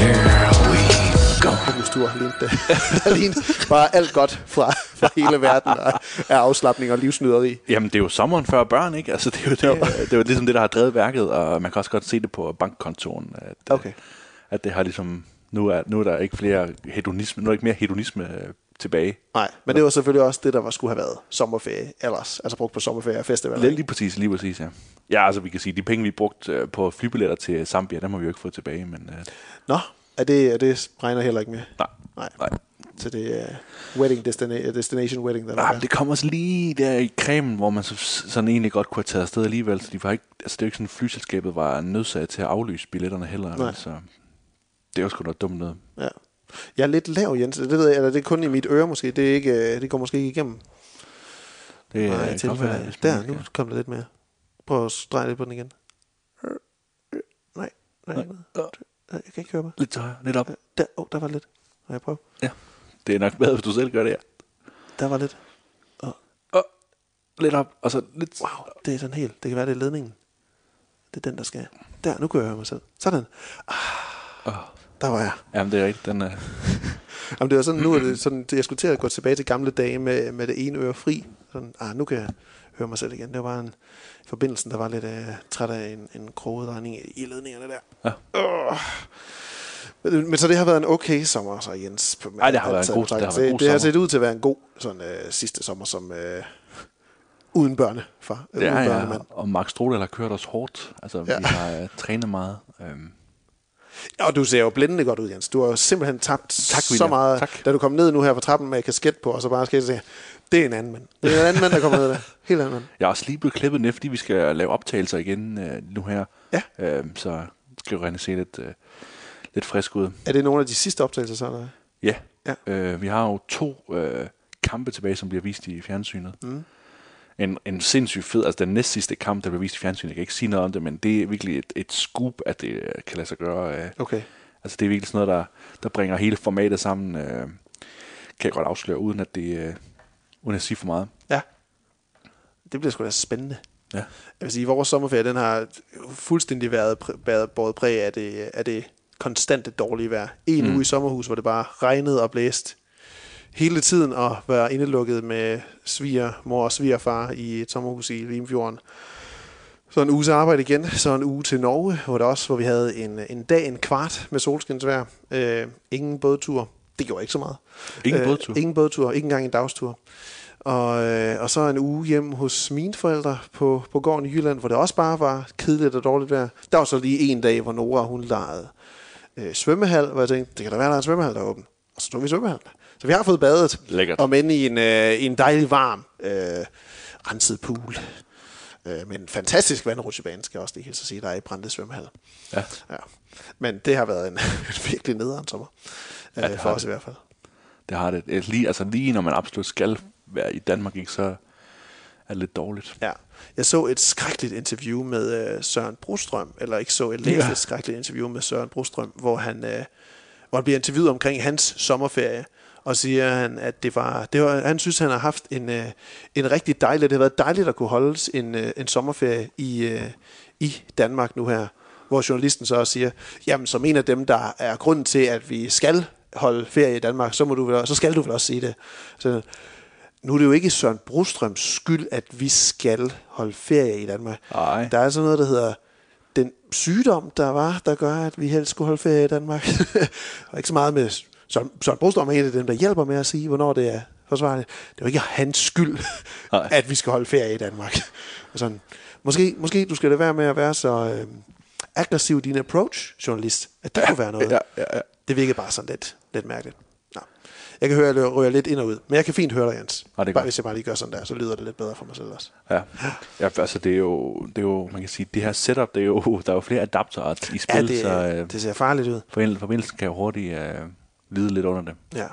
Here we go. Tur lignede det. Der lignede bare alt godt fra, fra hele verden af af afslappning og livsnyderi. Jamen, det er jo sommeren før børn, ikke? Altså, det er jo, det, det er jo ligesom det, der har drevet værket, og man kan også godt se det på bankkontoen, at, Okay. at det har ligesom... Nu er, nu er der ikke flere hedonisme, nu er der ikke mere hedonisme øh, tilbage. Nej, men det var selvfølgelig også det, der var, skulle have været sommerferie ellers. Altså brugt på sommerferie og festivaler. Lige, lige præcis, lige præcis, ja. Ja, altså vi kan sige, de penge, vi brugte øh, på flybilletter til Zambia, dem har vi jo ikke fået tilbage, men øh, Nå, er det, er det regner heller ikke med? nej. Nej. nej. Så det er wedding destina- destination wedding, der Ah, er. men det kommer også lige der i kremen, hvor man så, sådan egentlig godt kunne have taget afsted alligevel. Så de var ikke, altså det er jo ikke sådan, flyselskabet var nødsaget til at aflyse billetterne heller. Nej. Så det er jo sgu noget dumt noget. Ja. Jeg er lidt lav, Jens. Det ved jeg, eller det er kun i mit øre måske. Det, er ikke, øh, det går måske ikke igennem. Det Nej, øh, være, tilfælde. Der, nu kom der lidt mere. Prøv at dreje lidt på den igen. Nej, nej, nej. jeg kan ikke høre mig. Lidt højere, lidt op. Der, oh, der var lidt. Må jeg prøve? Ja. Det er nok bedre, hvis du selv gør det her. Der var lidt. Og lidt op, og så lidt... Wow, det er sådan helt. Det kan være, det er ledningen. Det er den, der skal. Der, nu kan jeg høre mig selv. Sådan. Ah, der var jeg. Jamen, det er rigtigt. Den, øh, Jamen, det var sådan, nu er det sådan, jeg skulle til at gå tilbage til gamle dage med, med det ene øre fri. Sådan, ah, nu kan jeg høre mig selv igen. Det var en forbindelsen, der var lidt uh, træt af en, en kroget regning i ledningerne der. Ja. Uh. Men, men så det har været en okay sommer, så Jens. På, Ej, det har været en god- det har været det, det har set ud til at være en god sådan, uh, sidste sommer som uh, uden børnefar. det uden er ja, børnemand. og Max Strudel har kørt os hårdt. Altså, Ja. ja. vi har uh, trænet meget. Øhm, Ja, og du ser jo blændende godt ud, Jens. Du har jo simpelthen tabt Tak, så meget, Tak. da du kom ned nu her fra trappen med kasket på, og så bare skal jeg sige, det er en anden mand. Det er en anden mand, der kommer ned der. Helt anden mand. jeg er også lige blevet klippet ned, fordi vi skal lave optagelser igen øh, nu her. Ja. Øhm, så skal jo se lidt, øh, lidt frisk ud. Er det nogle af de sidste optagelser, så? Eller? Ja. Ja. Øh, vi har jo to øh, kampe tilbage, som bliver vist i fjernsynet. Mm. En, en sindssygt fed, altså den næst sidste kamp, der bliver vist i fjernsynet, jeg kan ikke sige noget om det, men det er virkelig et, et scoop, at det øh, kan lade sig gøre. Øh, Okay. Altså det er virkelig sådan noget, der, der bringer hele formatet sammen, øh, kan jeg godt afsløre, uden at det, øh, uden at sige for meget. Ja. Det bliver sgu da spændende. Ja. Jeg vil sige, vores sommerferie, den har fuldstændig været, præ- været båret præg af det, af det konstante dårlige vejr. En mm. uge i sommerhus, hvor det bare regnede og blæste hele tiden, og var indelukket med sviger, mor og svigerfar i et sommerhus i Limfjorden. Så en uges arbejde igen, så en uge til Norge, hvor, det også, hvor vi havde en, en dag, en kvart med solskinsvejr. Øh, ingen bådtur. Det gjorde ikke så meget. Ingen bådtur? Ingen bådtur, ikke engang en dagstur. Og, øh, og så en uge hjem hos mine forældre på, på gården i Jylland, hvor det også bare var kedeligt og dårligt vejr. Der var så lige en dag, hvor Nora hun legede øh, svømmehal, hvor jeg tænkte, det kan da være, der er en svømmehal, der er åben. Og så stod vi i svømmehal. Så vi har fået badet. Lækkert. Og men i en, øh, i en dejlig varm, øh, renset pool. Øh, men en fantastisk vandrutsjebane, skal jeg også lige hilse at sige, der er i Brande svømmehal. Ja. ja. Men det har været en, en virkelig nederen sommer. Øh, Ja, det for os det. i hvert fald. Det har det. Øh, Lige, altså lige når man absolut skal være i Danmark, ikke, så er det lidt dårligt. Ja. Jeg så et skrækkeligt interview med øh, Søren Brostrøm, eller ikke så, jeg læste Ja. et skrækkeligt interview med Søren Brostrøm, hvor han, øh, hvor han bliver interviewet omkring hans sommerferie, og siger han, at det var, det var han synes, han har haft en, øh, en rigtig dejlig, det har været dejligt at kunne holdes en, øh, en sommerferie i, øh, i Danmark nu her, hvor journalisten så også siger, jamen som en af dem, der er grunden til, at vi skal holde ferie i Danmark, så, må du vel, så skal du vel også sige det. Så, nu er det jo ikke Søren Brostrøms skyld, at vi skal holde ferie i Danmark. Nej. Der er sådan noget, der hedder den sygdom, der var, der gør, at vi helst skulle holde ferie i Danmark. og ikke så meget med... Søren, Søren Brostrøm er en af dem, der hjælper med at sige, hvornår det er forsvarligt. Det er jo ikke hans skyld, Nej. at vi skal holde ferie i Danmark. Og sådan, måske, måske du skal da være med at være så øh, aggressiv i din approach, journalist, at det kunne være noget. Ja, ja, ja. Det virkede bare sådan lidt, lidt mærkeligt. Nå. Jeg kan høre, at det ryger lidt ind og ud. Men jeg kan fint høre dig, Jens. Ah, det bare, hvis jeg bare lige gør sådan der, så lyder det lidt bedre for mig selv også. Ja. ja, altså det er, jo, det er jo, man kan sige, det her setup, det er jo, der er jo flere adaptere i spil, Ja, det, så øh, det ser farligt ud. forbind- forbindelsen kan jo hurtigt øh, lide lidt under det. Ja.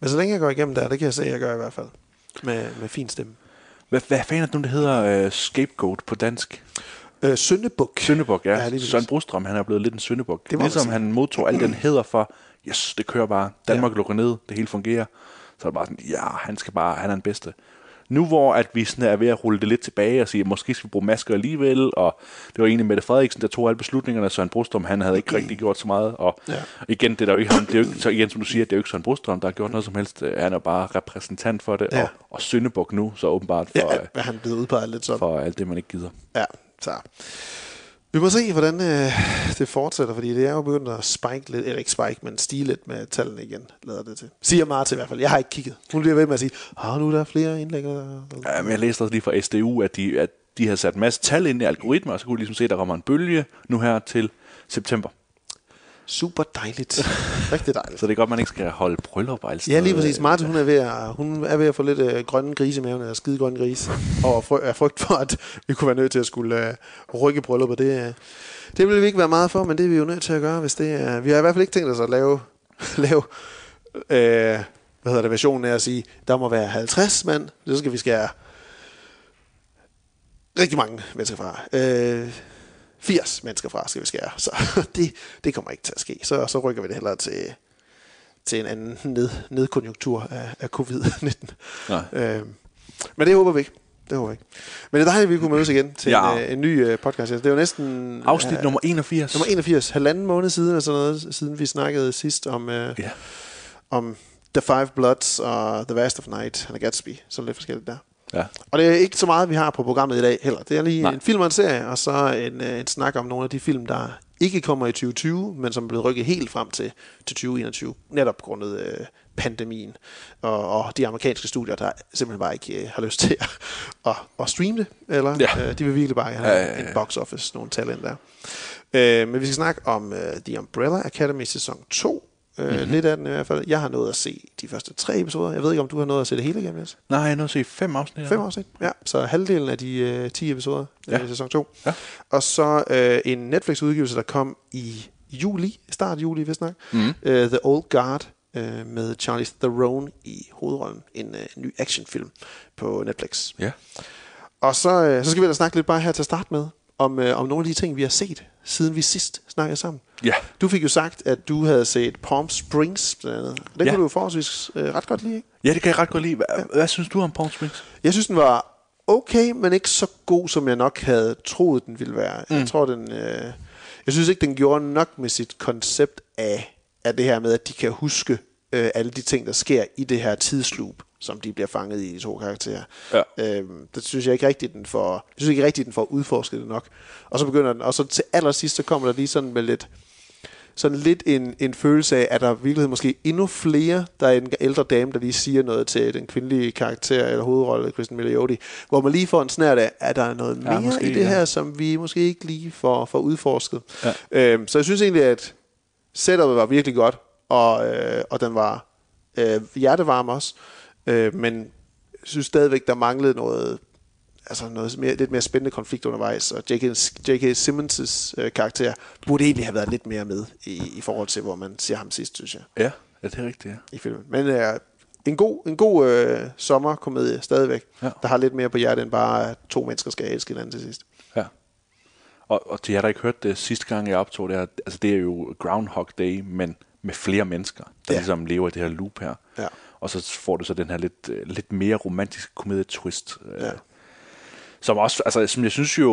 Men så længe jeg går igennem der, det kan jeg se, at jeg gør i hvert fald. Med, med fin stemme. Hvad, hvad fanden er det nu, det hedder øh, scapegoat på dansk? Øh, Søndebuk. Søndebuk, ja. Ja. Søren Brostrøm, han er blevet lidt en søndebuk. Det ligesom han modtog al den heder for, yes, det kører bare. Danmark ja. lukker ned, det hele fungerer. Så er det bare sådan, ja, han skal bare, han er den bedste. Nu hvor at vi sådan er ved at rulle det lidt tilbage og sige, at måske skal vi bruge masker alligevel, og det var egentlig Mette Frederiksen, der tog alle beslutningerne, Søren Brostrøm, han havde ikke rigtig gjort så meget, og Ja. igen, det er der jo ikke ham, det er jo ikke, så igen, som du siger, det er jo ikke Søren Brostrøm, der har gjort noget som helst, han er bare repræsentant for det, Ja. og, og Søndebuk nu, så åbenbart for, Ja, er han blevet udpeget lidt sådan. for alt det, man ikke gider. Ja, så. Vi må se, hvordan øh, det fortsætter, fordi det er jo begyndt at spike lidt, eller ikke spike, men stige lidt med tallene igen, lader det til. Siger Martin i hvert fald. Jeg har ikke kigget. Hun bliver ved med at sige, ah, nu er der flere indlæg. Ja, men jeg læste også lige fra SDU, at de, at de havde sat en masse tal ind i algoritmer, og så kunne de ligesom se, at der kommer en bølge nu her til september. Super dejligt. Rigtig dejligt. Så det er godt, man ikke skal holde bryllup og alt sådan Ja, lige præcis. Martin, hun er ved at, hun er ved at få lidt øh, grønne grise i maven, eller skide grønne grise, og fry, er frygt for, at vi kunne være nødt til at skulle øh, rykke bryllup, og det, øh, det vil vi ikke være meget for, men det er vi jo nødt til at gøre, hvis det er... Vi har i hvert fald ikke tænkt os at lave, lave øh, hvad hedder det, versionen af at sige, der må være 50 mand, så skal vi skære rigtig mange mennesker fra. Øh, 80 mennesker fra skal vi skære, så det, det kommer ikke til at ske. Så, så rykker vi det hellere til, til en anden ned, nedkonjunktur af, af covid-19. Nej. Øh, men det håber vi ikke. Det håber vi ikke. Men det er dejligt, at vi kunne mødes igen til Ja. en, øh, en ny øh, podcast. Det er jo næsten... Afsnit øh, nummer 81. nummer 81. Halvanden måned siden, eller sådan noget, siden vi snakkede sidst om, øh, Ja. om The Five Bloods og The Vast of Night, og Gatsby. Så lidt forskelligt der. Ja. Og det er ikke så meget, vi har på programmet i dag heller. Det er lige Nej. en film og en serie, og så en, øh, en snak om nogle af de film, der ikke kommer i 2020, men som er blevet rykket helt frem til, til 2021, netop grundet øh, pandemien og, og de amerikanske studier, der simpelthen bare ikke øh, har lyst til at, at, at streame det, eller Ja. øh, de vil virkelig bare have Ja, ja, ja. en box office, nogle tal ind der. Øh, men vi skal snakke om øh, The Umbrella Academy sæson 2, øh, Mhm. mm-hmm. lidt af den i hvert fald. Jeg har nået at se de første tre episoder. Jeg ved ikke, om du har nået at se det hele igennem, Jens? Nej, jeg nødt til at se fem afsnit. Fem afsnit, ja. Så halvdelen af de øh, 10 episoder ja. Ja. i sæson 2. Ja. Og så øh, en Netflix-udgivelse, der kom i juli, start juli, hvis nok. Mhm. Mm. Øh, The Old Guard øh, med Charlize Theron i hovedrollen. En øh, ny actionfilm på Netflix. Ja. Og så, øh, så skal vi da snakke lidt bare her til at starte med, om, øh, om nogle af de ting, vi har set, siden vi sidst snakkede sammen. Ja. Du fik jo sagt, at du havde set Palm Springs blandt andet. Den Ja. kunne du jo forholdsvis øh, ret godt lide, ikke? Ja, det kan jeg ret godt lide. Hvad, ja. hvad synes du om Palm Springs? Jeg synes, den var okay, men ikke så god, som jeg nok havde troet, den ville være. Mm. Jeg tror, den... Øh, jeg synes ikke, den gjorde nok med sit koncept af, af det her med, at de kan huske øh, alle de ting, der sker i det her tidsloop, som de bliver fanget i, de to karakterer. Ja. Øhm, det synes jeg ikke rigtigt, den får, jeg synes ikke rigtigt, den får udforsket det nok. Og så begynder den, og så til allersidst, så kommer der lige sådan med lidt, sådan lidt en, en følelse af, at der i virkeligheden måske endnu flere, der er en ældre dame, der lige siger noget til den kvindelige karakter eller hovedrolle, Kristen Milioti, hvor man lige får en snært af, at der er noget mere Ja, måske, i det ja. her, som vi måske ikke lige får, får udforsket. Ja. Øhm, så jeg synes egentlig, at setupet var virkelig godt, og, øh, og den var øh, hjertevarm også, øh, men jeg synes stadigvæk, der manglede noget altså noget mere, lidt mere spændende konflikt undervejs, og J.K. J.K. Simmons' øh, karakter burde egentlig have været lidt mere med i, i forhold til, hvor man ser ham sidst, synes jeg, Ja, ja det er rigtigt, ja. i filmen. Men øh, en god, en god øh, sommerkomedie stadigvæk, Ja. der har lidt mere på hjertet end bare, at to mennesker skal elske hinanden til sidst. Ja. Og, og til jer, der ikke hørte det sidste gang, jeg optog det her, altså det er jo Groundhog Day, men med flere mennesker, der Ja. ja. ligesom lever i det her loop her. Ja. Og så får du så den her lidt, øh, lidt mere romantiske komedie-twist. øh, Ja. Som også, altså som jeg synes jo,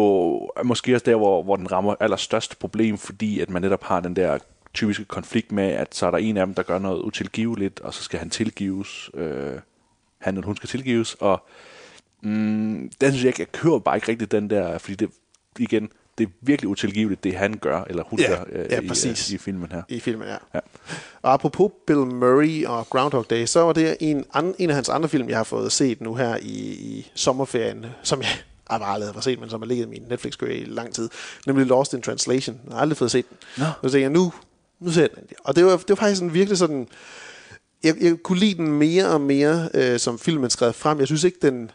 er måske også der, hvor, hvor den rammer allerstørst problem, fordi at man netop har den der typiske konflikt med, at så er der en af dem, der gør noget utilgiveligt, og så skal han tilgives, øh, han eller hun skal tilgives, og mm, den synes jeg ikke, jeg kører bare ikke rigtig den der, fordi det, igen, det er virkelig utilgiveligt, det han gør, eller hun Ja, gør øh, ja, i, præcis. øh, i filmen her. I filmen, ja. Ja. Og apropos Bill Murray og Groundhog Day, så var det en, en af hans andre film, jeg har fået set nu her i, i sommerferien, som jeg har aldrig har set, men som har ligget i min netflix i lang tid, nemlig Lost in Translation. Jeg har aldrig fået set den. Nå. Så tænkte jeg, nu, nu ser jeg den. Og det var, det var faktisk sådan virkelig sådan jeg, jeg kunne lide den mere og mere, øh, som filmen skrev frem. Jeg synes ikke, den,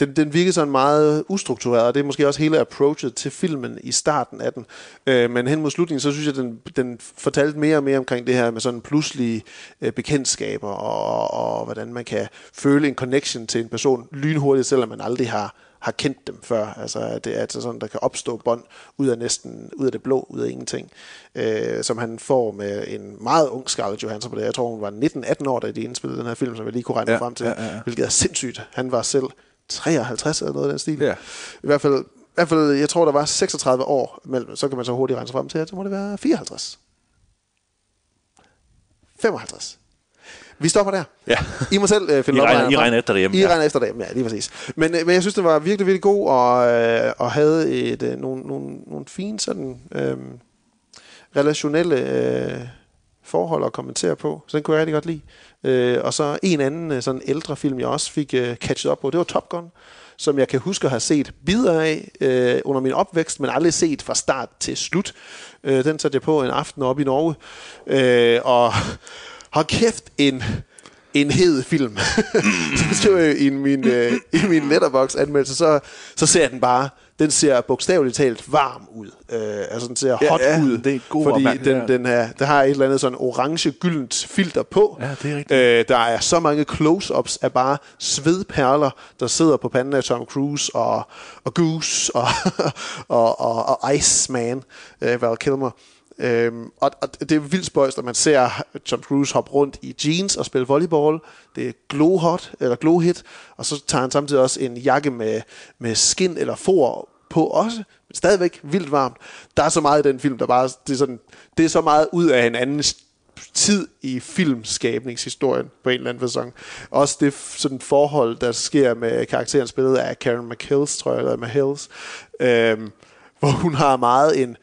den, den virkede sådan meget ustruktureret, og det er måske også hele approachet til filmen i starten af den. Øh, men hen mod slutningen, så synes jeg, den, den fortalte mere og mere omkring det her med sådan pludselige øh, bekendtskaber, og, og hvordan man kan føle en connection til en person lynhurtigt, selvom man aldrig har har kendt dem før. Altså, at det er altså sådan, der kan opstå bånd ud af næsten, ud af det blå, ud af ingenting. Øh, som han får med en meget ung Scarlett Johansson på det. Jeg tror, hun var 19-18 år, da de indspillede den her film, som jeg lige kunne regne ja, frem til. Ja, ja, ja. Hvilket er sindssygt. Han var selv 53 eller noget af den stil. Ja. I hvert fald, i hvert fald, jeg tror, der var 36 år mellem. Så kan man så hurtigt regne sig frem til, at så må det være 54. 55. Vi stopper der. Ja. I må selv øh, finde I regner- lodtrækningerne I regner efter det hjemme, I ja. regner efter det hjemme, ja, lige præcis. Men, øh, men jeg synes, det var virkelig, virkelig god, og, øh, og havde et, øh, nogle, nogle, nogle fine sådan, øh, relationelle øh, forhold at kommentere på. Så den kunne jeg rigtig godt lide. Øh, og så en anden øh, sådan ældre film, jeg også fik øh, catchet op på, det var Top Gun som jeg kan huske at have set bidder af øh, under min opvækst, men aldrig set fra start til slut. Øh, den satte jeg på en aften op i Norge, øh, og har kæft en en hed film. så skrev jeg i min, øh, i min letterbox anmeldelse, så, så ser den bare, den ser bogstaveligt talt varm ud. Øh, altså den ser Ja, hot ja, ud. det er god fordi opmærksomhed, den, ja. den, er, der har et eller andet sådan orange-gyldent filter på. Ja, det er rigtigt. Øh, der er så mange close-ups af bare svedperler, der sidder på panden af Tom Cruise og, og Goose og, og, og, og Iceman, øh, Val Kilmer. Øhm, og, og det er vildt spøjst, at man ser Tom Cruise hoppe rundt i jeans og spille volleyball. Det er glow hot, eller glow hit, og så tager han samtidig også en jakke med, med skin eller for på også, men stadigvæk vildt varmt. Der er så meget i den film, der bare, det er, sådan, det er så meget ud af en anden tid i filmskabningshistorien på en eller anden fasong. Også det sådan forhold, der sker med karakteren spillet af Karen McHills, tror jeg, eller McHills, øhm, hvor hun har meget en,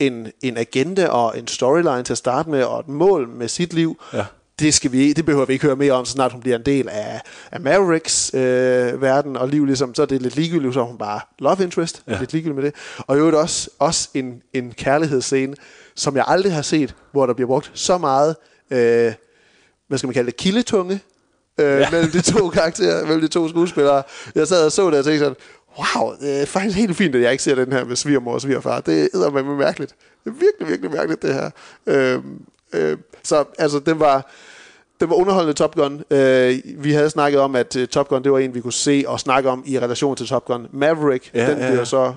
en, en agenda og en storyline til at starte med, og et mål med sit liv. Ja. Det, skal vi, det behøver vi ikke høre mere om, så snart hun bliver en del af, af Mavericks øh, verden og liv. Ligesom, så er det lidt ligegyldigt, så hun bare love interest. Ja. Lidt ligegyldigt med det. Og i øvrigt også, også en, en kærlighedsscene, som jeg aldrig har set, hvor der bliver brugt så meget, øh, hvad skal man kalde det, kildetunge, øh, ja. mellem de to karakterer, mellem de to skuespillere. Jeg sad og så det og tænkte sådan, wow, det er faktisk helt fint, at jeg ikke ser den her med svigermor og svigerfar. Det er med mærkeligt. Det er virkelig, virkelig mærkeligt, det her. Øh, øh, så altså, den var, det var underholdende Top Gun. Øh, vi havde snakket om, at uh, Top Gun, det var en, vi kunne se og snakke om i relation til Top Gun. Maverick, Ja, den ja, bliver ja. så...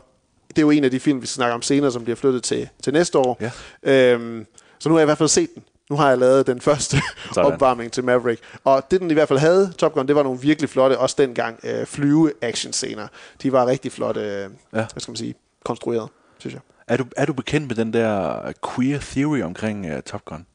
Det er jo en af de film, vi skal snakke om senere, som bliver flyttet til, til næste år. Ja. Øhm, så nu har jeg i hvert fald set den. Nu har jeg lavet den første Sådan. opvarmning til Maverick. Og det, den i hvert fald havde, Top Gun, det var nogle virkelig flotte, også dengang, øh, flyve-action-scener. De var rigtig flotte, øh, ja. hvad skal man sige, konstrueret, synes jeg. Er du, er du bekendt med den der queer theory omkring uh, Top Gun?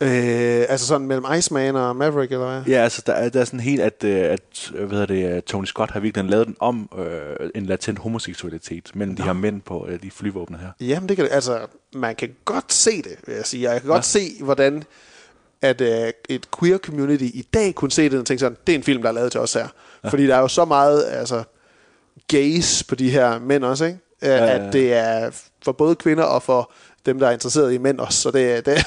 Øh, altså sådan mellem Iceman og Maverick, eller hvad? Ja, altså der er, der er sådan helt, at, øh, at øh, hvad hedder det, øh, Tony Scott har virkelig lavet den om øh, en latent homoseksualitet mellem de her mænd på øh, de flyvåbne her. Jamen, det kan altså, man kan godt se det, vil jeg sige. Jeg kan godt Ja. se, hvordan at øh, et queer community i dag kunne se det og tænke sådan, det er en film, der er lavet til os her. Ja. Fordi der er jo så meget altså, gaze på de her mænd også, ikke? Ja, ja, ja. At det er for både kvinder og for dem, der er interesseret i mænd også. Så det, er- det,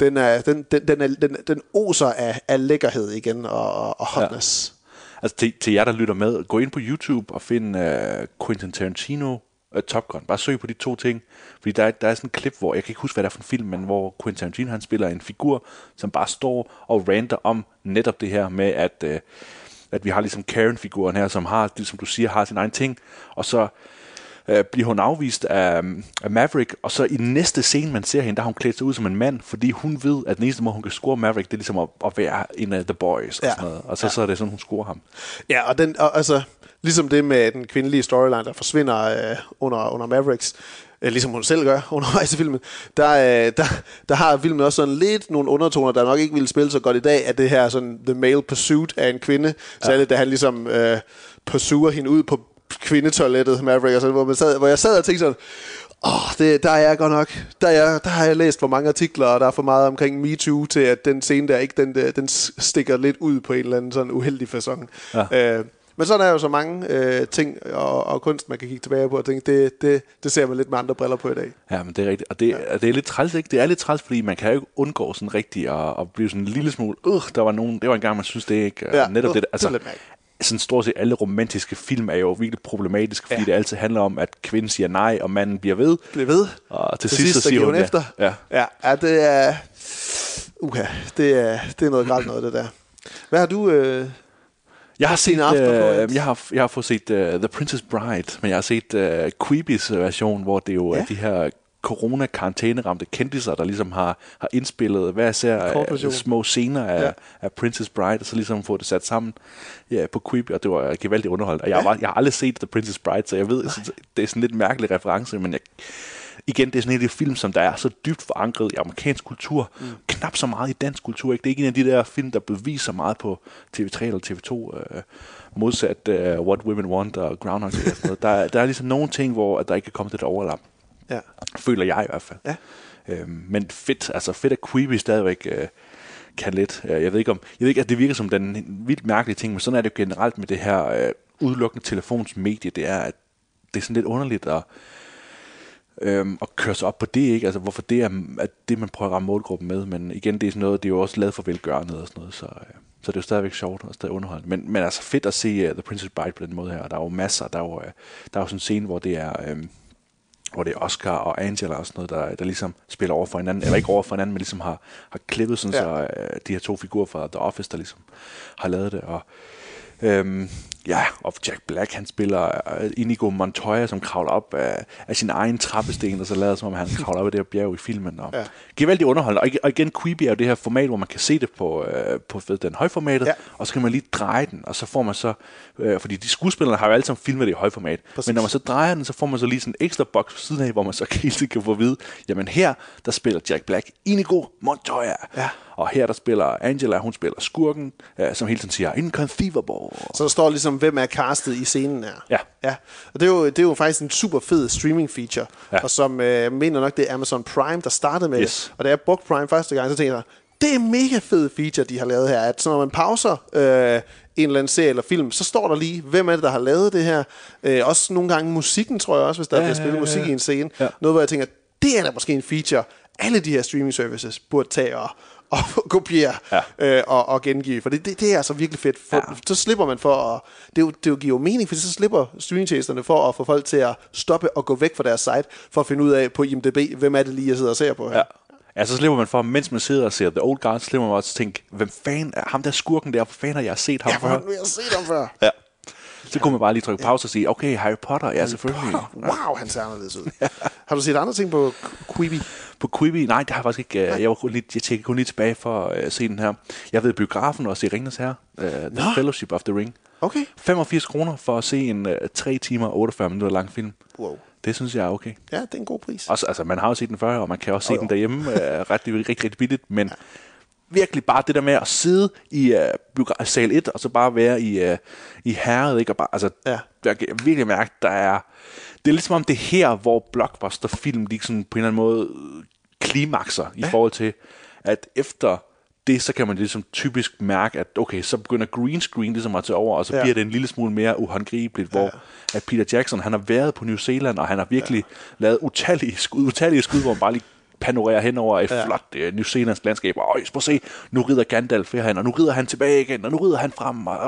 den, er, den, den, den, er, den, den oser af, af lækkerhed igen og, og hotness. Altså til, til jer, der lytter med, gå ind på YouTube og find uh, Quentin Tarantino uh, Top Gun. Bare søg på de to ting. Fordi der er, der er sådan en klip, hvor, jeg kan ikke huske, hvad det er for en film, men hvor Quentin Tarantino han spiller en figur, som bare står og ranter om netop det her med, at, uh, at vi har ligesom Karen-figuren her, som har, som du siger, har sin egen ting, og så øh, bliver hun afvist af, af Maverick, og så i næste scene, man ser hende, der har hun klædt sig ud som en mand, fordi hun ved, at den eneste måde, hun kan score Maverick, det er ligesom at, at være en af the boys, og, Ja. sådan noget. og så, ja. så er det sådan, hun scorer ham. Ja, og, den, og altså, ligesom det med den kvindelige storyline, der forsvinder øh, under, under Mavericks, øh, ligesom hun selv gør undervejs i filmen, der, øh, der, der har filmen også sådan lidt nogle undertoner, der nok ikke ville spille så godt i dag, at det her sådan the male pursuit af en kvinde, er det, da han ligesom øh, pursuer hende ud på kvindetoilettet, Maverick, og sådan, hvor, man sad, hvor jeg sad og tænkte sådan, Åh, det, der er jeg godt nok. Der, er jeg, der har jeg læst for mange artikler, og der er for meget omkring MeToo til, at den scene der ikke, den, der, den stikker lidt ud på en eller anden sådan uheldig façon. Ja. Øh, Men så er der jo så mange øh, ting og, og kunst, man kan kigge tilbage på og tænke, det, det, det ser man lidt med andre briller på i dag. Ja, men det er rigtigt. Og det, ja. det er lidt træls, ikke? Det er lidt træls, fordi man kan jo ikke undgå sådan rigtigt at, at blive sådan en lille smule, øh, der var nogen, det var engang, man synes det ikke. Ja, Ja, netop øh, det, det er altså, lidt mærkeligt. sådan stort set alle romantiske film er jo virkelig problematiske, fordi Ja. det altid handler om, at kvinden siger nej, og manden bliver ved. Bliv ved. Og til, Til sidst, sidst, så siger hun hun ja. efter. Ja. Ja, ja det er... Uha, det er, det er noget grædt noget, det der. Hvad har du... Øh, Jeg har set, Jens? øh, jeg har, jeg har fået set uh, The Princess Bride, men jeg har set uh, Queebies version, hvor det jo Ja. er de her corona ramte kendiser, der ligesom har, har indspillet hver især små scener af, Ja. ja. af Princess Bride, og så ligesom få det sat sammen ja, på Queebie, og det var gevaldigt underholdt. Og jeg, var, jeg har aldrig set The Princess Bride, så jeg ved, synes, det er sådan lidt mærkelig reference, men jeg, igen, det er sådan en af de film, som der er så dybt forankret i amerikansk kultur, mm. knap så meget i dansk kultur. Ikke? Det er ikke en af de der film, der beviser meget på TV3 eller TV2, øh, modsat uh, What Women Want og Groundhog Day sådan noget. Der, der er ligesom nogle ting, hvor at der ikke kan komme til det overlap. ja. Føler jeg i hvert fald. Ja. Øhm, men fedt, altså fedt at Creepy stadigvæk øh, kan lidt. Øh, Jeg ved ikke om, jeg ved ikke, at det virker som den vildt mærkelige ting, men sådan er det jo generelt med det her øh, udelukkende telefonsmedie. Det er, at det er sådan lidt underligt at, øhm, at køre sig op på det, ikke? Altså, hvorfor det er at det, man prøver at ramme målgruppen med. Men igen, det er sådan noget, det er jo også lavet for velgørende og sådan noget, så, øh, så det er jo stadigvæk sjovt og stadig underholdende. Men, men altså fedt at se uh, The Princess Bride på den måde her. Der er jo masser, der er jo, uh, der er jo sådan en scene, hvor det er... øhm, hvor det er Oscar og Angela og sådan noget, der, der ligesom spiller over for hinanden, eller ikke over for hinanden, men ligesom har, har klippet sådan, ja. så øh, de her to figurer fra The Office, der ligesom har lavet det, og øhm, ja, og Jack Black, han spiller øh, Inigo Montoya, som kravler op af, af sin egen trappesten, og så lader som om, han kravler op af det her bjerg i filmen, og Ja. gevaldigt underholdende, og, og igen, Creepy er jo det her format, hvor man kan se det på, øh, på ved, den højformatet, Ja. ja. og så kan man lige dreje den, og så får man så, øh, fordi de skuespillere har jo alle sammen filmet det i højformat, Præcis. men når man så drejer den, så får man så lige sådan en ekstra boks på siden af, hvor man så hele tiden kan få at vide, jamen her, der spiller Jack Black Inigo Montoya. Ja. Og her, der spiller Angela, hun spiller skurken, øh, som hele tiden siger, inconceivable. Så der står ligesom, hvem er castet i scenen her. Ja. ja. Og det er, jo, det er jo faktisk en super fed streaming feature. Ja. Og som øh, mener nok, det er Amazon Prime, der startede med Yes. det. Og da jeg brugte Prime første gang, så tænkte jeg, det er en mega fed feature, de har lavet her. At så når man pauser øh, en eller anden serie eller film, så står der lige, hvem er det, der har lavet det her. Øh, også nogle gange musikken, tror jeg også, hvis der ja, bliver spillet musik i en scene. Ja. Noget, hvor jeg tænker, det er da måske en feature, alle de her streaming services burde tage og, og kopiere Ja. øh, og, og gengive. For det, det, det er altså virkelig fedt. For, ja. Ja. Så slipper man for at... Det, jo, det er jo giver jo mening, for så slipper streamingtjenesterne for at få folk til at stoppe og gå væk fra deres site, for at finde ud af på IMDb, hvem er det lige, jeg sidder og ser på her. Ja. Ja, så slipper man for, mens man sidder og ser The Old Guard, slipper man også tænke, hvem fanden er ham der skurken der, hvor fanden har jeg set ham Ja, før? nu har jeg set ham før. Ja. Så kunne man bare lige trykke pause og sige, okay, Harry Potter, ja selvfølgelig. Wow, han ser anderledes ud. har du set andre ting på Quibi? På Quibi, nej, det har jeg faktisk ikke. øh, Jeg, var kun lige, jeg tjekkede kun lige tilbage for at uh, se den her. Jeg ved biografen og se Ringens Herre, uh, The Nå. Fellowship of the Ring. Okay. 85 kroner for at se en uh, 3 timer og 48 minutter lang film. Wow. Det synes jeg er okay. Ja, det er en god pris. Også, altså, man har jo set den før, og man kan også se Jo, den derhjemme uh, rigtig, rigtig, rigtig billigt, men virkelig bare det der med at sidde i uh, biogra- sal 1, og så bare være i, uh, i herret, ikke? Og bare, altså, Ja. jeg kan virkelig mærke, der er... Det er lidt som om det er her, hvor blockbuster-film, de sådan på en eller anden måde øh, klimakser i forhold til, at efter det, så kan man ligesom typisk mærke, at okay, så begynder green screen ligesom at tage over, og så Ja. ja. bliver det en lille smule mere uhåndgribeligt, hvor at Peter Jackson, han har været på New Zealand, og han har virkelig ja. lavet utallige skud, utallige skud, hvor man bare lige panorerer hen over et Ja. flot uh, New Zealands landskab, og øj, prøv at se, nu rider Gandalf herhen, og nu rider han tilbage igen, og nu rider han frem, og,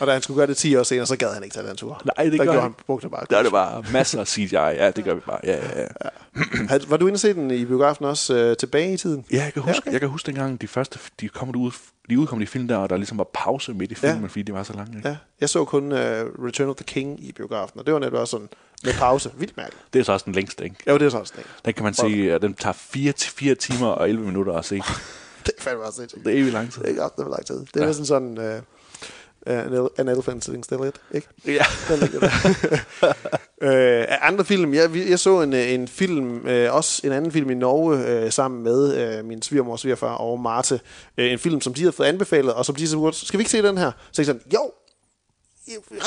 Og da han skulle gøre det 10 år senere, så gad han ikke tage den tur. Nej, det der gør han. han. Brugte bare. der er det bare masser af CGI, ja, det gør vi bare, ja, ja, ja. Var du inde og se den i biografen også øh, tilbage i tiden? Ja, jeg kan huske, Ja, okay. jeg kan huske dengang, de første, de kom ud, de udkom de film der, og der ligesom var pause midt i Ja. filmen, fordi de var så lange. Ikke? Ja, jeg så kun uh, Return of the King i biografen, og det var netop også sådan med pause. Vildt mærkeligt. Det er så også den længste, ikke? Jo, det er så også det. Den kan man sige, at den tager 4, 4 timer og 11 minutter at se. Det er fandme også. Det er evigt lang tid. Det er også lang tid. Det er ja. Ja. næsten sådan uh, an, ele- an elephant sitting still it, ikke? Ja. Den ligger der. øh, andre film, jeg, jeg så en, øh, en film, øh, også en anden film i Norge, øh, sammen med øh, min svigermor, svigerfar og Marte. Øh, en film, som de havde fået anbefalet, og som de så spurgte, skal vi ikke se den her? Så jeg sådan, jo,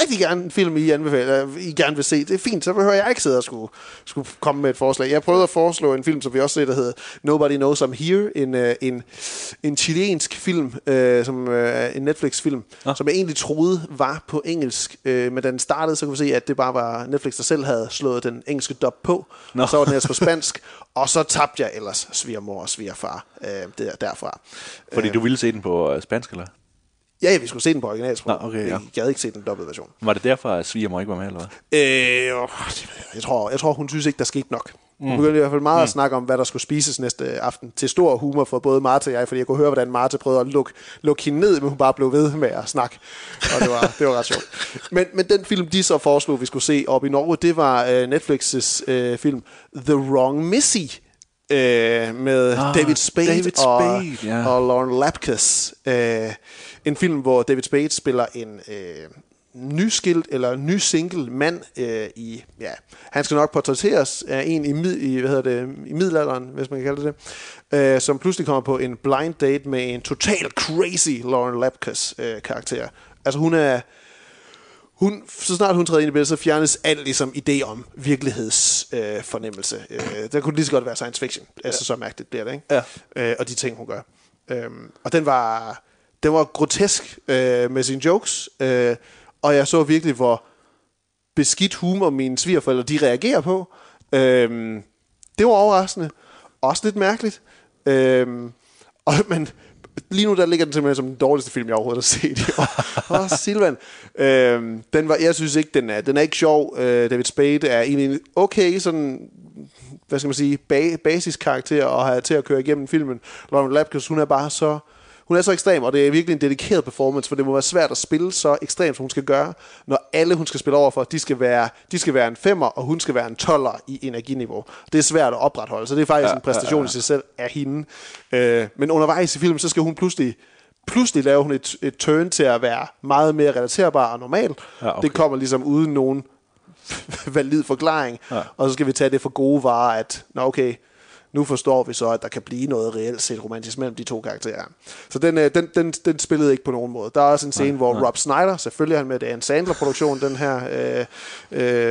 rigtig gerne en film, I, anbefaler, I gerne vil se. Det er fint, så behøver jeg ikke sidde og skulle, skulle komme med et forslag. Jeg prøvede at foreslå en film, som vi også ser, der hedder Nobody Knows I'm Here. En, øh, en, en chilensk film, øh, som øh, en Netflix-film, ja. som jeg egentlig troede var på engelsk. Øh, men da den startede, så kunne vi se, at det bare var Netflix, der selv havde slået den engelske dub på. Nå. Og så var den ellers på spansk. og så tabte jeg ellers svigermor og svigerfar øh, der, derfra. Fordi du ville se den på øh, spansk, eller? Ja, ja, vi skulle se den på originalsprog. Nå, okay, ja. Jeg gad ikke se den dobbelte version. Var det derfor, at svigermor ikke var med, eller hvad? Øh, åh, jeg, tror, jeg tror, hun synes ikke, der skete nok. Hun mm. begyndte i hvert fald meget mm. at snakke om, hvad der skulle spises næste aften. Til stor humor for både Marta og jeg, fordi jeg kunne høre, hvordan Marta prøvede at lukke, lukke hende ned, men hun bare blev ved med at snakke. Og det var, det var ret sjovt. Men, men den film, de så foreslog, vi skulle se op i Norge, det var øh, Netflix' øh, film The Wrong Missy. Øh, med Ah, David Spade, David og, Spade, ja. og Lauren Lapkus. Øh, en film, hvor David Spade spiller en øh, nyskilt eller ny single mand øh, i, ja, han skal nok portrætteres af en i, mid, i, hvad hedder det, i middelalderen, hvis man kan kalde det det, øh, som pludselig kommer på en blind date med en total crazy Lauren Lapkus øh, karakter. Altså hun er, hun, så snart hun træder ind i billedet, så fjernes alt ligesom idé om virkelighedsfornemmelse. Øh, fornemmelse. øh, der kunne lige så godt være science fiction. Altså så mærkeligt bliver det, ikke? Ja. Øh, og de ting, hun gør. Øhm, og den var, den var grotesk øh, med sine jokes, øh, og jeg så virkelig, hvor beskidt humor mine svigerforældre, de reagerer på. Øh, det var overraskende. Også lidt mærkeligt. Øh, og, men lige nu der ligger den simpelthen som den dårligste film, jeg overhovedet har set i år. Åh, Silvan. Øhm, den var, jeg synes ikke, den er, den er ikke sjov. Øh, David Spade er egentlig okay, sådan hvad skal man sige, ba- basiskarakter at have til at køre igennem filmen. Lauren Lapkus, hun er bare så hun er så ekstrem, og det er virkelig en dedikeret performance, for det må være svært at spille så ekstremt, som hun skal gøre, når alle, hun skal spille over for, de skal være, de skal være en femmer, og hun skal være en toller i energiniveau. Det er svært at opretholde, så det er faktisk ja, en præstation ja, ja. i sig selv af hende. Øh, men undervejs i filmen, så skal hun pludselig pludselig laver hun et, et turn til at være meget mere relaterbar og normal. Ja, okay. Det kommer ligesom uden nogen valid forklaring. Ja. Og så skal vi tage det for gode varer, at nå okay, nu forstår vi så, at der kan blive noget reelt set romantisk mellem de to karakterer. Så den, øh, den, den, den spillede ikke på nogen måde. Der er også en scene, nej, hvor nej. Rob Snyder, selvfølgelig er han med, det er en Sandler-produktion, den her øh,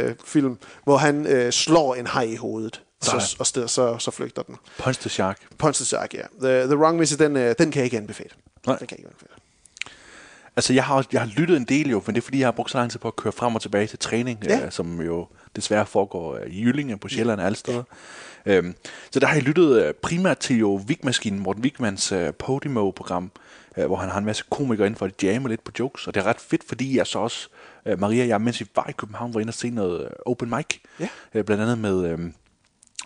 øh, film, hvor han øh, slår en haj i hovedet. Så, og sted, så, så flygter den. Punch the Shark. Punch the Shark, ja. The, the Wrong Missy, den, øh, den kan jeg ikke anbefale. Nej. Den kan jeg ikke anbefale. Altså, jeg har, jeg har lyttet en del jo, men det er fordi, jeg har brugt så lang tid på at køre frem og tilbage til træning, Ja. ja. øh, som jo desværre foregår øh, i Jyllinge, på Sjælland og alle steder. Øhm, så der har jeg lyttet øh, primært til jo Vigmaskinen, Morten Wigmans øh, Podimo-program, øh, hvor han har en masse komikere inden for at jamme lidt på jokes, og det er ret fedt, fordi jeg så også, øh, Maria og jeg, mens vi var i København, var inde og se noget øh, open mic, Ja. øh, blandt andet med, øh,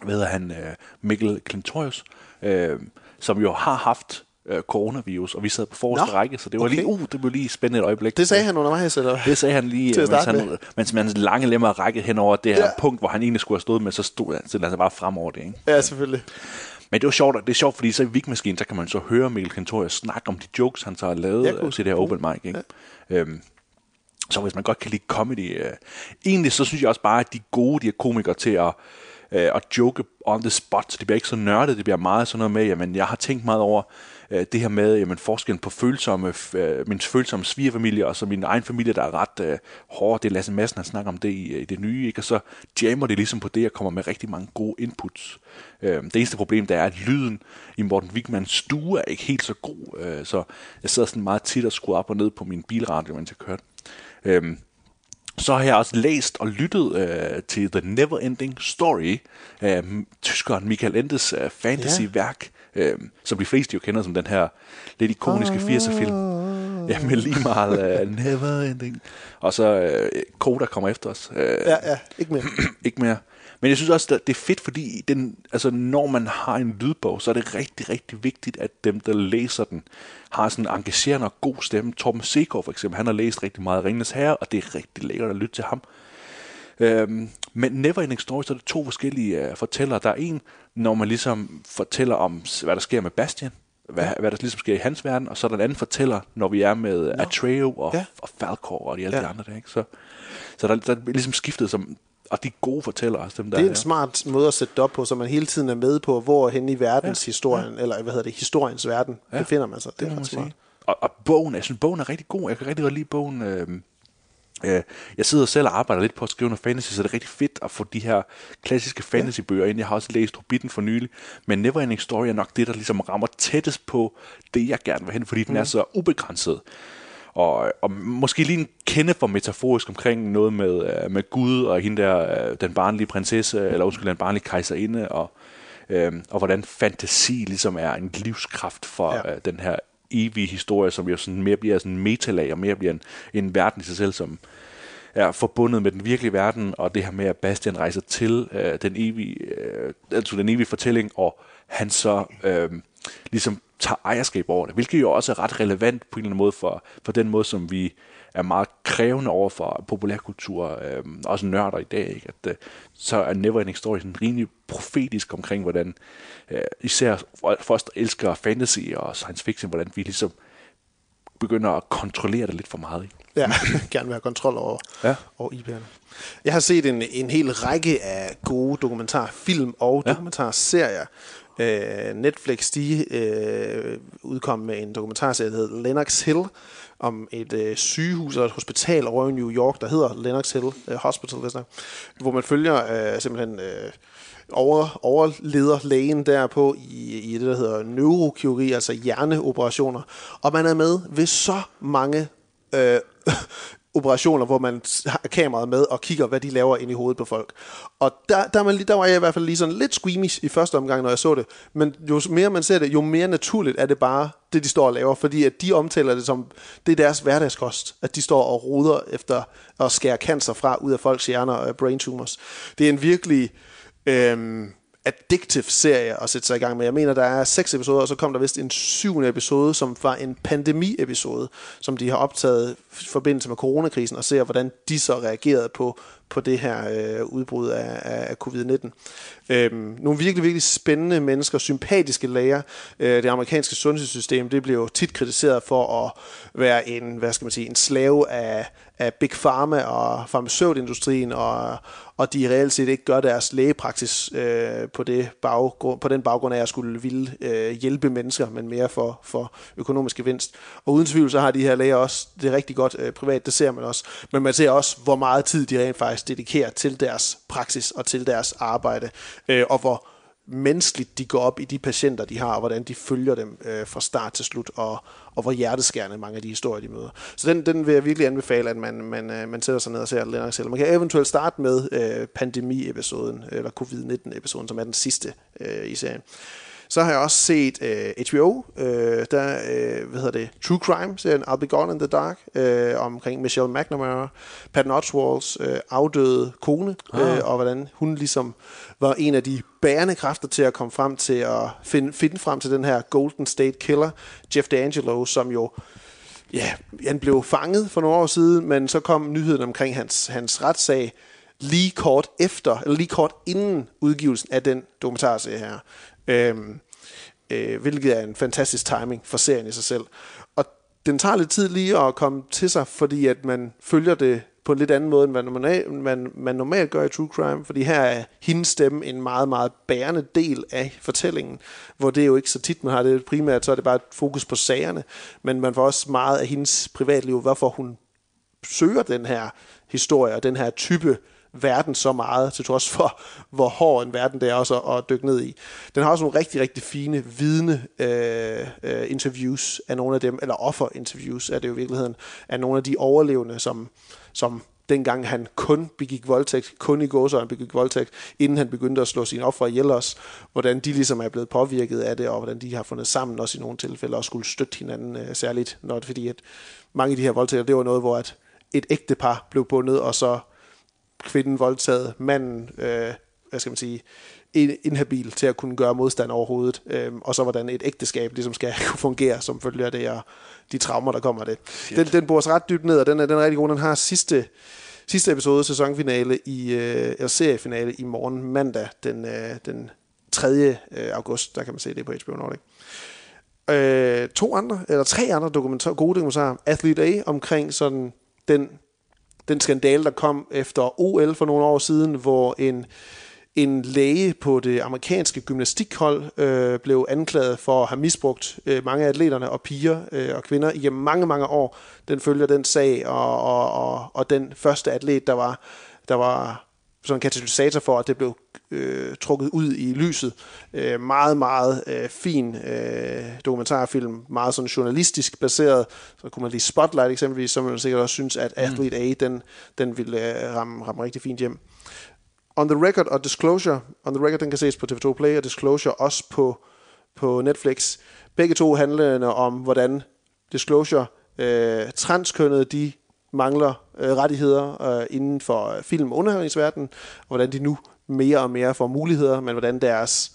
hvad hedder han, øh, Mikkel Klintorius, øh, som jo har haft øh, coronavirus, og vi sad på forreste Nå, række, så det var okay. lige, uh, det blev lige spændende et øjeblik. Det sagde han undervejs, eller? Det sagde han lige, at mens, han, mens, hans lange lemmer rækket hen over det her Ja. punkt, hvor han egentlig skulle have stået med, så stod han, så han bare frem over det. Ikke? Ja, selvfølgelig. Men det var sjovt, det er sjovt, fordi så i Vigmaskinen, så kan man så høre Mikkel Kentorius snakke om de jokes, han så har lavet Ja, cool. til det her open mic. Ikke? Ja. Øhm, så hvis man godt kan lide comedy, øh, egentlig så synes jeg også bare, at de gode, de er komikere til at, øh, og joke on the spot, så det bliver ikke så nørdet, det bliver meget sådan noget med, jamen jeg har tænkt meget over øh, det her med jamen, forskellen på følsomme, øh, min følsomme svigerfamilie og så min egen familie, der er ret øh, hård. Det er Lasse Madsen, han snakker om det i, øh, i det nye, ikke? og så jammer det ligesom på det, og kommer med rigtig mange gode inputs. Øh, det eneste problem, der er, at lyden i Morten Wigmans stue er ikke helt så god, øh, så jeg sidder sådan meget tit og skruer op og ned på min bilradio, mens jeg kørte. Øh, så har jeg også læst og lyttet øh, til The Neverending Story af tyskeren Michael Endes øh, fantasyværk, øh, som de fleste jo kender som den her lidt ikoniske 80'er-film. Ja, med lige meget øh, Neverending. Og så øh, Koda kommer efter os. Øh, Ja, ja, ikke mere. ikke mere. Men jeg synes også, at det er fedt, fordi den, altså, når man har en lydbog, så er det rigtig, rigtig vigtigt, at dem, der læser den, har sådan en engagerende og god stemme. Torben Sekov for eksempel, han har læst rigtig meget Ringens Herre, og det er rigtig lækkert at lytte til ham. Øhm, men Neverending Story, så er det to forskellige øh, fortællere. Der er en, når man ligesom fortæller om, hvad der sker med Bastian, hvad, ja. hvad der ligesom sker i hans verden, og så er der en anden fortæller, når vi er med no. Atreo og, Ja. og Falcor og de alle Ja. de andre der. Ikke? Så, så der, der er ligesom skiftet som, og de gode fortællere også, dem der Det er en smart måde at sætte det op på, så man hele tiden er med på, hvor hen i verdenshistorien, ja. eller hvad hedder det, historiens verden, ja. Ja. befinder man sig. Det, det er ret smart. sige. Og, og bogen, jeg synes, bogen er rigtig god. Jeg kan rigtig godt lide bogen. Øh, Øh, jeg sidder selv og arbejder lidt på at skrive noget fantasy, så det er rigtig fedt at få de her klassiske fantasybøger ind. Jeg har også læst Hobbiten for nylig, men Neverending Story er nok det, der ligesom rammer tættest på det, jeg gerne vil hen, fordi mm. den er så ubegrænset. Og, og måske lige en kende for metaforisk omkring noget med, øh, med Gud og hende der, øh, den barnlige prinsesse, eller undskyld, den barnlige kejserinde, og, øh, og hvordan fantasi ligesom er en livskraft for ja. øh, den her evige historie, som jo sådan mere bliver sådan en metalag, og mere bliver en, en verden i sig selv, som er forbundet med den virkelige verden, og det her med, at Bastian rejser til øh, den, evige, øh, altså den evige fortælling, og han så øh, ligesom tager ejerskab over det, hvilket jo også er ret relevant på en eller anden måde for, for den måde, som vi er meget krævende over for populærkultur, øh, også nørder i dag, ikke? at øh, så er Neverending Story sådan rimelig profetisk omkring, hvordan øh, især os, der elsker fantasy og science fiction, hvordan vi ligesom begynder at kontrollere det lidt for meget. Ikke? Ja, gerne have kontrol over, ja. over IP'erne. Jeg har set en, en hel række af gode dokumentarfilm og ja. dokumentarserier. Øh, Netflix, de øh, udkom med en dokumentarserie, der hedder Lennox Hill, om et øh, sygehus eller et hospital over i New York, der hedder Lennox Hill øh, Hospital, hvis der, hvor man følger øh, simpelthen øh, over, overleder lægen derpå i, i det, der hedder neurokirurgi, altså hjerneoperationer. Og man er med ved så mange øh, operationer, hvor man har kameraet med og kigger, hvad de laver ind i hovedet på folk. Og der, der, man, der var jeg i hvert fald lige sådan lidt squeamish i første omgang, når jeg så det. Men jo mere man ser det, jo mere naturligt er det bare det, de står og laver. Fordi at de omtaler det som, det er deres hverdagskost. At de står og ruder efter at skære cancer fra ud af folks hjerner og brain tumors. Det er en virkelig... Øh, addictive serie at sætte sig i gang med. Jeg mener, der er seks episoder, og så kom der vist en syvende episode, som var en pandemi-episode, som de har optaget i forbindelse med coronakrisen, og ser, hvordan de så reagerede på, på det her øh, udbrud af, af covid-19. Øhm, nogle virkelig, virkelig spændende mennesker, sympatiske læger. Øh, det amerikanske sundhedssystem, det bliver jo tit kritiseret for at være en, hvad skal man sige, en slave af, af Big Pharma og farmaceutindustrien, og, og de reelt set ikke gør deres lægepraksis øh, på, det baggrund, på den baggrund af at skulle ville øh, hjælpe mennesker, men mere for, for økonomisk gevinst. Og uden tvivl så har de her læger også det rigtig godt øh, privat, det ser man også. Men man ser også, hvor meget tid de rent faktisk dedikerer til deres praksis og til deres arbejde, øh, og hvor menneskeligt de går op i de patienter, de har, og hvordan de følger dem øh, fra start til slut, og, og hvor hjerteskærende mange af de historier, de møder. Så den, den vil jeg virkelig anbefale, at man, man, øh, man sætter sig ned og ser Lennox Hill. Man kan eventuelt starte med øh, pandemi-episoden, eller covid-19-episoden, som er den sidste øh, i serien. Så har jeg også set øh, HBO, øh, der, øh, hvad hedder det, True Crime-serien I'll Be Gone in the Dark, øh, omkring Michelle McNamara, Patton Oswalts øh, afdøde kone, ah. øh, og hvordan hun ligesom var en af de bærende kræfter til at komme frem til at finde, finde frem til den her Golden State Killer, Jeff D'Angelo, som jo ja, han blev fanget for nogle år siden, men så kom nyheden omkring hans, hans retssag lige kort efter, eller lige kort inden udgivelsen af den dokumentarserie her. Øhm, øh, hvilket er en fantastisk timing for serien i sig selv. Og den tager lidt tid lige at komme til sig, fordi at man følger det på en lidt anden måde, end man, man, man normalt gør i True Crime, fordi her er hendes stemme en meget, meget bærende del af fortællingen, hvor det er jo ikke så tit, man har det. Primært, så er det bare et fokus på sagerne, men man får også meget af hendes privatliv, hvorfor hun søger den her historie og den her type verden så meget, til trods for, hvor hård en verden det er også at, at dykke ned i. Den har også nogle rigtig, rigtig fine vidne øh, øh, interviews af nogle af dem, eller offer-interviews er det jo i virkeligheden, af nogle af de overlevende, som, som dengang han kun begik voldtægt, kun i gåsøjne begik voldtægt, inden han begyndte at slå sine ofre ihjel os, hvordan de ligesom er blevet påvirket af det, og hvordan de har fundet sammen også i nogle tilfælde, og skulle støtte hinanden øh, særligt, når, fordi at mange af de her voldtægter, det var noget, hvor at et ægtepar blev bundet, og så kvinden voldtaget, manden, øh, hvad skal man sige, inhabil til at kunne gøre modstand overhovedet, øh, og så hvordan et ægteskab ligesom skal kunne fungere som følger af det, og de traumer, der kommer af det. Den, den bor sig ret dybt ned, og den er, den er rigtig god. Den har sidste, sidste episode, sæsonfinale i, øh, eller seriefinale i morgen mandag, den, øh, den 3. Øh, august, der kan man se det på HBO Nordic. Øh, to andre, eller tre andre dokumentar, gode dokumentarer. Athlete A omkring sådan den den skandale, der kom efter OL for nogle år siden, hvor en, en læge på det amerikanske gymnastikhold øh, blev anklaget for at have misbrugt øh, mange af atleterne og piger øh, og kvinder igennem mange, mange år. Den følger den sag, og, og, og, og den første atlet, der var, der var sådan en katalysator for, at det blev øh, trukket ud i lyset. Øh, meget, meget øh, fin øh, dokumentarfilm, meget sådan journalistisk baseret. Så kunne man lige Spotlight eksempelvis, så man sikkert også synes, at Athlete A, den, den ville øh, ramme, ramme rigtig fint hjem. On the Record og Disclosure, On the Record, den kan ses på TV2 Play, og Disclosure også på, på Netflix. Begge to handlende om, hvordan Disclosure, øh, transkønnede, de mangler øh, rettigheder øh, inden for øh, film- og underholdningsverdenen, og hvordan de nu mere og mere får muligheder, men hvordan deres,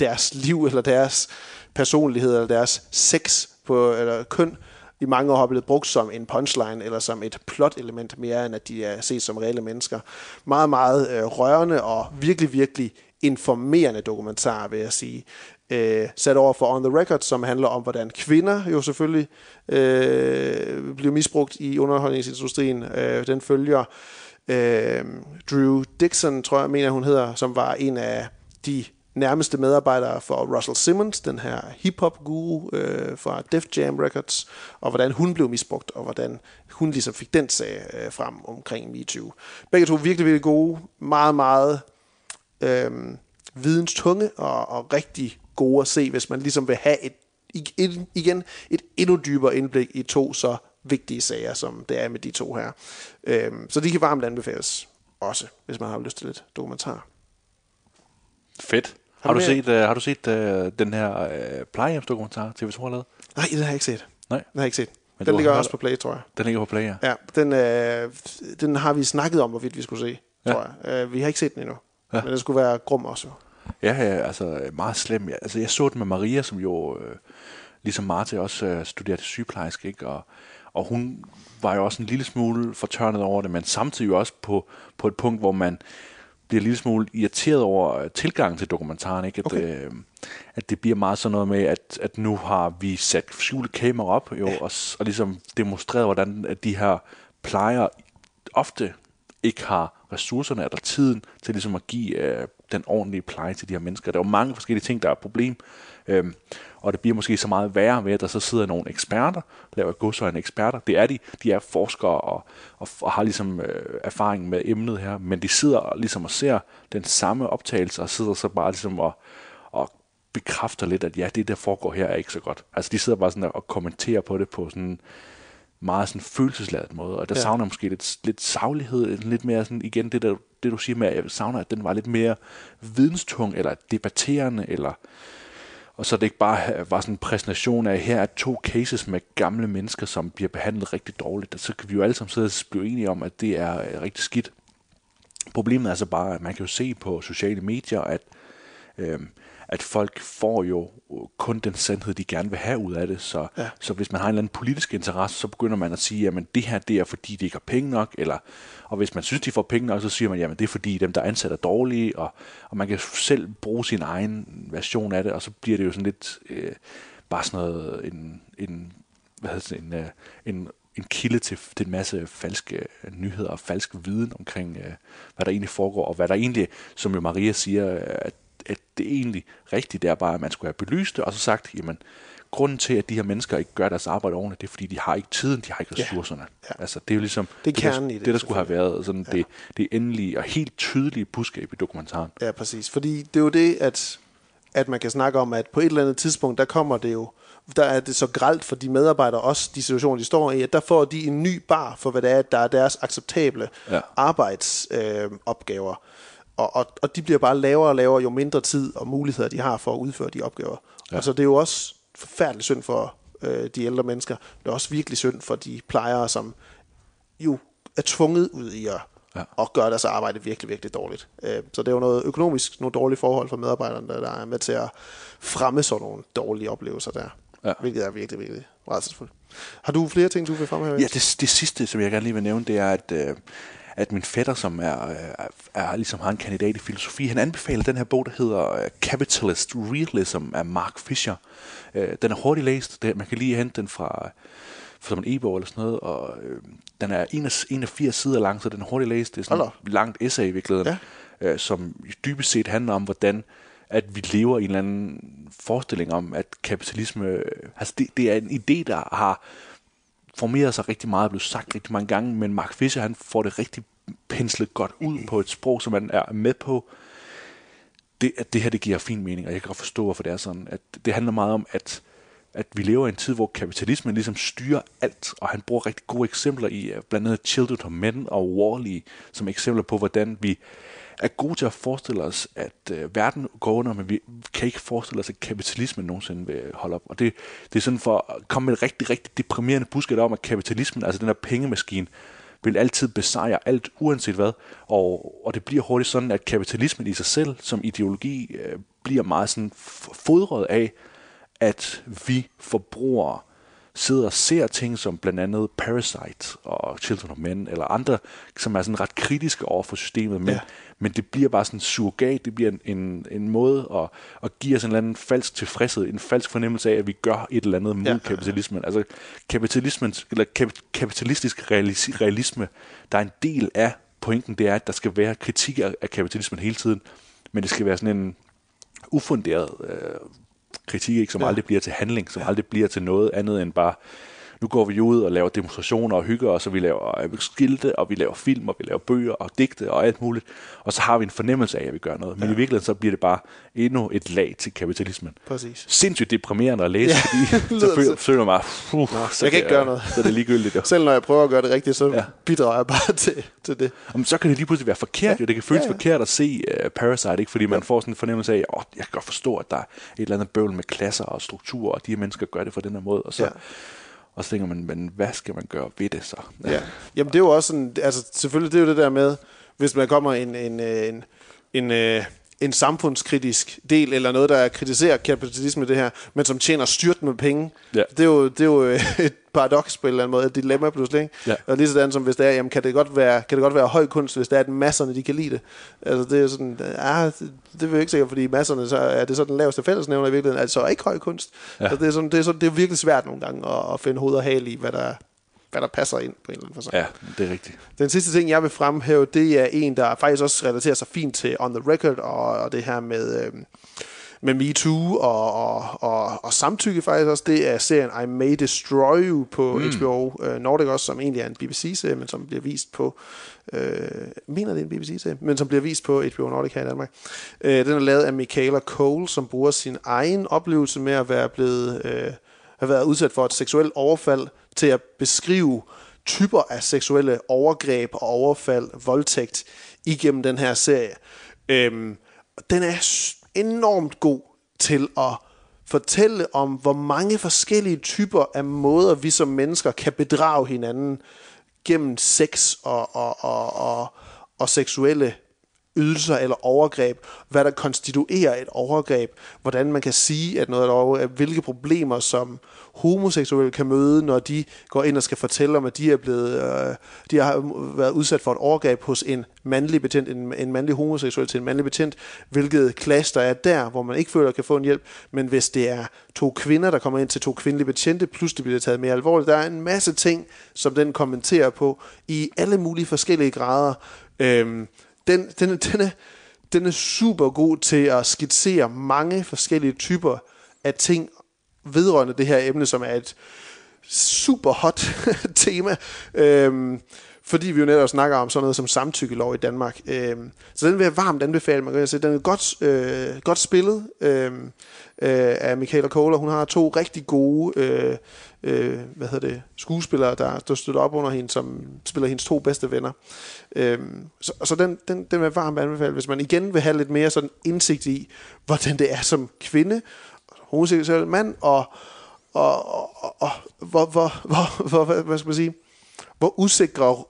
deres liv eller deres personlighed eller deres sex på, eller køn i mange år har blevet brugt som en punchline eller som et plot-element mere, end at de er set som reelle mennesker. Meget, meget øh, rørende og virkelig, virkelig informerende dokumentar, vil jeg sige. Øh, sat over for On The Record, som handler om, hvordan kvinder jo selvfølgelig øh, bliver misbrugt i underholdningsindustrien. Øh, den følger øh, Drew Dixon, tror jeg, mener hun hedder, som var en af de nærmeste medarbejdere for Russell Simmons, den her hip-hop-guru øh, fra Def Jam Records, og hvordan hun blev misbrugt, og hvordan hun ligesom fik den sag øh, frem omkring MeToo. Begge to virkelig, virkelig gode, meget, meget øh, videnstunge og, og rigtig gode at se, hvis man ligesom vil have et, et, igen et endnu dybere indblik i to så vigtige sager, som det er med de to her. Øh, så de kan varmt anbefales også, hvis man har lyst til lidt dokumentar. Fedt. Har Har, du set, uh, har du set uh, den her uh, plejehjemsdokumentar, TV2 har lavet? Nej, den har jeg ikke set. Nej. Den har jeg ikke set. Men den ligger har- også på Play, tror jeg. Den ligger på Play, ja. Ja, den, øh, den har vi snakket om, hvorvidt vi skulle se, Ja. tror jeg. Øh, vi har ikke set den endnu. Ja. Men den skulle være grum også. Ja, ja, altså meget slem. Altså, jeg så den med Maria, som jo, øh, ligesom Martha, også øh, studerede sygeplejerske, ikke? Og, og hun var jo også en lille smule fortørnet over det, men samtidig jo også på, på et punkt, hvor man bliver en lille smule irriteret over øh, tilgangen til dokumentaren, ikke? At, okay. øh, at det bliver meget sådan noget med, at, at nu har vi sat skjulte kamera op, jo, ja. og, og ligesom demonstreret, hvordan at de her plejer ofte ikke har ressourcerne eller tiden til ligesom at give øh, den ordentlige pleje til de her mennesker. Der er jo mange forskellige ting, der er et problem, øhm, og det bliver måske så meget værre ved, at der så sidder nogle eksperter, laver godsøjne eksperter. Det er de, de er forskere og, og, og har ligesom øh, erfaring med emnet her, men de sidder ligesom og ser den samme optagelse og sidder så bare ligesom og, og bekræfter lidt, at ja, det der foregår her er ikke så godt. Altså de sidder bare sådan og kommenterer på det på sådan meget sådan følelsesladet måde, og der Ja. savner måske lidt, lidt saglighed, lidt mere sådan, igen det, der, det du siger med, at jeg savner, at den var lidt mere videnstung, eller debatterende, eller og så det ikke bare var sådan en præsentation af, her er to cases med gamle mennesker, som bliver behandlet rigtig dårligt, og så kan vi jo alle sammen sidde og blive enige om, at det er øh, rigtig skidt. Problemet er så bare, at man kan jo se på sociale medier, at, øhm, at folk får jo kun den sandhed, de gerne vil have ud af det. Så, Ja. så hvis man har en eller anden politisk interesse, så begynder man at sige, at det her det er fordi, de ikke har penge nok. Eller, og hvis man synes, de får penge nok, så siger man, at det er fordi dem, der er ansat er dårlige. Og, og man kan selv bruge sin egen version af det, og så bliver det jo sådan lidt øh, bare sådan noget, en, en, hvad hedder det, en, øh, en, en kilde til, til en masse falske øh, nyheder og falsk viden omkring, øh, hvad der egentlig foregår, og hvad der egentlig, som jo Maria siger, øh, at, at det egentlig rigtigt det er bare, at man skulle have belyst det, og så sagt, jamen, grunden til, at de her mennesker ikke gør deres arbejde ordentligt, det er, fordi de har ikke tiden, de har ikke Ja. ressourcerne. Ja. Altså, det er jo ligesom Det er der- kernen i det, det, der skulle have været sådan det, det endelige og helt tydelige budskab i dokumentaren. Ja, præcis. Fordi det er jo det, at, at man kan snakke om, at på et eller andet tidspunkt, der kommer det jo, der er det så gralt for de medarbejdere, også de situationer, de står i, at der får de en ny bar for, hvad det er, der er deres acceptable Ja. arbejdsopgaver. Øh, opgaver. Og, og, og de bliver bare lavere og lavere, jo mindre tid og muligheder de har for at udføre de opgaver. Ja. Ja. Og så det er jo også forfærdeligt synd for øh, de ældre mennesker. Det er også virkelig synd for de plejere, som jo er tvunget ud i at. Ja. at gøre deres arbejde virkelig, virkelig dårligt. Øh, så det er jo noget økonomisk, nogle dårlige forhold for medarbejderne, der er med til at fremme sådan nogle dårlige oplevelser der. Ja. Hvilket er virkelig, virkelig rædselsfuldt. Har du flere ting, du vil fremhæve? Ja, det, det sidste, som jeg gerne lige vil nævne, det er, at, øh, at min fætter, som er, er, er, ligesom har en kandidat i filosofi, han anbefaler den her bog, der hedder øh, Capitalist Realism af Mark Fisher. Øh, den er hurtigt læst. Det, man kan lige hente den fra som en e-bog eller sådan noget, og øh, den er 81 sider lang, så den er hurtigt læst. Det er sådan et langt essay i virkeligheden. øh, som dybest set handler om, hvordan at vi lever i en eller anden forestilling om, at kapitalisme, øh, altså det, det er en idé, der har formeret sig rigtig meget, og blevet sagt rigtig mange gange, men Mark Fisher, han får det rigtig penslet godt ud på et sprog, som man er med på. Det, at det her, det giver fin mening, og jeg kan godt forstå, hvorfor det er sådan. At det handler meget om, at, at vi lever i en tid, hvor kapitalismen ligesom styrer alt, og han bruger rigtig gode eksempler i blandt andet Children of Men og Wall-E, som eksempler på, hvordan vi er gode til at forestille os, at øh, verden går under, men vi kan ikke forestille os, at kapitalismen nogensinde vil holde op. Og det, det er sådan for at komme med et rigtig, rigtig deprimerende budskab om, at kapitalismen, altså den her pengemaskine, vil altid besejre alt, uanset hvad. Og, og det bliver hurtigt sådan, at kapitalismen i sig selv, som ideologi, øh, bliver meget sådan fodret af, at vi forbrugere sidder og ser ting som blandt andet Parasite og Children of Men, eller andre, som er sådan ret kritiske over for systemet, men, Ja men det bliver bare sådan surrogat, det bliver en, en, en måde at, at give os en eller anden falsk tilfredshed, en falsk fornemmelse af, at vi gør et eller andet mod Ja. kapitalismen. Altså kapitalismens, eller kap, kapitalistisk realis, realisme, der er en del af pointen, det er, at der skal være kritik af, af kapitalismen hele tiden, men det skal være sådan en ufunderet øh, kritik, ikke, som ja. aldrig bliver til handling, som ja. aldrig bliver til noget andet end bare, nu går vi ud og laver demonstrationer og hygger os, og vi laver øh, skilte, og vi laver film, og vi laver bøger og digte og alt muligt, og så har vi en fornemmelse af, at vi gør noget. Men Ja. i virkeligheden så bliver det bare endnu et lag til kapitalismen. Præcis. Sindssygt deprimerende at læse, Ja, fordi så føler, føler jeg mig, så jeg kan ikke det gøre noget. Så er det ligegyldigt. Jo. Selv når jeg prøver at gøre det rigtigt, så ja. Bidrager jeg bare til, til det. Jamen, så kan det lige pludselig være forkert. Ja. Jo. Det kan føles Ja, ja, forkert at se uh, Parasite, ikke? fordi man får sådan en fornemmelse af, at jeg kan godt forstå, at der er et eller andet bøvl med klasser og strukturer, og de her mennesker gør det på den her måde. Og så, Ja og så tænker man, men hvad skal man gøre ved det så? Ja. Jamen det er jo også sådan, altså selvfølgelig det er jo det der med, hvis man kommer en, en, øh, en, en, en, en samfundskritisk del, eller noget, der kritiserer kapitalisme det her, men som tjener styrt med penge. Ja. Det er jo, det er jo øh, et paradoks på en eller anden måde, et dilemma pludselig. Ikke? Ja. Og lige sådan som hvis det er, jamen, kan det godt være, kan det godt være høj kunst, hvis det er, at masserne de kan lide det. Altså det er sådan, ja, det, er jo ikke sikkert, fordi masserne, så er det så den laveste fællesnævner i virkeligheden, altså ikke høj kunst. Ja. Ja. Så det er, sådan, det, er sådan, det er virkelig svært nogle gange at, at finde hoved og hale i, hvad der, hvad der passer ind på en eller anden fasong. Ja, det er rigtigt. Den sidste ting, jeg vil fremhæve, det er en, der faktisk også relaterer sig fint til On The Record, og, og det her med, øh, med MeToo og, og, og, og samtykke faktisk også. Det er serien I May Destroy You på mm. HBO øh, Nordic også, som egentlig er en BBC-serie, men som bliver vist på, øh, mener det er en BBC-serie, men som bliver vist på HBO Nordic her i Danmark. Øh, den er lavet af Michaela Cole, som bruger sin egen oplevelse med at være blevet... Øh, have været udsat for et seksuelt overfald til at beskrive typer af seksuelle overgreb og overfald, voldtægt igennem den her serie. Øhm, den er enormt god til at fortælle om, hvor mange forskellige typer af måder, vi som mennesker kan bedrage hinanden gennem sex og, og, og, og, og seksuelle ydelser eller overgreb, hvad der konstituerer et overgreb, hvordan man kan sige, at noget er et overgreb, hvilke problemer som homoseksuelle kan møde, når de går ind og skal fortælle om, at de er blevet, øh, de har været udsat for et overgreb hos en mandlig betjent, en, en mandlig homoseksuel til en mandlig betjent, hvilket klasse der er der, hvor man ikke føler, at kan få en hjælp, men hvis det er to kvinder, der kommer ind til to kvindelige betjente, pludselig bliver det taget mere alvorligt. Der er en masse ting, som den kommenterer på i alle mulige forskellige grader. Øhm, den, den, den, er, den er super god til at skitsere mange forskellige typer af ting vedrørende det her emne, som er et super hot tema, øhm, fordi vi jo netop snakker om sådan noget som samtykkelov i Danmark. Øhm, så den vil jeg varmt anbefale, man kan se. Den er godt, øh, godt spillet øhm, øh, af Michaela Kohler. Hun har to rigtig gode øh, øh, hvad hedder det, skuespillere, der, der støtter op under hende, som spiller hendes to bedste venner. Øh, så så den, den, den vil jeg varmt anbefale, hvis man igen vil have lidt mere sådan indsigt i, hvordan det er som kvinde, homoseksuel mand, og, og, og, og hvor, hvor, hvor, hvor, hvad, hvad skal man sige, hvor usikre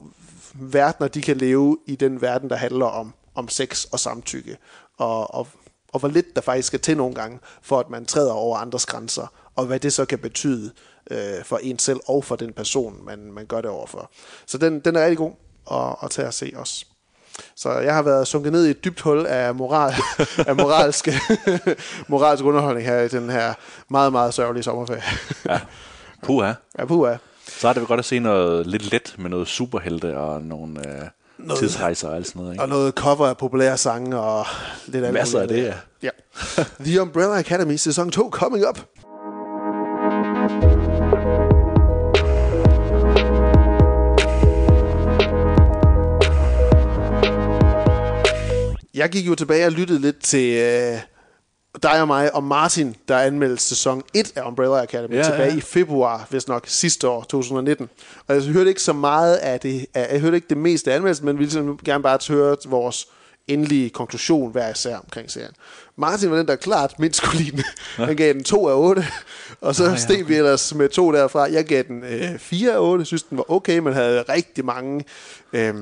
verdener de kan leve i den verden, der handler om, om sex og samtykke, og, og, og hvor lidt der faktisk skal til nogle gange, for at man træder over andres grænser, og hvad det så kan betyde øh, for en selv og for den person, man, man gør det overfor. Så den, den er rigtig god at, at tage og se også. Så jeg har været sunket ned i et dybt hul af, moral, af moralske, moralsk underholdning her i den her meget, meget sørgelige sommerferie. Ja. Puha. Ja, puha. Så er det vel godt at se noget lidt let med noget superhelte og nogle, øh, Noget- tidsrejser og alt sådan noget. Ikke? Og noget cover af populære sange og lidt alt Masser af det, ja. ja. The Umbrella Academy sæson 2 coming up. Jeg gik jo tilbage og lyttede lidt til øh, dig og mig og Martin, der anmeldte sæson 1 af Umbrella Academy Ja, tilbage ja. i februar, hvis nok sidste år, 2019. Og jeg hørte ikke så meget af det, jeg hørte ikke det meste af anmeldelsen, men ville ligesom gerne bare høre vores endelige konklusion hver især omkring serien. Martin var den, der klart mindst kunne lide den. Han gav den 2 af 8, og så Nå, ja, steg vi ellers med to derfra. Jeg gav den øh, 4 af 8, synes den var okay, men havde rigtig mange øh,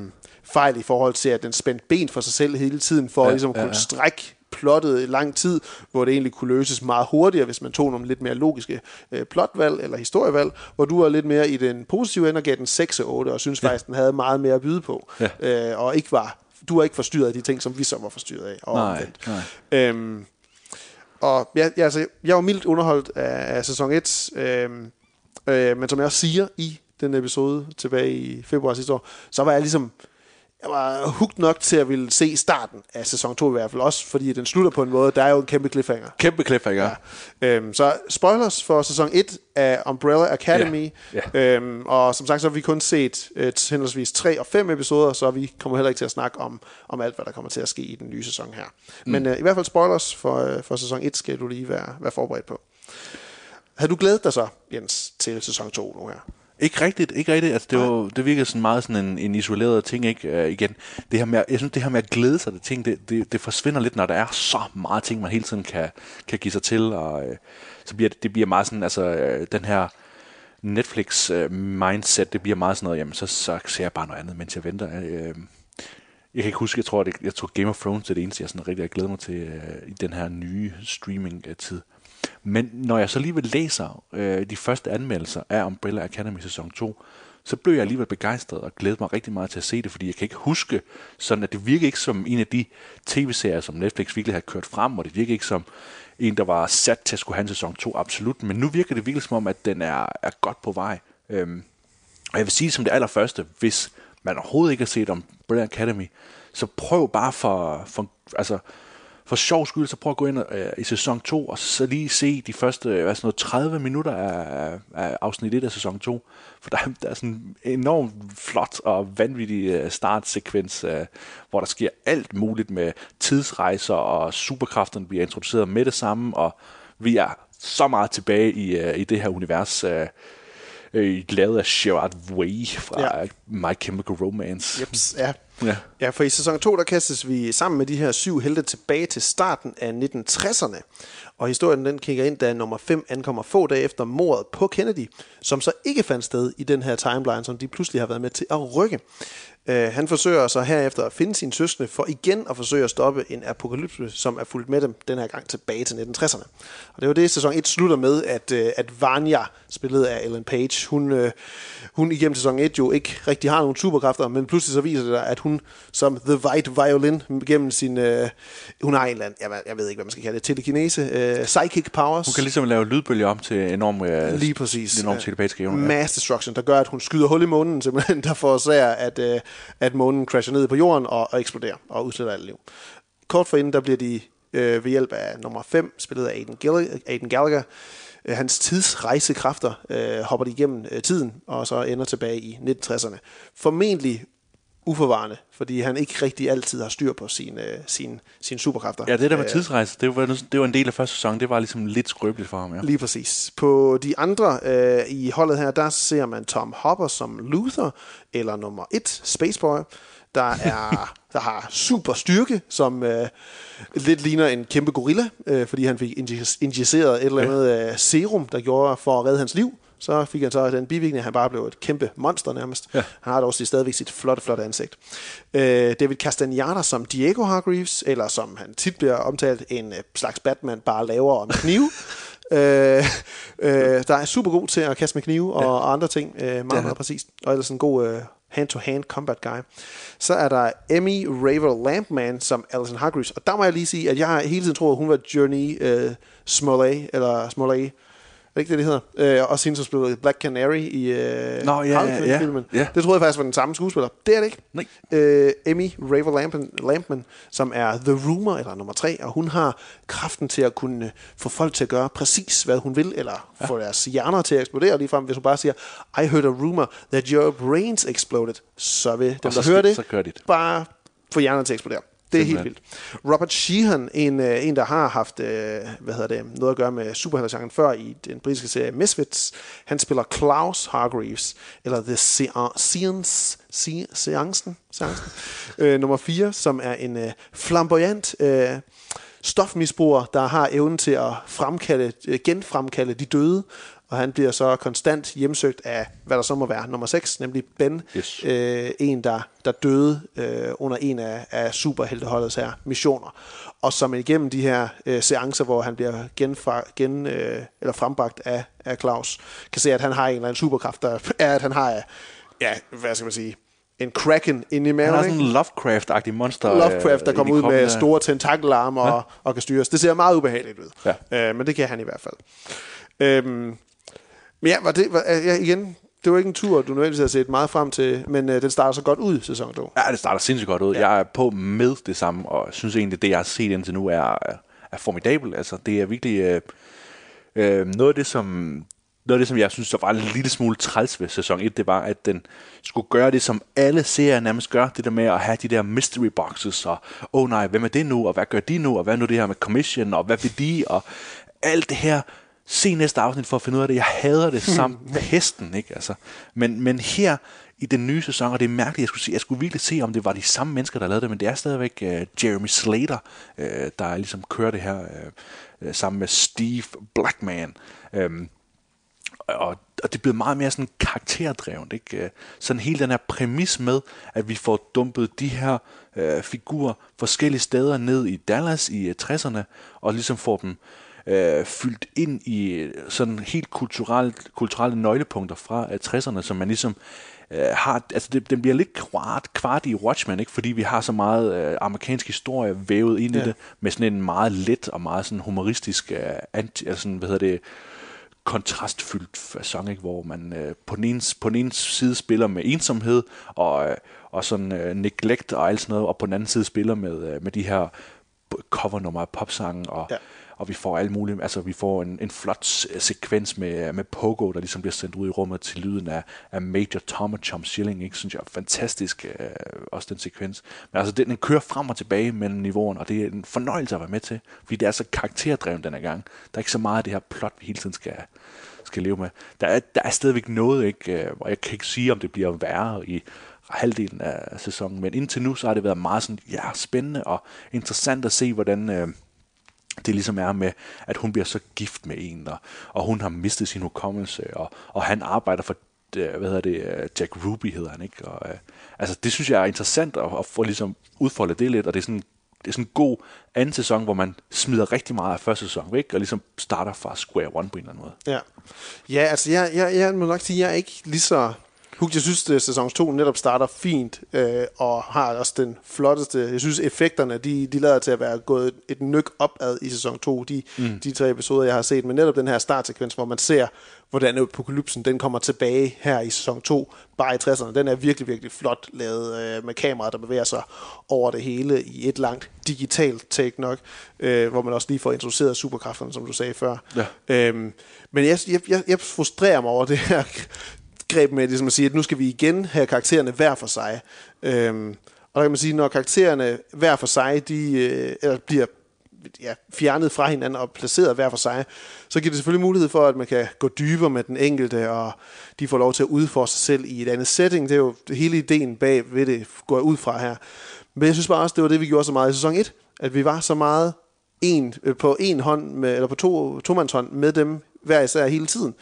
fejl i forhold til, at den spændte ben for sig selv hele tiden, for ja, Ja, at ligesom ja, kunne ja. strække plottet i lang tid, hvor det egentlig kunne løses meget hurtigere, hvis man tog nogle lidt mere logiske øh, plotvalg eller historievalg, hvor du var lidt mere i den positive ende og gav den 6 af 8, og synes ja. faktisk, den havde meget mere at byde på, Ja. øh, og ikke var, du var ikke forstyrret af de ting, som vi så var forstyrret af. Og Nej, omvendt. nej. Øhm, og jeg, jeg, altså, jeg var mildt underholdt af, af sæson 1, øhm, øh, men som jeg også siger i den episode tilbage i februar sidste år, så var jeg ligesom, jeg var hooked nok til at ville se starten af sæson 2 i hvert fald, også fordi den slutter på en måde, der er jo en kæmpe cliffhanger. Kæmpe cliffhanger. Ja. Øhm, så spoilers for sæson 1 af Umbrella Academy. Ja, Øhm, og som sagt, så har vi kun set øh, henholdsvis 3 og 5 episoder, så vi kommer heller ikke til at snakke om, om alt, hvad der kommer til at ske i den nye sæson her. Mm. Men øh, i hvert fald spoilers for, øh, for sæson 1 skal du lige være, være forberedt på. Har du glædet dig så, Jens, til sæson 2 nu her? Ikke rigtigt, ikke rigtigt. Altså, det, var, det virkede sådan meget sådan en, en isoleret ting, ikke? Uh, igen, det her med, jeg synes, det her med at glæde sig til ting, det, det, det forsvinder lidt, når der er så meget ting, man hele tiden kan, kan give sig til, og uh, så bliver det, det bliver meget sådan, altså, uh, den her Netflix uh, mindset, det bliver meget sådan noget, jamen, så, så ser jeg bare noget andet, mens jeg venter. Uh, jeg kan ikke huske, jeg tror, det, jeg tror Game of Thrones er det eneste, jeg sådan rigtig har glædet mig til uh, i den her nye streaming-tid. Men når jeg så alligevel læser øh, de første anmeldelser af Umbrella Academy sæson 2, så blev jeg alligevel begejstret og glædede mig rigtig meget til at se det, fordi jeg kan ikke huske, sådan at det virker ikke som en af de tv-serier, som Netflix virkelig har kørt frem, og det virker ikke som en, der var sat til at skulle have en sæson 2, absolut. Men nu virker det virkelig som om, at den er, er godt på vej. Øhm, og jeg vil sige som det allerførste, hvis man overhovedet ikke har set Umbrella Academy, så prøv bare for, for altså, for sjov skyld, så prøv at gå ind øh, i sæson 2, og så lige se de første er sådan noget, 30 minutter af, af, af afsnit 1 af sæson 2. For der, er- der er sådan en enormt flot og vanvittig øh, startsekvens, øh, hvor der sker alt muligt med tidsrejser, og superkræfterne bliver introduceret med det samme, og vi er så meget tilbage i, øh, i det her univers, øh, øh, lavet af Gerard Way fra ja. My Chemical Romance. Jeps, ja. Ja. Ja, for i sæson 2, der kastes vi sammen med de her syv helte tilbage til starten af 1960'erne. Og historien den kigger ind, da nummer 5 ankommer få dage efter mordet på Kennedy, som så ikke fandt sted i den her timeline, som de pludselig har været med til at rykke. Uh, han forsøger så herefter at finde sine søskende for igen at forsøge at stoppe en apokalypse, som er fulgt med dem den her gang tilbage til 1960'erne. Og det var det, sæson 1 slutter med, at, uh, at Vanya, spillet af Ellen Page, hun, uh, hun igennem sæson 1 jo ikke rigtig har nogen superkræfter, men pludselig så viser det sig, at hun som The White Violin gennem sin... Uh, hun har en eller anden, jeg, ved- jeg ved ikke, hvad man skal kalde det, telekinese, uh, psychic powers. Hun kan ligesom lave lydbølger om til enorm, øh, Lige præcis. enorm telepatiske evner. Ja. Mass destruction, der gør, at hun skyder hul i månen, simpelthen, der forårsager, at, øh, at månen crasher ned på jorden og, og eksploderer og udsletter alt liv. Kort forinden, der bliver de øh, ved hjælp af nummer 5, spillet af Aiden, Gill- Aiden Gallagher, øh, hans tidsrejsekræfter øh, hopper de igennem øh, tiden, og så ender tilbage i 1960'erne. Formentlig uforvarende, fordi han ikke rigtig altid har styr på sine, øh, sine, sine superkræfter. Ja, det der med Øh, tidsrejse, det var, det var en del af første sæson. Det var ligesom lidt skrøbeligt for ham, ja. Lige præcis. På de andre øh, i holdet her, der ser man Tom Hopper som Luther, eller nummer 1, Spaceboy, der, er, der har super styrke, som øh, lidt ligner en kæmpe gorilla, øh, fordi han fik inji- injiceret et eller andet øh, serum, der gjorde for at redde hans liv. Så fik han så den bivirkning, at han bare blev et kæmpe monster nærmest. Ja. Han har dog stadigvæk sit flotte, flotte ansigt. Øh, David Castaneda som Diego Hargreaves, eller som han tit bliver omtalt, en øh, slags Batman, bare lavere og med knive. øh, øh, der er super god til at kaste med knive og, ja. og andre ting. Øh, meget, meget, meget præcist. Og ellers en god øh, hand-to-hand combat guy. Så er der Emmy Raver Lampman som Alison Hargreaves. Og der må jeg lige sige, at jeg har hele tiden troet, at hun var Journey øh, Smollett, eller Smollett det ikke det, det hedder? Øh, og hende, som spillede Black Canary i øh, Nå, ja, ja, filmen. Ja. Det troede jeg faktisk var den samme skuespiller. Det er det ikke. Nej. Øh, Emmy Raver Lampman, Lampman, som er The Rumor, eller nummer tre, og hun har kraften til at kunne få folk til at gøre præcis, hvad hun vil, eller ja. få deres hjerner til at eksplodere ligefrem. Hvis hun bare siger, I heard a rumor that your brains exploded, så vil dem, der hører det, så det. bare få hjernerne til at eksplodere. Det er helt vildt. Robert Sheehan, en, øh, en der har haft øh, hvad hedder det, noget at gøre med superheltegenren før i den britiske serie Misfits, han spiller Klaus Hargreaves, eller The Sean- Seance, Se- Seancen, Seancen? Øh, nummer 4, som er en øh, flamboyant øh, stofmisbruger, der har evnen til at fremkalde, øh, genfremkalde de døde, og han bliver så konstant hjemsøgt af, hvad der så må være, nummer 6, nemlig Ben, Yes. øh, en, der, der døde øh, under en af, af superhelteholdets her missioner. Og som igennem de her øh, seancer, hvor han bliver genfra, gen, øh, eller frembragt af, af Claus, kan se, at han har en eller anden superkraft, der er, at han har, øh, ja, hvad skal man sige, en kraken inde i maven. Han ikke? sådan en Lovecraft-agtig monster. Lovecraft, der øh, kommer ud med store tentakelarme og, og kan styres. Det ser meget ubehageligt ud. Ja. Øh, men det kan han i hvert fald. Øhm, men ja, var det, var, ja, igen, det var ikke en tur, du nødvendigvis har set meget frem til, men øh, den starter så godt ud, sæson 2. Ja, det starter sindssygt godt ud. Ja. Jeg er på med det samme, og synes egentlig, det jeg har set indtil nu er, er formidabelt. Altså, det er virkelig øh, øh, noget af det, som noget af det, som jeg synes, der var en lille smule træls ved sæson 1, det var, at den skulle gøre det, som alle serier nærmest gør, det der med at have de der mystery boxes, og åh oh, nej, hvem er det nu, og hvad gør de nu, og hvad er nu det her med commission, og hvad vil de, og alt det her. Se næste afsnit for at finde ud af det. Jeg hader det samt pesten, ikke? Altså, men, men her i den nye sæson, og det er mærkeligt, jeg skulle, se, jeg skulle virkelig se, om det var de samme mennesker, der lavede det, men det er stadigvæk uh, Jeremy Slater, uh, der ligesom kører det her uh, sammen med Steve Blackman. Um, og, og det er blevet meget mere sådan karakterdrevet. Ikke? Sådan hele den her præmis med, at vi får dumpet de her øh, figurer forskellige steder ned i Dallas i øh, 60'erne, og ligesom får dem øh, fyldt ind i øh, sådan helt kulturelt, kulturelle nøglepunkter fra øh, 60'erne, som man ligesom øh, har, altså det, den bliver lidt kvart, kvart i Watchmen, ikke? fordi vi har så meget øh, amerikansk historie vævet ind ja. i det, med sådan en meget let og meget sådan humoristisk, øh, anti, altså sådan, hvad hedder det, kontrastfyldt fasong, ikke? hvor man øh, på, den ene, på den ene side spiller med ensomhed og, øh, og sådan øh, neglect og alt sådan noget, og på den anden side spiller med, øh, med de her covernummer af popsange, og, ja og vi får alt muligt, altså vi får en, en flot sekvens med, med Pogo, der ligesom bliver sendt ud i rummet til lyden af, af Major Tom og Chum Schilling, ikke? synes jeg er fantastisk, øh, også den sekvens. Men altså, den, den kører frem og tilbage mellem niveauerne, og det er en fornøjelse at være med til, fordi det er så karakterdrevet den her gang. Der er ikke så meget af det her plot, vi hele tiden skal, skal leve med. Der er, der er stadigvæk noget, ikke, øh, og jeg kan ikke sige, om det bliver værre i halvdelen af sæsonen, men indtil nu, så har det været meget sådan, ja, spændende og interessant at se, hvordan øh, det ligesom er med, at hun bliver så gift med en, og, og hun har mistet sin hukommelse, og, og han arbejder for, øh, hvad hedder det, øh, Jack Ruby hedder han, ikke? Og, øh, altså, det synes jeg er interessant at, at få ligesom udfoldet det lidt, og det er sådan det er sådan en god anden sæson, hvor man smider rigtig meget af første sæson væk, og ligesom starter fra square one på en eller anden måde. Ja, ja altså jeg, jeg, jeg må nok sige, at jeg er ikke lige så Hugt, jeg synes, at sæson 2 netop starter fint, øh, og har også den flotteste... Jeg synes, effekterne, de, de lader til at være gået et nyk opad i sæson 2, de, mm. de tre episoder, jeg har set. Men netop den her startsekvens, hvor man ser, hvordan apokalypsen den kommer tilbage her i sæson 2, bare i 60'erne, den er virkelig, virkelig flot lavet øh, med kameraer, der bevæger sig over det hele i et langt digitalt take nok, øh, hvor man også lige får introduceret superkræfterne, som du sagde før. Ja. Øhm, men jeg, jeg, jeg, jeg frustrerer mig over det her greb med ligesom at sige, at nu skal vi igen have karaktererne hver for sig. Øhm, og der kan man sige, når karaktererne hver for sig, de øh, eller bliver ja, fjernet fra hinanden og placeret hver for sig, så giver det selvfølgelig mulighed for, at man kan gå dybere med den enkelte, og de får lov til at udfordre sig selv i et andet setting. Det er jo hele ideen bag ved det, går jeg ud fra her. Men jeg synes bare også, det var det, vi gjorde så meget i sæson 1, at vi var så meget en, øh, på en hånd, med, eller på to, to hånd med dem hver især hele tiden.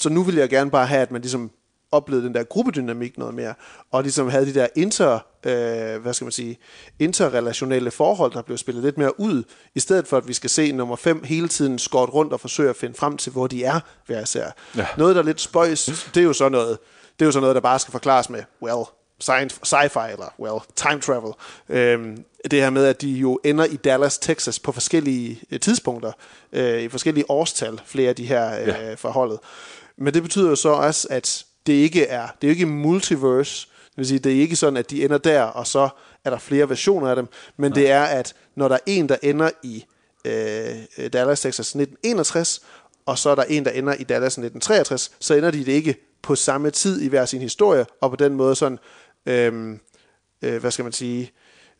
Så nu vil jeg gerne bare have, at man ligesom oplevede den der gruppedynamik noget mere, og ligesom havde de der inter, øh, hvad skal man sige, interrelationelle forhold, der blev spillet lidt mere ud, i stedet for at vi skal se nummer 5 hele tiden skåret rundt og forsøge at finde frem til, hvor de er hver især. Ja. Noget, der er lidt spøjs, det er jo så noget, det er jo så noget, der bare skal forklares med, well, science, sci-fi, eller well, time travel. Øhm, det her med, at de jo ender i Dallas, Texas på forskellige øh, tidspunkter, øh, i forskellige årstal, flere af de her øh, Ja. forholdet. Men det betyder jo så også, at det ikke er, det er jo ikke multiverse, det vil sige, det er ikke sådan, at de ender der, og så er der flere versioner af dem, men det er, at når der er en, der ender i øh, Dallas, Texas 1961, og så er der en, der ender i Dallas 1963, så ender de det ikke på samme tid i hver sin historie, og på den måde sådan, øhm, øh, hvad skal man sige,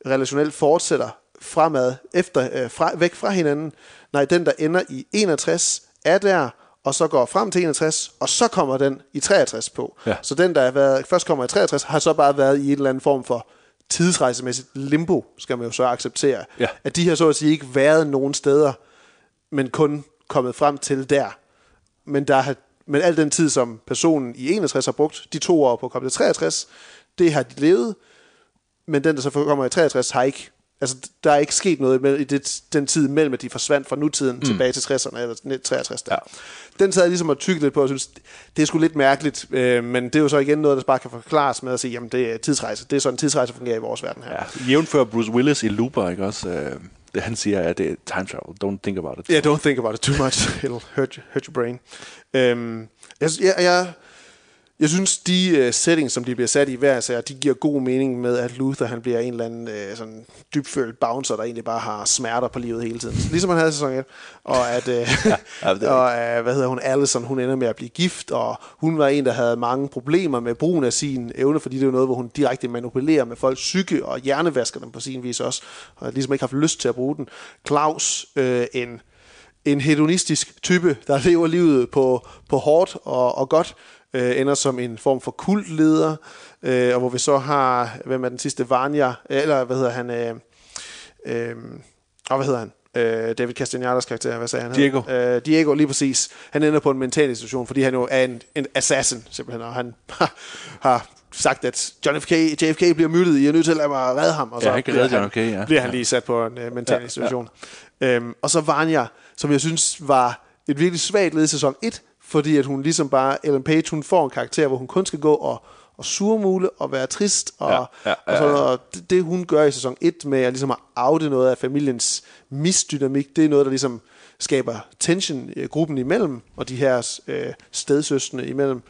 relationelt fortsætter fremad, efter, øh, fra, væk fra hinanden. Nej, den, der ender i 61, er der, og så går frem til 61, og så kommer den i 63 på. Ja. Så den, der har været, først kommer i 63, har så bare været i en eller anden form for tidsrejsemæssigt limbo, skal man jo så acceptere. Ja. At de har så at sige ikke været nogen steder, men kun kommet frem til der. Men, der har, men al den tid, som personen i 61 har brugt, de to år på at komme til 63, det har de levet, men den, der så kommer i 63, har ikke... Altså, der er ikke sket noget i det, den tid mellem, at de forsvandt fra nutiden mm. tilbage til 60'erne, eller 63. Der. Ja. Den sad jeg ligesom og tykke lidt på, og synes, det er sgu lidt mærkeligt, øh, men det er jo så igen noget, der bare kan forklares med at sige, jamen det er tidsrejse. Det er sådan, tidsrejse fungerer i vores verden her. Ja, jævnfør Bruce Willis i Looper, ikke også? Øh, det han siger, at det er time travel. Don't think about it. Yeah, don't think about it too much. It'll hurt, you, hurt your brain. Øhm, jeg, jeg, jeg, jeg synes, de uh, settings, som de bliver sat i hver serie, de giver god mening med, at Luther han bliver en eller anden uh, sådan dybfølt bouncer, der egentlig bare har smerter på livet hele tiden. Ligesom han havde i sæson 1. Og at, uh, ja, og uh, hvad hedder hun, Allison, hun ender med at blive gift, og hun var en, der havde mange problemer med brugen af sin evne, fordi det er jo noget, hvor hun direkte manipulerer med folks psyke og hjernevasker dem på sin vis også, og ligesom ikke haft lyst til at bruge den. Claus, øh, en en hedonistisk type, der lever livet på, på hårdt og, og godt, øh, ender som en form for kultleder, øh, og hvor vi så har, hvem er den sidste, Vanya, eller hvad hedder han, øh, øh, og hvad hedder han? Øh, David Castellanos karakter, hvad sagde han? Diego. Øh, Diego, lige præcis. Han ender på en mental institution, fordi han jo er en, en assassin, simpelthen, og han har, har sagt, at John F. K, JFK bliver myrdet, I er nødt til at lade mig redde ham, og så Ja, han kan bliver redde John F. K, ja. bliver han lige sat på en uh, mental ja, institution. Ja. Øhm, og så Vanya, som jeg synes var et virkelig svagt led i sæson 1, fordi at hun ligesom bare, Ellen Page, hun får en karakter, hvor hun kun skal gå og, og surmule og være trist, og, Ja, ja, ja, ja. og det, det, hun gør i sæson 1 med at ligesom at afde noget af familiens misdynamik, det er noget, der ligesom skaber tension i gruppen imellem, og de her øh, stedsøstende imellem.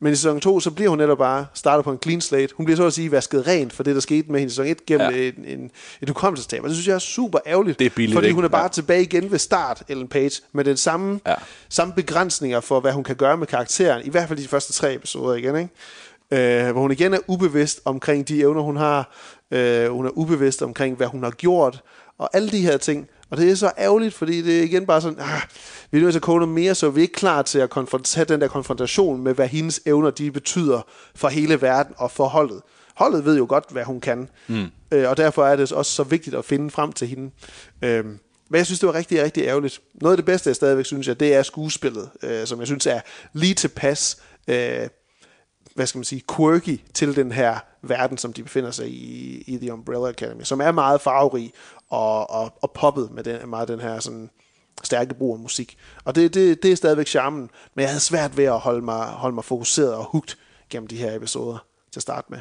Men i sæson 2, så bliver hun netop bare starter på en clean slate. Hun bliver så at sige vasket rent for det, der skete med hende i sæson 1 gennem Ja. en, en, et hukommelsestab. Og det synes jeg er super ærgerligt. Det er billigt, Fordi hun er bare Ja. tilbage igen ved start, Ellen Page, med den samme, ja. samme begrænsninger for, hvad hun kan gøre med karakteren. I hvert fald de første tre episoder igen, ikke? Øh, hvor hun igen er ubevidst omkring de evner, hun har. Øh, hun er ubevidst omkring, hvad hun har gjort. Og alle de her ting. Og det er så ærgerligt, fordi det er igen bare sådan, ah, vi er nødt til at koge noget mere, så vi er ikke klar til at have den der konfrontation med, hvad hendes evner de betyder for hele verden og for holdet. Holdet ved jo godt, hvad hun kan, mm. øh, og derfor er det også så vigtigt at finde frem til hende. Øh, men jeg synes, det var rigtig, rigtig ærgerligt. Noget af det bedste, jeg stadigvæk synes, jeg, det er skuespillet, øh, som jeg synes er lige tilpas, øh, hvad skal man sige, quirky til den her verden, som de befinder sig i, i The Umbrella Academy, som er meget farverig og, og, og poppet med den, meget den her sådan stærke brug af musik. Og det, det, det er stadigvæk charmen, men jeg havde svært ved at holde mig, holde mig fokuseret og hugt gennem de her episoder til at starte med.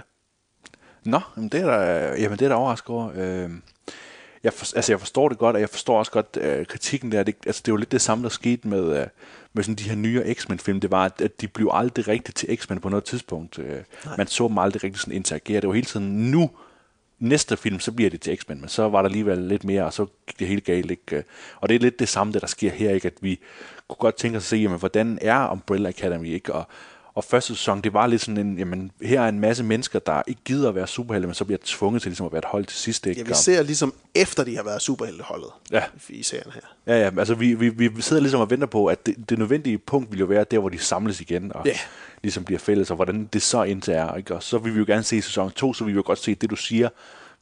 Nå, jamen det er der, jamen det er der overrasket over. Øh, jeg, for, altså jeg forstår det godt, og jeg forstår også godt øh, kritikken der. Det, altså det er jo lidt det samme, der skete med, øh, med sådan de her nye X-Men-film. Det var, at, de blev aldrig rigtigt til X-Men på noget tidspunkt. Øh, man så dem aldrig rigtig sådan interagere. Det var hele tiden nu, næste film, så bliver det til X-Men, men så var der alligevel lidt mere, og så gik det helt galt. Ikke? Og det er lidt det samme, det der sker her, ikke? at vi kunne godt tænke os at se, jamen, hvordan er Umbrella Academy, ikke? Og, og første sæson, det var lidt sådan en, jamen, her er en masse mennesker, der ikke gider at være superhelte, men så bliver tvunget til ligesom at være et hold til sidst. Ikke? Ja, vi ser ligesom efter de har været superhelteholdet Ja. i serien her. Ja, ja, altså vi, vi, vi sidder ligesom og venter på, at det, det nødvendige punkt vil jo være der, hvor de samles igen, og Ja. ligesom bliver fælles, og hvordan det så indtil er. Ikke? Og så vil vi jo gerne se i sæson 2, så vi vil jo godt se det, du siger.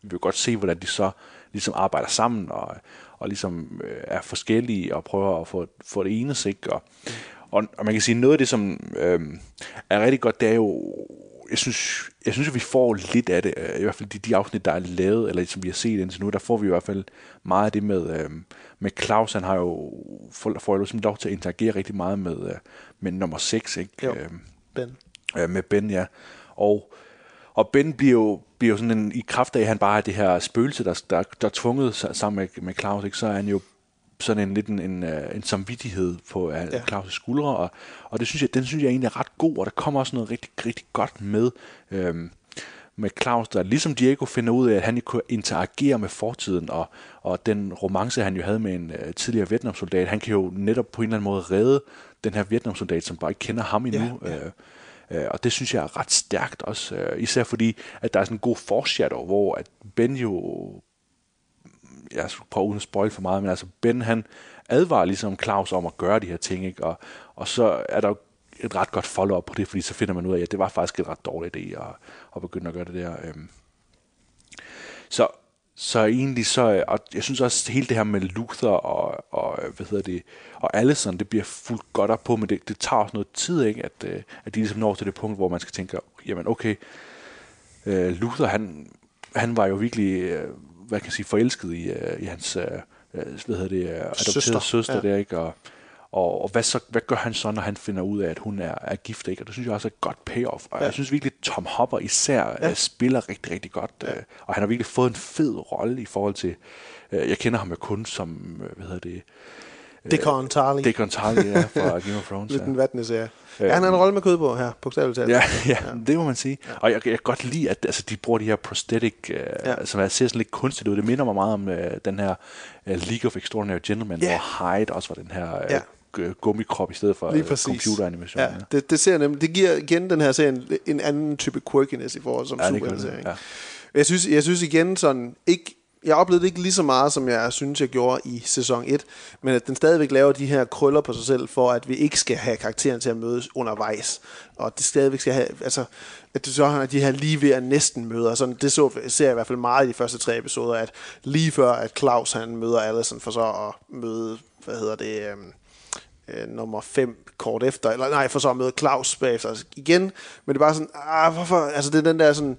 Vi vil jo godt se, hvordan de så ligesom arbejder sammen, og, og ligesom øh, er forskellige, og prøver at få, få det enes, ikke? Og, og, og man kan sige, noget af det, som øh, er rigtig godt, det er jo, jeg synes, jeg synes, at vi får lidt af det, øh, i hvert fald de, de afsnit, der er lavet, eller som vi har set indtil nu, der får vi i hvert fald meget af det med, øh, med Claus, han har jo, får, får jo ligesom lov til at interagere rigtig meget med, øh, med nummer 6, ikke? Jo. Øh, Ben. øh, med Ben, ja. Og, og Ben bliver jo, bliver jo sådan en, i kraft af, at han bare er det her spøgelse, der, der, der er tvunget sa- sammen med, med Claus, ikke? så er han jo sådan en lidt en, en, øh, en samvittighed på uh, ja. Claus' skuldre, og, og det synes jeg, den synes jeg egentlig er ret god, og der kommer også noget rigtig, rigtig godt med, øhm, med Claus, der ligesom Diego finder ud af, at han ikke kunne interagere med fortiden, og, og den romance, han jo havde med en uh, tidligere Vietnamsoldat, han kan jo netop på en eller anden måde redde den her Vietnamsoldat, som bare ikke kender ham endnu. Ja, ja. Øh, øh, og det synes jeg er ret stærkt også, øh, især fordi, at der er sådan en god foreshadow, hvor at Ben jo jeg skulle prøve uden at spoil for meget, men altså Ben han advarer ligesom Claus om at gøre de her ting, ikke? Og, og så er der jo et ret godt follow-up på det, fordi så finder man ud af, at det var faktisk et ret dårligt idé at, at begynde at gøre det der. Øhm. Så, så egentlig så, og jeg synes også, hele det her med Luther og, og hvad hedder det, og Allison, det bliver fuldt godt op på, men det, det tager også noget tid, ikke? At, øh, at de ligesom når til det punkt, hvor man skal tænke, jamen okay, øh, Luther, han, han var jo virkelig, øh, hvad kan jeg sige, forelsket i, øh, i hans, øh, øh, hvad hedder det, øh, adopterede Søster, søster, ja. der, ikke? Og, og, og hvad, så, hvad gør han så, når han finder ud af, at hun er, er gift, ikke? Og det synes jeg også er et godt payoff. Og ja. jeg synes virkelig, Tom Hopper især ja. spiller rigtig, rigtig godt. Ja. Og han har virkelig fået en fed rolle i forhold til, øh, jeg kender ham jo kun som, øh, hvad hedder det, Deacon Tarly. Deacon Tarly, ja, fra Game of Thrones. Lidt ja. en vatne serie. Ja, han har en rolle med kød på her, bogstaveligt talt. Ja, ja, ja, det må man sige. Ja. Og jeg, jeg kan godt lide, at altså, de bruger de her prosthetic, øh, ja. som er, ser sådan lidt kunstigt ud. Det minder mig meget om øh, den her øh, League of Extraordinary Gentlemen, Ja. hvor Hyde også var den her øh, Ja. gummikrop i stedet for øh, computeranimation. Ja, det, det, ser nemlig, det giver igen den her serie en, en anden type quirkiness i forhold som Ja, superhelteserie. ja. Jeg synes, jeg synes igen sådan, ikke, jeg oplevede det ikke lige så meget, som jeg synes, jeg gjorde i sæson 1, men at den stadigvæk laver de her krøller på sig selv, for at vi ikke skal have karakteren til at mødes undervejs. Og det stadigvæk skal have, altså, at det så har de her lige ved at næsten møder. Sådan, det så, ser jeg i hvert fald meget i de første tre episoder, at lige før, at Claus han møder Allison, for så at møde, hvad hedder det, øhm, øh, nummer 5 kort efter, eller nej, for så at møde Claus bagefter igen, men det er bare sådan, ah, hvorfor, altså det er den der sådan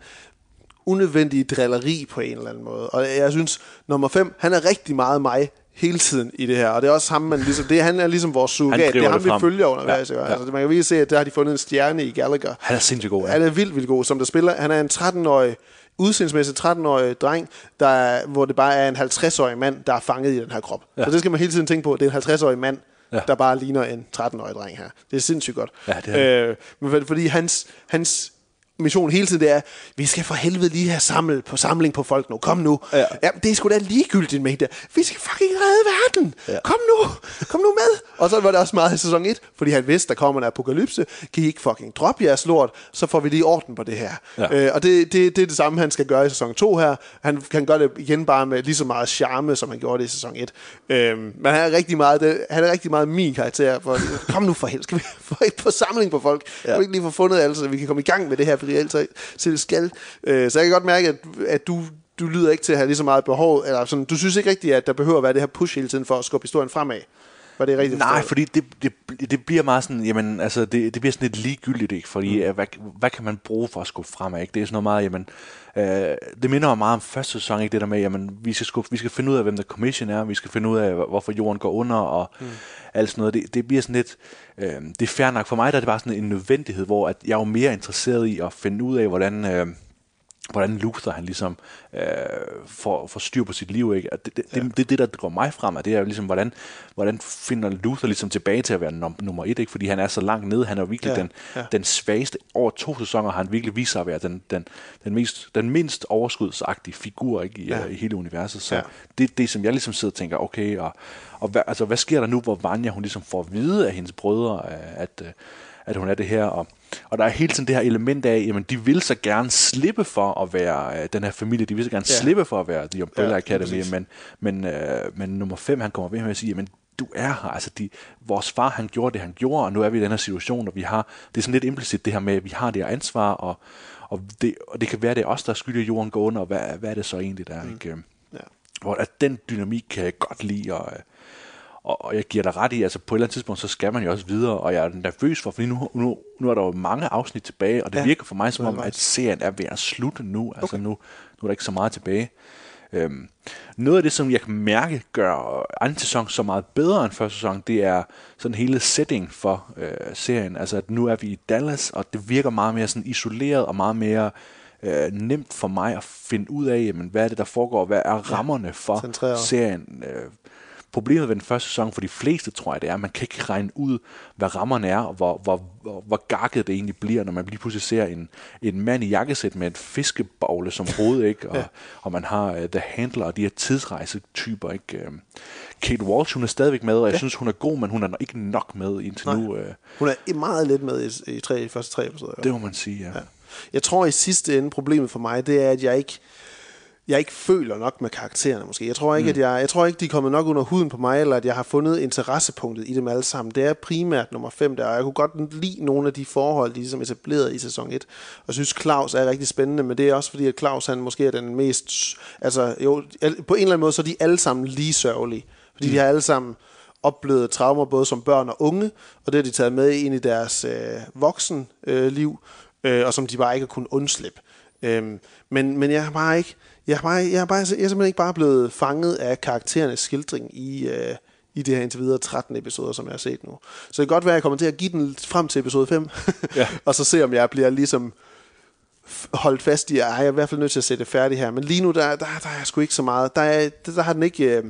unødvendige drilleri på en eller anden måde, og jeg synes, nummer 5, han er rigtig meget mig hele tiden i det her, og det er også ham, man ligesom, det, han er ligesom vores surrogat, det er ham, det vi følger undervejs, Ja, ja, altså man kan virkelig se, at der har de fundet en stjerne i Gallagher, Han er sindssygt god, ja. han er vildt, vildt god, som der spiller. Han er en 13-årig, udseendsmæssigt 13-årig dreng, der er, hvor det bare er en 50-årig mand, der er fanget i den her krop. Ja. Så det skal man hele tiden tænke på. Det er en 50-årig mand, ja. Der bare ligner en 13-årig dreng her. Det er sindssygt godt. Ja, det er øh, men for- fordi hans, hans mission hele tiden det er, vi skal for helvede lige have samlet på samling på folk nu. Kom nu. Ja. ja det er sgu da ligegyldigt med det. Vi skal fucking redde verden. Ja. Kom nu. Kom nu med. Og så var det også meget i sæson 1, fordi han vidste, der kommer en apokalypse. Kan I ikke fucking droppe jeres lort, så får vi lige orden på det her. Ja. Øh, og det, det, det er det samme, han skal gøre i sæson 2 her. Han kan gøre det igen bare med lige så meget charme, som han gjorde det i sæson 1. Øh, men han er rigtig meget, det, han er rigtig meget min karakter. For, kom nu for helvede, skal vi få et på samling på folk? Ja. Kan vi ikke lige få fundet alle, så vi kan komme i gang med det her, fordi ellers så det skal. Øh, så jeg kan godt mærke, at, at du, du lyder ikke til at have lige så meget behov, eller sådan, du synes ikke rigtigt, at der behøver at være det her push hele tiden for at skubbe historien fremad. Var det rigtigt Nej, fordi det, det, det bliver meget sådan, jamen, altså, det, det bliver sådan lidt ligegyldigt, ikke? Fordi, mm. hvad, hvad kan man bruge for at skubbe fremad, ikke? Det er sådan noget meget, jamen, øh, det minder mig meget om første sæson, ikke? Det der med, jamen, vi skal, skubbe, vi skal finde ud af, hvem der commission er, vi skal finde ud af, hvor- hvorfor jorden går under, og mm. alt sådan noget. Det, det bliver sådan lidt, øh, det er fair nok. For mig der er det bare sådan en nødvendighed, hvor at jeg er jo mere interesseret i at finde ud af, hvordan... Øh, hvordan Luther han ligesom øh, får, får styr på sit liv. Ikke? Og det, det, ja. det, det, det, der går mig frem, og det er jo ligesom, hvordan, hvordan finder Luther ligesom tilbage til at være num- nummer et, ikke? fordi han er så langt nede, han er virkelig Ja, den, ja. den svageste. Over to sæsoner har han virkelig vist sig at være den, den, den, mest, den mindst overskudsagtige figur ikke? I, Ja. ja. i hele universet. Så Ja. det er det, som jeg ligesom sidder og tænker, okay, og, og hvad, altså, hvad sker der nu, hvor Vanya hun ligesom får at vide af hendes brødre, øh, at, øh, at hun er det her, og, og der er hele tiden det her element af, jamen de vil så gerne slippe for at være øh, den her familie, de vil så gerne Ja. slippe for at være The Umbrella Ja, Academy, men, men, øh, men nummer fem, han kommer ved med at sige, jamen du er her, altså de, vores far han gjorde det, han gjorde, og nu er vi i den her situation, og vi har, det er sådan lidt implicit det her med, at vi har det her ansvar, og, og, det, og det kan være, det er os, der skylder jorden gå under, og hvad, hvad er det så egentlig, der er, mm. ikke? Ja. Hvor at den dynamik kan jeg godt lide, og, øh, og, og jeg giver dig ret i, altså på et eller andet tidspunkt, så skal man jo også videre, og jeg er nervøs for, fordi nu, nu, nu er der jo mange afsnit tilbage, og det Ja, virker for mig som om, at serien er ved at slutte nu, altså nu, nu er der ikke så meget tilbage. Øhm, noget af det, som jeg kan mærke gør anden sæson så meget bedre end første sæson, det er sådan hele setting for øh, serien. Altså at nu er vi i Dallas, og det virker meget mere sådan isoleret og meget mere øh, nemt for mig at finde ud af, jamen, hvad er det, der foregår, hvad er rammerne for centreret. serien. Øh, problemet ved den første sæson for de fleste, tror jeg, det er, at man kan ikke regne ud, hvad rammerne er, og hvor, hvor, hvor, hvor gakket det egentlig bliver, når man lige pludselig ser en, en mand i jakkesæt med et fiskebogle som hoved, ikke? Og, ja. og man har uh, The Handler og de her tidsrejsetyper. Ikke? Uh, Kate Walsh, hun er stadigvæk med, og jeg ja. synes, hun er god, men hun er ikke nok med indtil Nej. nu. Uh, Hun er meget lidt med i, i, tre, i første tre episoder. det må man sige, ja. Ja. Jeg tror i sidste ende, problemet for mig, det er, at jeg ikke, jeg ikke føler nok med karaktererne måske. Jeg tror ikke, mm. at jeg, jeg tror ikke, de er kommet nok under huden på mig, eller at jeg har fundet interessepunktet i dem alle sammen. Det er primært nummer 5 der, og jeg kunne godt lide nogle af de forhold, de ligesom etableret i sæson 1. Og synes, Claus er rigtig spændende, men det er også fordi, at Claus han måske er den mest... Altså, jo, på en eller anden måde, så er de alle sammen lige sørgelige. Fordi mm. de har alle sammen oplevet traumer, både som børn og unge, og det har de taget med ind i deres øh, voksenliv, øh, liv, øh, og som de bare ikke har kunnet undslippe. Øhm, men, men jeg har bare ikke, jeg har bare, jeg har bare, jeg er simpelthen ikke bare blevet fanget af karakterernes skildring i, øh, i det her indtil videre 13 episoder, som jeg har set nu. Så det kan godt være, at jeg kommer til at give den frem til episode 5, Ja. og så se, om jeg bliver ligesom holdt fast i, at jeg er i hvert fald nødt til at sætte det færdigt her. Men lige nu, der, der, der er jeg sgu ikke så meget. Der, er, der, der har den ikke, øh,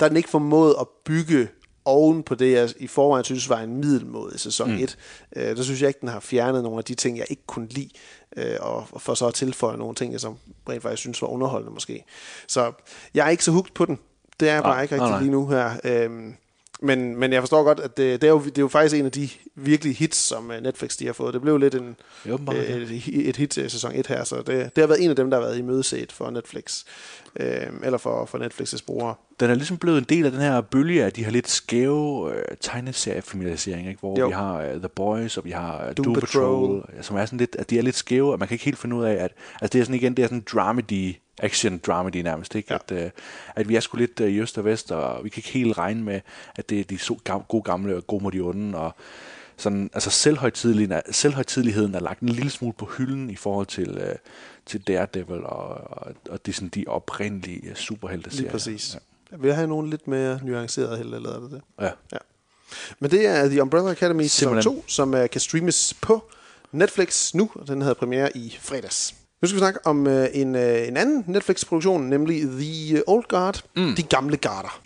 der er den ikke formået at bygge oven på det, jeg i forvejen synes var en middelmåde sæson mm. 1. Øh, der synes jeg ikke, den har fjernet nogle af de ting, jeg ikke kunne lide, øh, og, for så at tilføje nogle ting, som rent faktisk synes var underholdende måske. Så jeg er ikke så hugt på den. Det er jeg bare ikke rigtig nej. lige nu her. Øhm, men, men jeg forstår godt, at det, det, er jo, det er jo faktisk en af de virkelige hits, som øh, Netflix de har fået. Det blev lidt en, Jo, øh, ja. et, et hit til sæson 1 her, så det, det har været en af dem, der har været i mødeset for Netflix. Øh, eller for, for Netflix' brugere. den er ligesom blevet en del af den her bølge af de her lidt skæve øh, tegneseriefamilialisering, ikke? hvor Jo. vi har uh, The Boys, og vi har uh, Doom Doom, Patrol. Patrol, som er sådan lidt, at de er lidt skæve, og man kan ikke helt finde ud af, at altså det er sådan igen, det er sådan dramedy, action dramedy nærmest, ikke? Ja. At, uh, at vi er sgu lidt uh, i øst og vest, og vi kan ikke helt regne med, at det er de so, gode gamle og gode mod de onde, og sådan, altså selvhøjtidligheden er, selvhøjtidligheden er lagt en lille smule på hylden i forhold til, uh, til Daredevil og, og, og det sådan de oprindelige uh, superhelte Lige præcis. Ja. Jeg vil have nogle lidt mere nuancerede helte, eller er det det? Ja. Ja. Men det er The Umbrella Academy sæson Simpelthen. 2, som uh, kan streames på Netflix nu, og den havde premiere i fredags. Nu skal vi snakke om uh, en, uh, en anden Netflix-produktion, nemlig The Old Guard, mm. De Gamle Garder.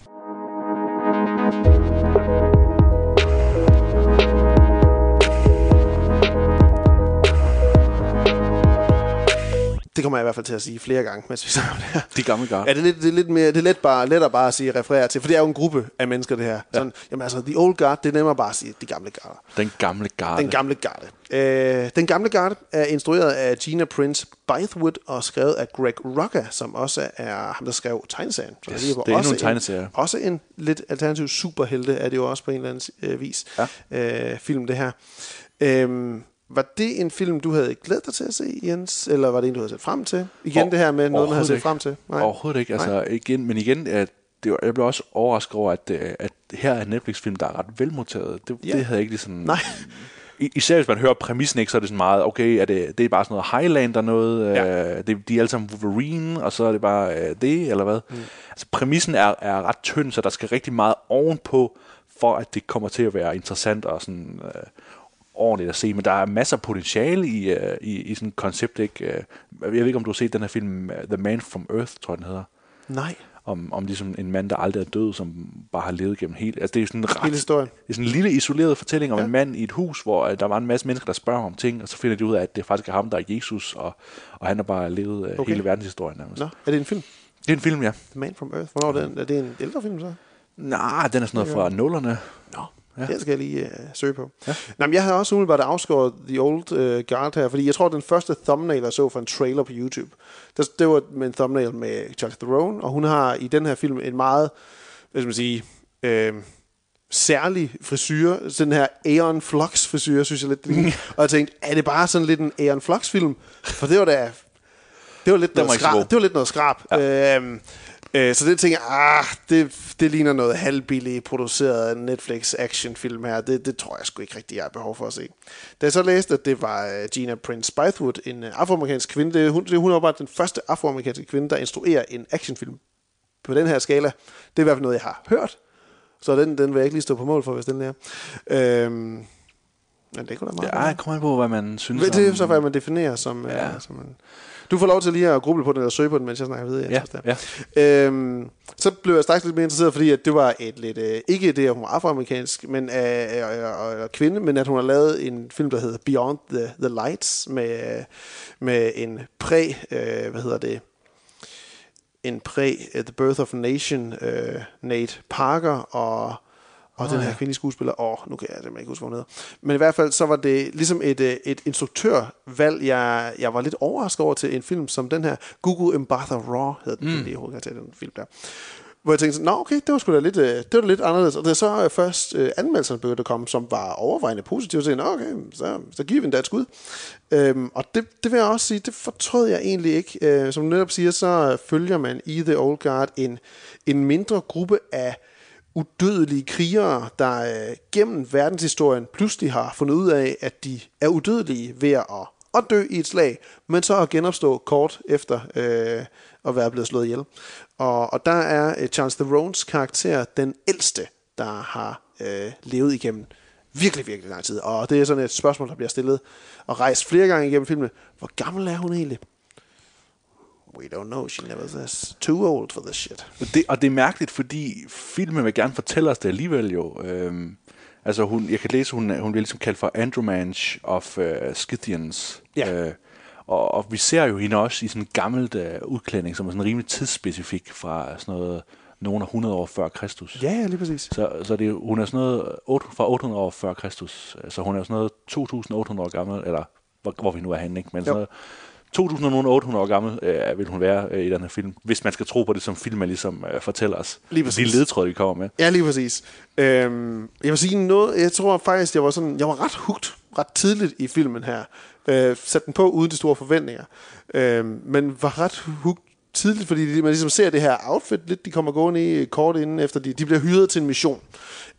Det kommer jeg i hvert fald til at sige flere gange, mens vi snakker om det her. De gamle gar. Ja, det er lidt, det er lidt mere, det er let bare, lettere bare at sige referere til, for det er jo en gruppe af mennesker, det her. Sådan, jamen altså, the old guard, det er nemmere bare at sige, de gamle garder. Den gamle garde. Den gamle garde. Øh, den gamle garde er instrueret af Gina Prince Bythewood og skrevet af Greg Rucka, som også er ham, der skrev tegneserien. Så Yes, det er også en tegneserie. Også en lidt alternativ superhelte er det jo også på en eller anden øh, vis. Ja. Øh, film, det her. Øh, var det en film, du havde glædet dig til at se, Jens? Eller var det en, du havde set frem til? Igen Over- det her med noget, man havde set ikke. frem til? Overhovedet ikke. Altså, Nej. igen, men igen, at det var, jeg blev også overrasket over, at, øh, at her er en Netflix-film, der er ret velmodtaget. Det, Ja. det havde jeg ikke ligesom... Nej. I- Især hvis man hører præmissen, ikke, så er det sådan meget, okay, er det, det er bare sådan noget Highlander noget, ja. øh, det, de er alle sammen Wolverine, og så er det bare øh, det, eller hvad? Mm. Altså præmissen er, er ret tynd, så der skal rigtig meget ovenpå, for at det kommer til at være interessant og sådan øh, ordentligt at se. Men der er masser af potentiale i, øh, i, i sådan et koncept, ikke? Øh, Jeg ved ikke, om du har set den her film, øh, The Man from Earth, tror jeg, den hedder Nej. om, om ligesom en mand, der aldrig er død, som bare har levet gennem hele... Altså det er sådan en ret, historien. Det er sådan en lille isoleret fortælling om Ja. en mand i et hus, hvor øh, der var en masse mennesker, der spørger om ting, og så finder de ud af, at det faktisk er ham, der er Jesus, og, og han har bare levet Okay. okay. hele verdenshistorien nærmest. Nå, er det en film? Det er en film, ja. The Man from Earth. Hvornår er, den? er det en ældre film så? Nej, den er sådan noget fra nullerne. Nå, ja. det skal jeg lige uh, søge på. Ja. Nå, men jeg havde også umiddelbart afskåret The Old uh, Guard her, fordi jeg tror, den første thumbnail, jeg så for en trailer på YouTube, der, det var med en thumbnail med Charlize Theron, og hun har i den her film en meget, hvad skal man sige, øh, særlig frisyr, sådan her Aeon Flux frisyr, synes jeg lidt. det og jeg tænkte, er det bare sådan lidt en Aeon Flux film? For det var da, det var lidt, noget, skrab, det var lidt noget skrab. Ja. Øhm, øh, så det tænker jeg, ah, det, det ligner noget halvbilligt produceret Netflix actionfilm her. Det, det tror jeg sgu ikke rigtig, jeg har behov for at se. Da jeg så læste, at det var øh, Gina Prince Bythewood, en øh, afroamerikansk kvinde, det, hun, det, hun er bare den første afroamerikanske kvinde, der instruerer en actionfilm på den her skala. Det er i hvert fald noget, jeg har hørt. Så den, den vil jeg ikke lige stå på mål for, hvis den er. Øhm, Men det kunne da meget Ja, jeg kommer an på, hvad man synes Men det er om- så, hvad man definerer som... Ja. Ja. Øh, som en... Du får lov til lige at gruble på den, eller søge på den, mens jeg snakker videre. Ja, Jens, der. Øhm, så blev jeg straks lidt mere interesseret, fordi at det var et lidt... Øh, ikke det, at hun var afroamerikansk men, øh, øh, øh, kvinde, men at hun har lavet en film, der hedder Beyond the, the Lights, med, øh, med en præ... Øh, hvad hedder det? En præ... Uh, the Birth of a Nation, øh, Nate Parker, og og oh, den her ja. kvindelige skuespiller, åh, nu kan jeg simpelthen ikke huske, hvad hun hedder. Men i hvert fald, så var det ligesom et, øh, et instruktørvalg, jeg, jeg var lidt overrasket over til en film som den her, Google Mbatha Raw, hedder den, mm. det hovedkarakter i den film der. Hvor jeg tænkte sådan, nå okay, det var sgu da lidt, øh, det var da lidt anderledes. Og det er så øh, først øh, anmeldelserne begyndte at komme, som var overvejende positive. Så tænkte jeg, okay, så, så giver vi en dansk ud. Øhm, og det, det vil jeg også sige, det fortrød jeg egentlig ikke. Øh, som du netop siger, så følger man i The Old Guard en, en mindre gruppe af udødelige krigere, der øh, gennem verdenshistorien pludselig har fundet ud af, at de er udødelige ved at, at dø i et slag, men så at genopstå kort efter øh, at være blevet slået ihjel. Og, og der er øh, Charles Therones karakter den ældste, der har øh, levet igennem virkelig, virkelig lang tid. Og det er sådan et spørgsmål, der bliver stillet og rejst flere gange igennem filmen. Hvor gammel er hun egentlig? We don't know. She never says too old for this shit. Og det, og det er mærkeligt, fordi filmen vil gerne fortælle os det alligevel jo. Øhm, altså, hun, jeg kan læse, hun, hun bliver ligesom kaldt for Andromanche of uh, Scythians. Ja. Øh, og, og vi ser jo hende også i sådan en gammelt uh, udklædning, som er sådan rimelig tidsspecifik fra sådan noget, nogle af 100 år før Kristus. Ja, ja, lige præcis. Så, så det, hun er sådan noget 8, fra 800 år før Kristus. Så hun er sådan noget 2800 år gammel, eller hvor, hvor vi nu er henne, ikke? Men sådan Jo. noget 2800 år gammel øh, vil hun være øh, i den her film, hvis man skal tro på det, som filmen ligesom øh, fortæller os. Lige præcis. De ledtråde, vi kommer med. Ja, lige præcis. Øhm, jeg vil sige noget, jeg tror faktisk, jeg var sådan, jeg var ret hugt ret tidligt i filmen her. Øh, satte den på uden de store forventninger. Øhm, men var ret hugt tidligt, fordi man ligesom ser det her outfit lidt, de kommer gående i kort inden efter, de, de bliver hyret til en mission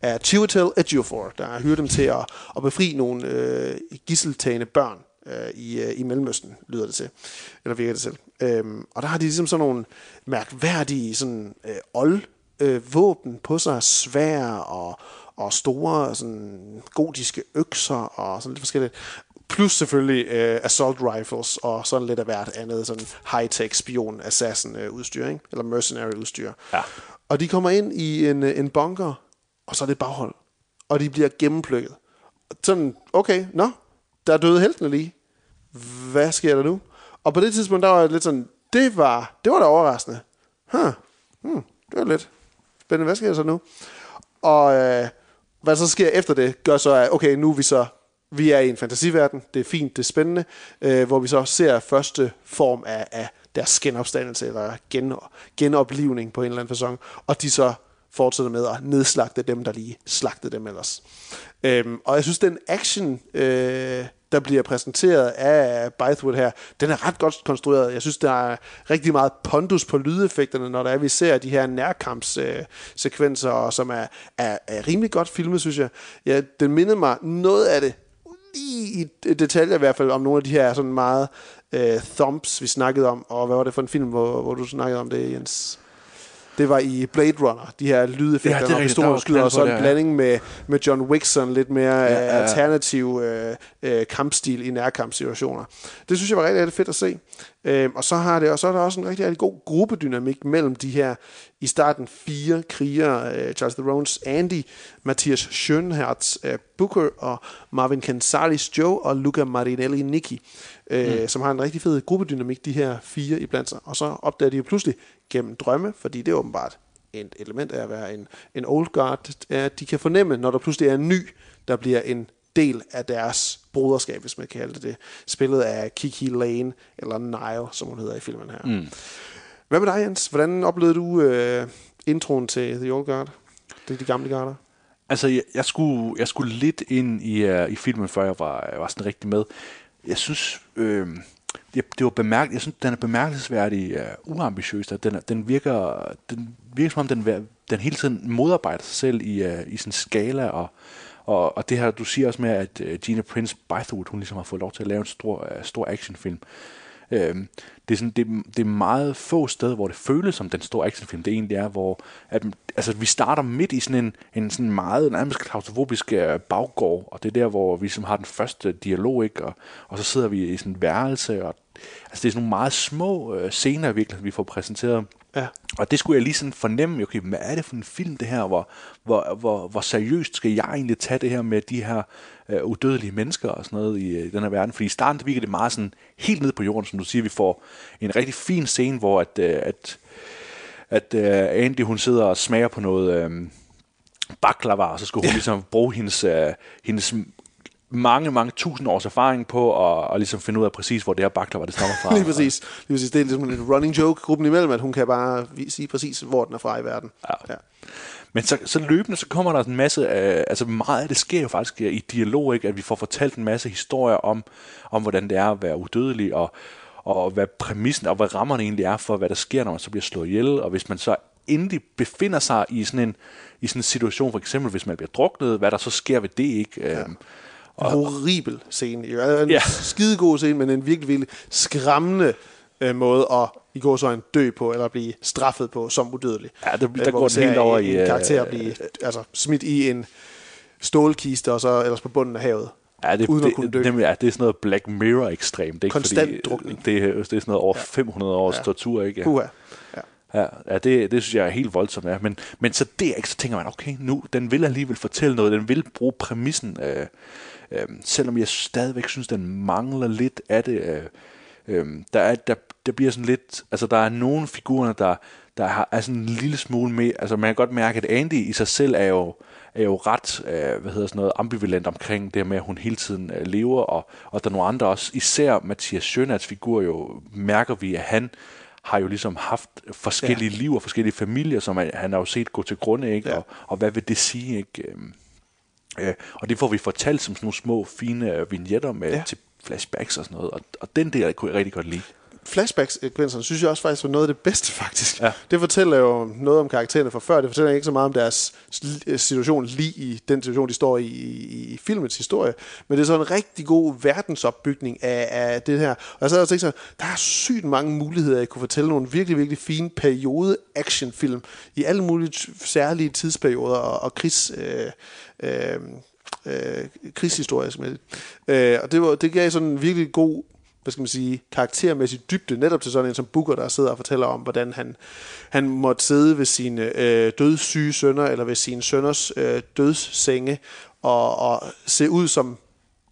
af Chiwetel Ejiofor, der har hyret dem til at, at befri nogle øh, gisseltagende børn øh, i, øh, i Mellemøsten, lyder det til. Eller virker det selv. Øhm, og der har de ligesom sådan nogle mærkværdige sådan, øh, old øh, våben på sig, svær og, og store sådan, gotiske økser og sådan lidt forskelligt. Plus selvfølgelig øh, assault rifles og sådan lidt af hvert andet sådan high-tech spion assassin øh, udstyr, ikke? eller mercenary udstyr. Ja. Og de kommer ind i en, øh, en bunker, og så er det et baghold. Og de bliver gennemplukket. Sådan, okay, nå, der er døde heltene lige. Hvad sker der nu? Og på det tidspunkt, der var jeg lidt sådan, det var, det var da overraskende. Huh, hmm, det var lidt spændende. Hvad sker der så nu? Og øh, hvad så sker efter det, gør så, at okay, nu er vi så, vi er i en fantasiverden, det er fint, det er spændende, øh, hvor vi så ser første form af, af deres genopstandelse, eller gen, genoplivning på en eller anden fasong, og de så fortsætter med at nedslagte dem, der lige slagtede dem ellers. Øhm, og jeg synes, den action, øh, der bliver præsenteret af Bythewood her, den er ret godt konstrueret. Jeg synes, der er rigtig meget pondus på lydeffekterne, når der er, vi ser de her nærkampssekvenser, øh, sekvenser, som er, er, er rimelig godt filmet, synes jeg. Ja, den mindede mig noget af det, lige i detaljer i hvert fald, om nogle af de her sådan meget øh, thumps, vi snakkede om. Og hvad var det for en film, hvor, hvor du snakkede om det, Jens? Det var i Blade Runner, de her lydeffekter, Ja, det er når pistolen skyder, og så en det, ja. blanding med, med John Wick, sådan lidt mere ja, ja, ja. alternativ øh, øh, kampstil i nærkampsituationer. Det synes jeg var rigtig, rigtig fedt at se. Øh, og så, har det, og så er der også en rigtig, rigtig god gruppedynamik mellem de her i starten fire krigere, øh, Charles Therones Andy, Mathias Schönherz øh, Booker og Marvin Cansalis Joe og Luca Marinelli Nicky, øh, mm. som har en rigtig fed gruppedynamik, de her fire iblandt sig. Og så opdager de jo pludselig gennem drømme, fordi det er åbenbart et element af at være en, en old guard, at de kan fornemme, når der pludselig er en ny, der bliver en del af deres broderskab, hvis man kan kalde det det. Spillet af Kiki Lane, eller Nile, som hun hedder i filmen her. Mm. Hvad med dig, Jens? Hvordan oplevede du øh, introen til The Old Guard? Det er de gamle garder. Altså, jeg, jeg, skulle, jeg skulle lidt ind i, uh, i filmen, før jeg var, jeg var sådan rigtig med. Jeg synes, øh, det, det var bemærket, jeg synes, den er bemærkelsesværdig uh, uambitiøs. At den, den, virker, den virker som om, den, den hele tiden modarbejder sig selv i, uh, i sin skala, og, og, og det her, du siger også med, at uh, Gina Prince Bythewood, hun ligesom har fået lov til at lave en stor, uh, stor actionfilm. Øhm, det, er sådan, det, det er meget få steder, hvor det føles som den store actionfilm, det egentlig er, hvor at, altså, vi starter midt i sådan en, en sådan meget nærmest klaustrofobisk øh, baggård, og det er der, hvor vi som har den første dialog, ikke? Og, og så sidder vi i sådan en værelse, og altså, det er sådan nogle meget små øh, scener, virkelig, vi får præsenteret. Ja. Og det skulle jeg lige sådan fornemme, okay, hvad er det for en film det her, hvor, hvor, hvor, hvor seriøst skal jeg egentlig tage det her med de her øh, udødelige mennesker og sådan noget i, i den her verden? Fordi i starten virker det meget sådan helt ned på jorden, som du siger, vi får en rigtig fin scene, hvor at, øh, at, at øh, Andy hun sidder og smager på noget øh, baklava, og så skulle hun ligesom bruge hendes, øh, hendes mange, mange tusind års erfaring på at, at ligesom finde ud af præcis, hvor det her baklava det stammer fra. Lige præcis. Lige præcis. Det er ligesom en running joke gruppen imellem, at hun kan bare sige præcis, hvor den er fra i verden. Ja. ja. Men så, så løbende, så kommer der en masse, af, altså meget af det sker jo faktisk i dialog, ikke? at vi får fortalt en masse historier om, om hvordan det er at være udødelig, og, og hvad præmissen, og hvad rammerne egentlig er for, hvad der sker, når man så bliver slået ihjel, og hvis man så endelig befinder sig i sådan en, i sådan en situation, for eksempel hvis man bliver druknet, hvad der så sker ved det, ikke? Ja. Øhm, En horribel scene. Jo, En Ja. skidegod scene, men en virkelig, virkelig skræmmende øh, måde at i går så en dø på, eller blive straffet på som udødelig. Ja, der- Øh, der hvor går den helt over en, i, En karakter øh, blive altså, smidt i en stålkiste, og så ellers på bunden af havet. Ja, det, uden det, at kunne dø. Nemlig, ja, det er sådan noget Black Mirror ekstremt. Ikke? Konstant Fordi, drukning. Det, er- det er sådan noget over ja. 500 års ja. tortur, ikke? Ja. Ja, ja det, det synes jeg er helt voldsomt. Ja. Men, men så der ikke, så tænker man, okay, nu, den vil alligevel fortælle noget, den vil bruge præmissen, øh, øh, selvom jeg stadigvæk synes, den mangler lidt af det. Øh, øh, der, er, der, der bliver sådan lidt, altså der er nogle figurer, der, der har, er sådan en lille smule mere, altså man kan godt mærke, at Andy i sig selv er jo, er jo ret, øh, hvad hedder sådan noget, ambivalent omkring det med, at hun hele tiden øh, lever, og, og der er nogle andre også, især Mathias Schønats figur jo, mærker vi, at han har jo ligesom haft forskellige ja. liv og forskellige familier, som han, han har jo set gå til grunde, ikke? Ja. Og, og hvad vil det sige, ikke? Øh, og det får vi fortalt som sådan nogle små, fine øh, vignetter med ja. Til flashbacks og sådan noget. Og, og den der kunne jeg rigtig godt lide. Flashback-sekvenserne synes jeg også faktisk var noget af det bedste, faktisk. Ja. Det fortæller jo noget om karaktererne fra før. Det fortæller ikke så meget om deres situation lige i den situation, de står i, i, i filmets historie. Men det er sådan en rigtig god verdensopbygning af, af det her. Og jeg sad og tænkte sådan, der er sygt mange muligheder, jeg kunne fortælle nogle virkelig, virkelig fine periode-actionfilm i alle mulige særlige tidsperioder og, og krigs... Øh, øh, øh, krigshistorisk med det. Øh, og det, var, det gav sådan en virkelig god hvad skal man sige, karaktermæssig dybde, netop til sådan en som Booker, der sidder og fortæller om, hvordan han, han måtte sidde ved sine øh, dødssyge sønner, eller ved sine sønners øh, dødssenge, og, og se ud som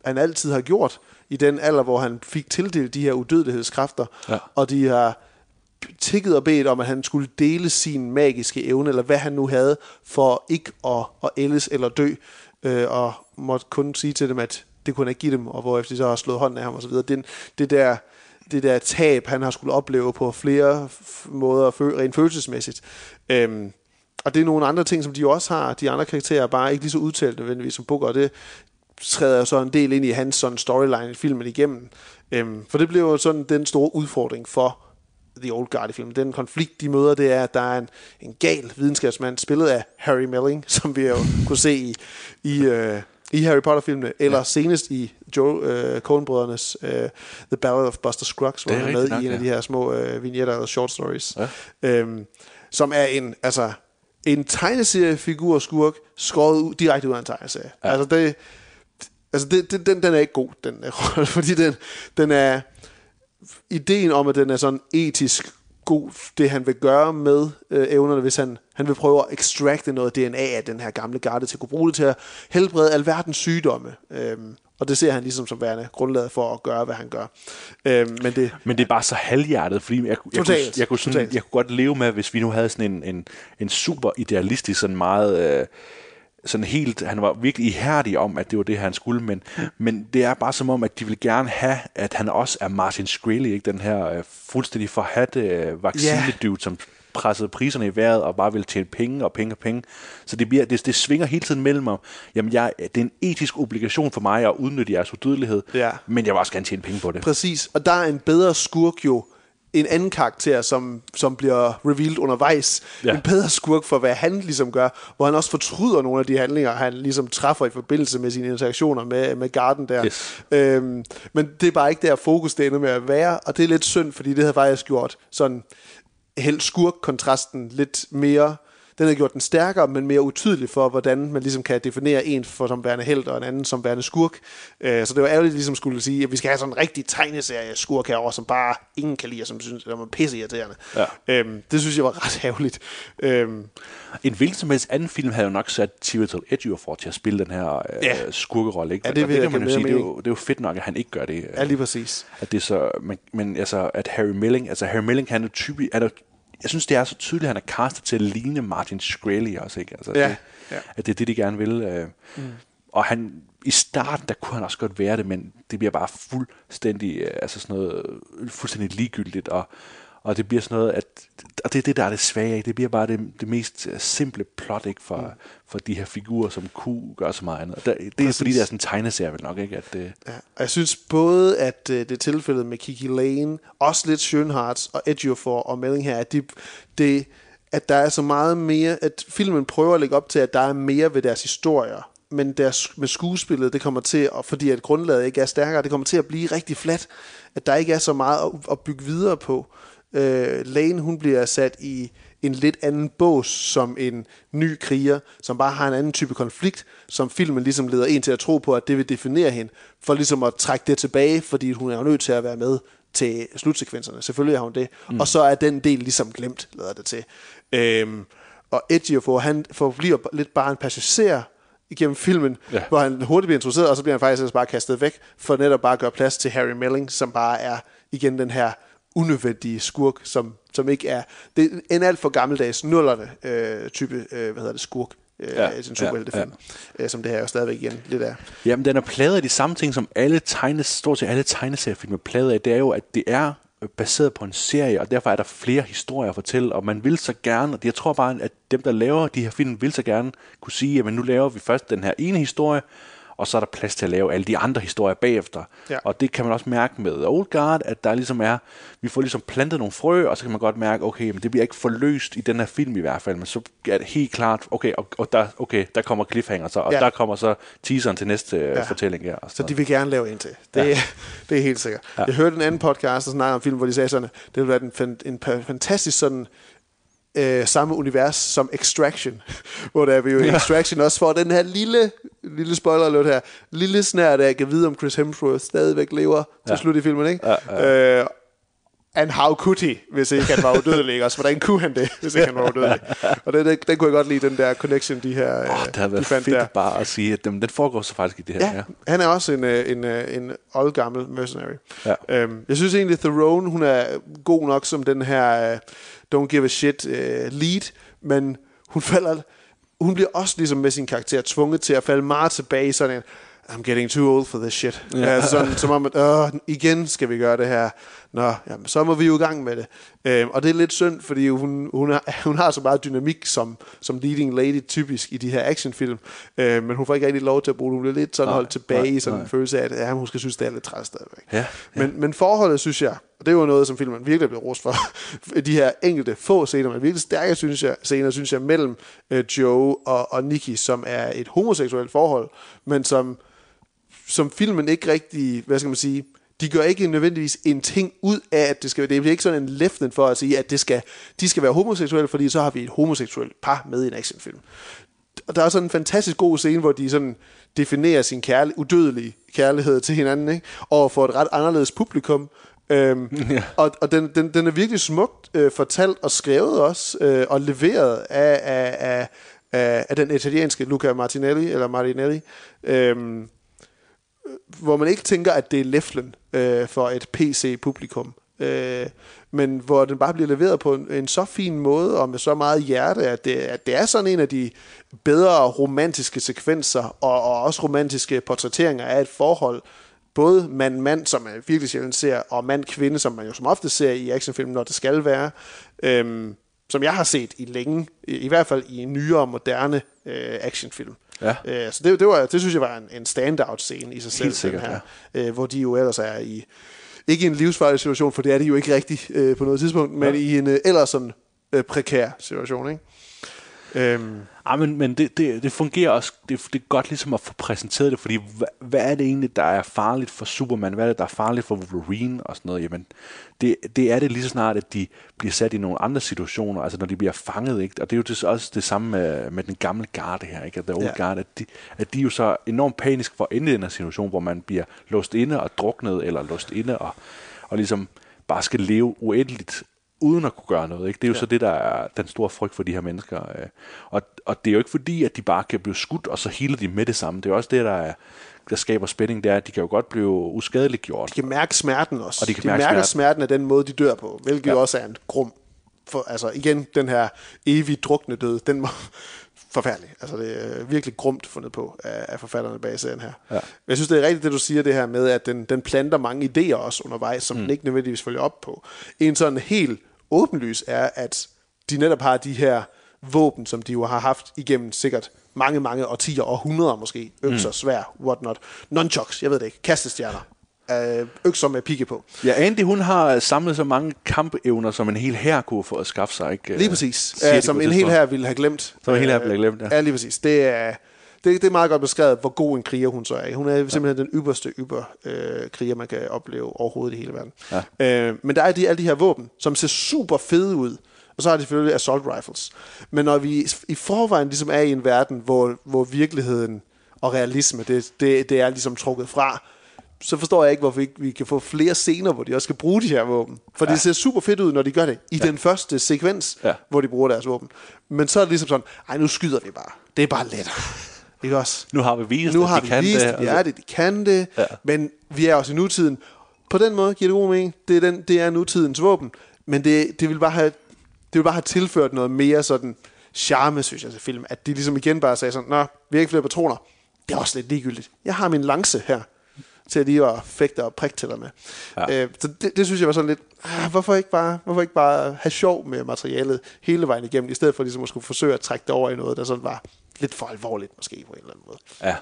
han altid har gjort, i den alder, hvor han fik tildelt de her udødelighedskræfter, Ja. og de har tikket og bedt om, at han skulle dele sin magiske evne, eller hvad han nu havde, for ikke at, at ældes eller dø, øh, og måtte kun sige til dem, at det kunne han ikke give dem, og hvorefter de så har slået hånden af ham osv. Det, det der det der tab, han har skulle opleve på flere måder, rent følelsesmæssigt. Øhm, og det er nogle andre ting, som de også har. De andre karakterer er bare ikke lige så udtalt nødvendigvis som Booker, og det træder jo så en del ind i hans sådan storyline i filmen igennem. Øhm, for det bliver jo sådan den store udfordring for The Old Guard i filmen. Den konflikt, de møder, det er, at der er en, en gal videnskabsmand, spillet af Harry Melling, som vi jo kunne se i, i, øh, i Harry Potter-filmene, eller ja. senest i Joe øh, Coen-brødrenes øh, The Ballad of Buster Scruggs, hvor han er med nok, i en af ja. de her små øh, vignetter eller short stories, Ja. øhm, som er en, altså, en tegneseriefigur skurk, skåret ud, direkte ud af en tegneserie. Ja. Altså, det, altså det, det, den, den er ikke god, den rolle, fordi den, den er, ideen om, at den er sådan etisk god, det han vil gøre med øh, evnerne, hvis han, han vil prøve at extracte noget DNA af den her gamle garde, til at kunne bruge det til at helbrede alverdens sygdomme. Øhm, og det ser han ligesom som værende grundlaget for at gøre, hvad han gør. Øhm, men det, Men det er bare så halvhjertet, fordi jeg, jeg, jeg, kunne, Totalt, jeg, kunne sådan, totalt. jeg kunne godt leve med, hvis vi nu havde sådan en, en, en super idealistisk, sådan meget... Øh, sådan helt, han var virkelig ihærdig om, at det var det, han skulle, men, men det er bare som om, at de vil gerne have, at han også er Martin Shkreli, ikke? den her øh, fuldstændig forhatte øh, vaccinedude, som pressede priserne i vejret og bare ville tjene penge og penge og penge. Så det, bliver, det, det svinger hele tiden mellem mig. Jamen, jeg, det er en etisk obligation for mig at udnytte jeres udødelighed, Ja. men jeg vil også gerne tjene penge på det. Præcis, og der er en bedre skurk jo en anden karakter, som, som bliver revealed undervejs. Ja. En bedre skurk for, hvad han ligesom gør, hvor han også fortryder nogle af de handlinger, han ligesom træffer i forbindelse med sine interaktioner med, med Garden der. Yes. Øhm, men det er bare ikke der fokus, det ender med at være, og det er lidt synd, fordi det havde faktisk gjort sådan helt skurk-kontrasten lidt mere den har gjort den stærkere, men mere utydelig for, hvordan man ligesom kan definere en for som værende held, og en anden som værende skurk. Øh, så det var ærgerligt ligesom skulle sige, at vi skal have sådan en rigtig tegneserie skurk herovre, som bare ingen kan lide, og som synes, som er pisse irriterende. Ja. Øhm, det synes jeg var ret ærgerligt. Øhm, En hvilken som helst anden film havde jo nok sat Chiwetel Ejiofor til at spille den her øh, Ja. skurkerolle. Ikke? Ja, det det jeg kan man jo sige, det er, jo, det er jo fedt nok, at han ikke gør det. ja, lige præcis. at det er så, men, men altså, at Harry Milling, altså Harry Milling, han er typisk, er der, jeg synes, det er så tydeligt, at han er castet til at ligne Martin Shkreli også, ikke? Altså, Ja, det, ja. At det er det, de gerne vil. Øh. Mm. Og han, i starten, der kunne han også godt være det, men det bliver bare fuldstændig, øh, altså sådan noget, fuldstændig ligegyldigt, og, og det bliver sådan noget, at, og det er det, der er det svage, ikke? det bliver bare det, det mest øh, simple plot, ikke, for, mm. for de her figurer, som kunne gøre så meget andet. Og der, det er fordi, det er sådan en tegneserie, vel nok, ikke? At, Ja, og jeg synes både, at øh, det er tilfældet med Kiki Lane, også lidt Schönhardt og Ejiofor og Melling her, at, de, det, at der er så meget mere, at filmen prøver at lægge op til, at der er mere ved deres historier, men deres, med skuespillet, det kommer til, og fordi at grundlaget ikke er stærkere, det kommer til at blive rigtig flat, at der ikke er så meget at, at bygge videre på. Øh, Lane, hun bliver sat i en lidt anden bås som en ny kriger, som bare har en anden type konflikt, som filmen ligesom leder en til at tro på, at det vil definere hende, for ligesom at trække det tilbage, fordi hun er nødt til at være med til slutsekvenserne. Selvfølgelig er hun det. Mm. Og så er den del ligesom glemt, lader det til. Øhm, og Ejiofor, han forbliver lidt bare en passager igennem filmen, Ja. hvor han hurtigt bliver introduceret, og så bliver han faktisk bare kastet væk, for netop bare at gøre plads til Harry Melling, som bare er igen den her unødvendige skurk, som, som ikke er... Det er en alt for gammeldags nullerne øh, type, øh, hvad hedder det, skurk. Øh, Ja, ja, en superheltefilm, ja, øh, som det her jo stadigvæk igen lidt er. Jamen, den er pladet af de samme ting, som alle tegnes, stort set alle tegneseriefilm er pladet af. Det er jo, at det er baseret på en serie, og derfor er der flere historier at fortælle, og man vil så gerne, og jeg tror bare, at dem, der laver de her film, vil så gerne kunne sige, at nu laver vi først den her ene historie, og så er der plads til at lave alle de andre historier bagefter. Ja. Og det kan man også mærke med Old Guard, at der ligesom er, vi får ligesom plantet nogle frø, og så kan man godt mærke, okay, men det bliver ikke forløst i den her film i hvert fald, men så er det helt klart, okay, og, og der, okay, der kommer cliffhanger så, og Ja. der kommer så teaseren til næste ja. Ja. fortælling her. Og Så de vil gerne lave en til. Det, ja. det er helt sikkert. Ja. Jeg hørte en anden podcast, der snakkede om film, hvor de sagde sådan, det ville være en, en fantastisk sådan øh, samme univers som Extraction, hvor der er vi jo i Extraction også får den her lille, lille spoiler alert her, lille snært af, at jeg kan vide, om Chris Hemsworth stadigvæk lever til Ja. slut i filmen, ikke? Ja, ja. Øh, and how could he, hvis ikke han var udødelig, ikke? også? Hvordan kunne han det, hvis ikke han var udødelig? Og det, det, den kunne jeg godt lide, den der connection, de her Oh, det har de været fandt fedt der. bare at sige, at den, den foregår så faktisk i det her. Ja, han er også en, øh, en, øh, en oldgammel mercenary. Ja. Øhm, jeg synes egentlig, Theron, hun er god nok som den her øh, don't give a shit øh, lead, men hun falder, hun bliver også ligesom med sin karakter tvunget til at falde meget tilbage i sådan en, I'm getting too old for this shit. Ja. Altså sådan, som om, at Åh, igen skal vi gøre det her. Nå, jamen, så må vi jo i gang med det. Øhm, og det er lidt synd, fordi hun, hun, har, hun har så meget dynamik som, som leading lady typisk i de her actionfilm. Øhm, men hun får ikke rigtig lov til at bruge det. Hun bliver lidt sådan Nej, holdt tilbage nej, i sådan en nej. følelse af, at ja, hun skal synes, det er lidt træt stadigvæk. Ja, ja. Men, men forholdet, synes jeg, og det er jo noget, som filmen virkelig blev rost for, de her enkelte få scener, men virkelig stærke synes jeg, scener, synes jeg, mellem øh, Joe og, og Nikki, som er et homoseksuelt forhold, men som, som filmen ikke rigtig, hvad skal man sige, de gør ikke nødvendigvis en ting ud af, at det skal det bliver ikke sådan en leften for at sige, at det skal, de skal være homoseksuelle, fordi så har vi et homoseksuelt par med i en actionfilm. Og der er sådan en fantastisk god scene, hvor de sådan definerer sin kærlig, udødelige kærlighed til hinanden, ikke? og for et ret anderledes publikum. Øhm, ja. Og, og den, den, den er virkelig smukt øh, fortalt og skrevet også, øh, og leveret af, af, af, af, af den italienske Luca Martinelli, eller Martinelli, øhm, hvor man ikke tænker, at det er leflen øh, for et PC-publikum. Øh, men hvor den bare bliver leveret på en, en så fin måde og med så meget hjerte, at det, at det er sådan en af de bedre romantiske sekvenser og, og også romantiske portrætteringer af et forhold, både mand-mand, som man virkelig sjældent ser, og mand-kvinde, som man jo som ofte ser i actionfilm, når det skal være, øhm, som jeg har set i længe, i, i hvert fald i en nyere, moderne øh, actionfilm. Ja. Øh, så det, det, var, det synes jeg var en, en standout scene i sig selv, sikkert, den her, øh, hvor de jo ellers er i, ikke en livsfarlig situation, for det er det jo ikke rigtigt øh, på noget tidspunkt, men i en øh, ellers sådan øh, prekær situation, ikke? Øhm, Ja, men, men det, det, det fungerer også, det, det er godt ligesom at få præsenteret det, fordi hvad, hvad er det egentlig, der er farligt for Superman? Hvad er det, der er farligt for Wolverine og sådan noget? Jamen, det, det er det lige så snart, at de bliver sat i nogle andre situationer, altså når de bliver fanget, ikke? Og det er jo det, også det samme med, med den gamle garde her, ikke? At The Old Ja. Guard, at de, at de er jo så enormt panisk for at ende i den her situation, hvor man bliver låst inde og druknet, eller låst inde og, og ligesom bare skal leve uendeligt uden at kunne gøre noget. Ikke? Det er jo ja. så det, der er den store frygt for de her mennesker. øh. Og, og det er jo ikke fordi, at de bare kan blive skudt, og så healer de med det samme. Det er også det, der, er, der skaber spænding, det er, at de kan jo godt blive uskadeligt gjort. de kan mærke smerten også. Og de kan de mærke mærker smerten. smerten af den måde, de dør på, hvilket ja. Jo også er en grum. For, altså igen, den her evigt drukne død, den var forfærdelig. Altså det er virkelig grumt fundet på af, af forfatterne bag serien her. Ja. Jeg synes, det er rigtigt, det du siger, det her med, at den, den planter mange idéer også undervejs, som mm. den ikke nødvendigvis følger op på. En sådan helt åbenlys er, at de netop har de her våben, som de jo har haft igennem sikkert mange, mange årtier, århundreder måske. Økser, mm. svær, whatnot. Nunchucks, jeg ved det ikke. Kastestjerner. Øh, økser med pigge på. Ja, Andy, hun har samlet så mange kampevner, som en hel her kunne få at skaffe sig. Ikke? Lige præcis. Uh, som en hel her ville have glemt. Som en hel hær Øh, ville have glemt, ja. Ja, lige præcis. Det er, det, det er meget godt beskrevet, hvor god en kriger hun så er. Hun er simpelthen den ypperste ypper øh, kriger, man kan opleve overhovedet i hele verden. Ja. Øh, men der er de, alle de her våben, som ser super fede ud. Og så har de selvfølgelig assault rifles. Men når vi i forvejen ligesom er i en verden, hvor, hvor virkeligheden og realisme, det, det, det er ligesom trukket fra, så forstår jeg ikke, hvorfor vi, ikke, vi kan få flere scener, hvor de også skal bruge de her våben. For ja. det ser super fedt ud, når de gør det. I ja. den første sekvens, ja. Ja. hvor de bruger deres våben. Men så er det ligesom sådan, ej, nu skyder vi bare. Det er bare lettere. Ikke også? Nu har vi vist, nu at har de vi kan vist, det. at de og så- er det, de kan det. Ja. Men vi er også i nutiden. På den måde giver det god mening. Det er, den, det er nutidens våben. Men det, det vil bare have det vil bare have tilført noget mere sådan charme, synes jeg, til film. At de ligesom igen bare sagde sådan, Nå, vi har ikke flere patroner. Det er også lidt ligegyldigt. Jeg har min lance her, til at lige at fægte og prikke til dig med. Ja. Øh, så det, det, synes jeg var sådan lidt, ah, hvorfor, ikke bare, hvorfor ikke bare have sjov med materialet hele vejen igennem, i stedet for ligesom at skulle forsøge at trække det over i noget, der sådan var lidt for alvorligt måske på en eller anden måde. Ja.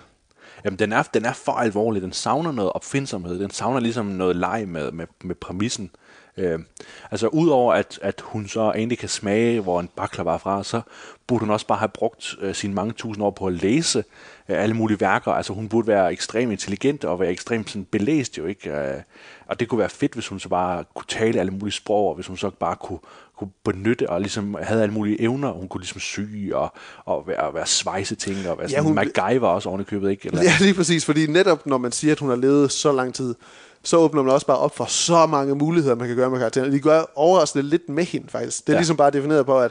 Jamen, den er, den er for alvorlig. Den savner noget opfindsomhed. Den savner ligesom noget leg med, med, med præmissen. Øh, altså, udover at, at hun så egentlig kan smage, hvor en bakler var fra, så burde hun også bare have brugt øh, sine mange tusind år på at læse alle mulige værker. Altså, hun burde være ekstremt intelligent og være ekstremt sådan, belæst jo, ikke? Øh, og det kunne være fedt, hvis hun så bare kunne tale alle mulige sprog, og hvis hun så bare kunne, kunne benytte og ligesom havde alle mulige evner. Hun kunne ligesom sy og, og være, være svejse ting og være Ja, sådan hun- MacGyver også oven i købet, ikke? Eller, Ja, lige præcis, fordi netop når man siger, at hun har levet så lang tid, så åbner man også bare op for så mange muligheder, man kan gøre med karakteren. De gør overraskende lidt med hende, faktisk. Det er ja. Ja. ligesom bare defineret på, at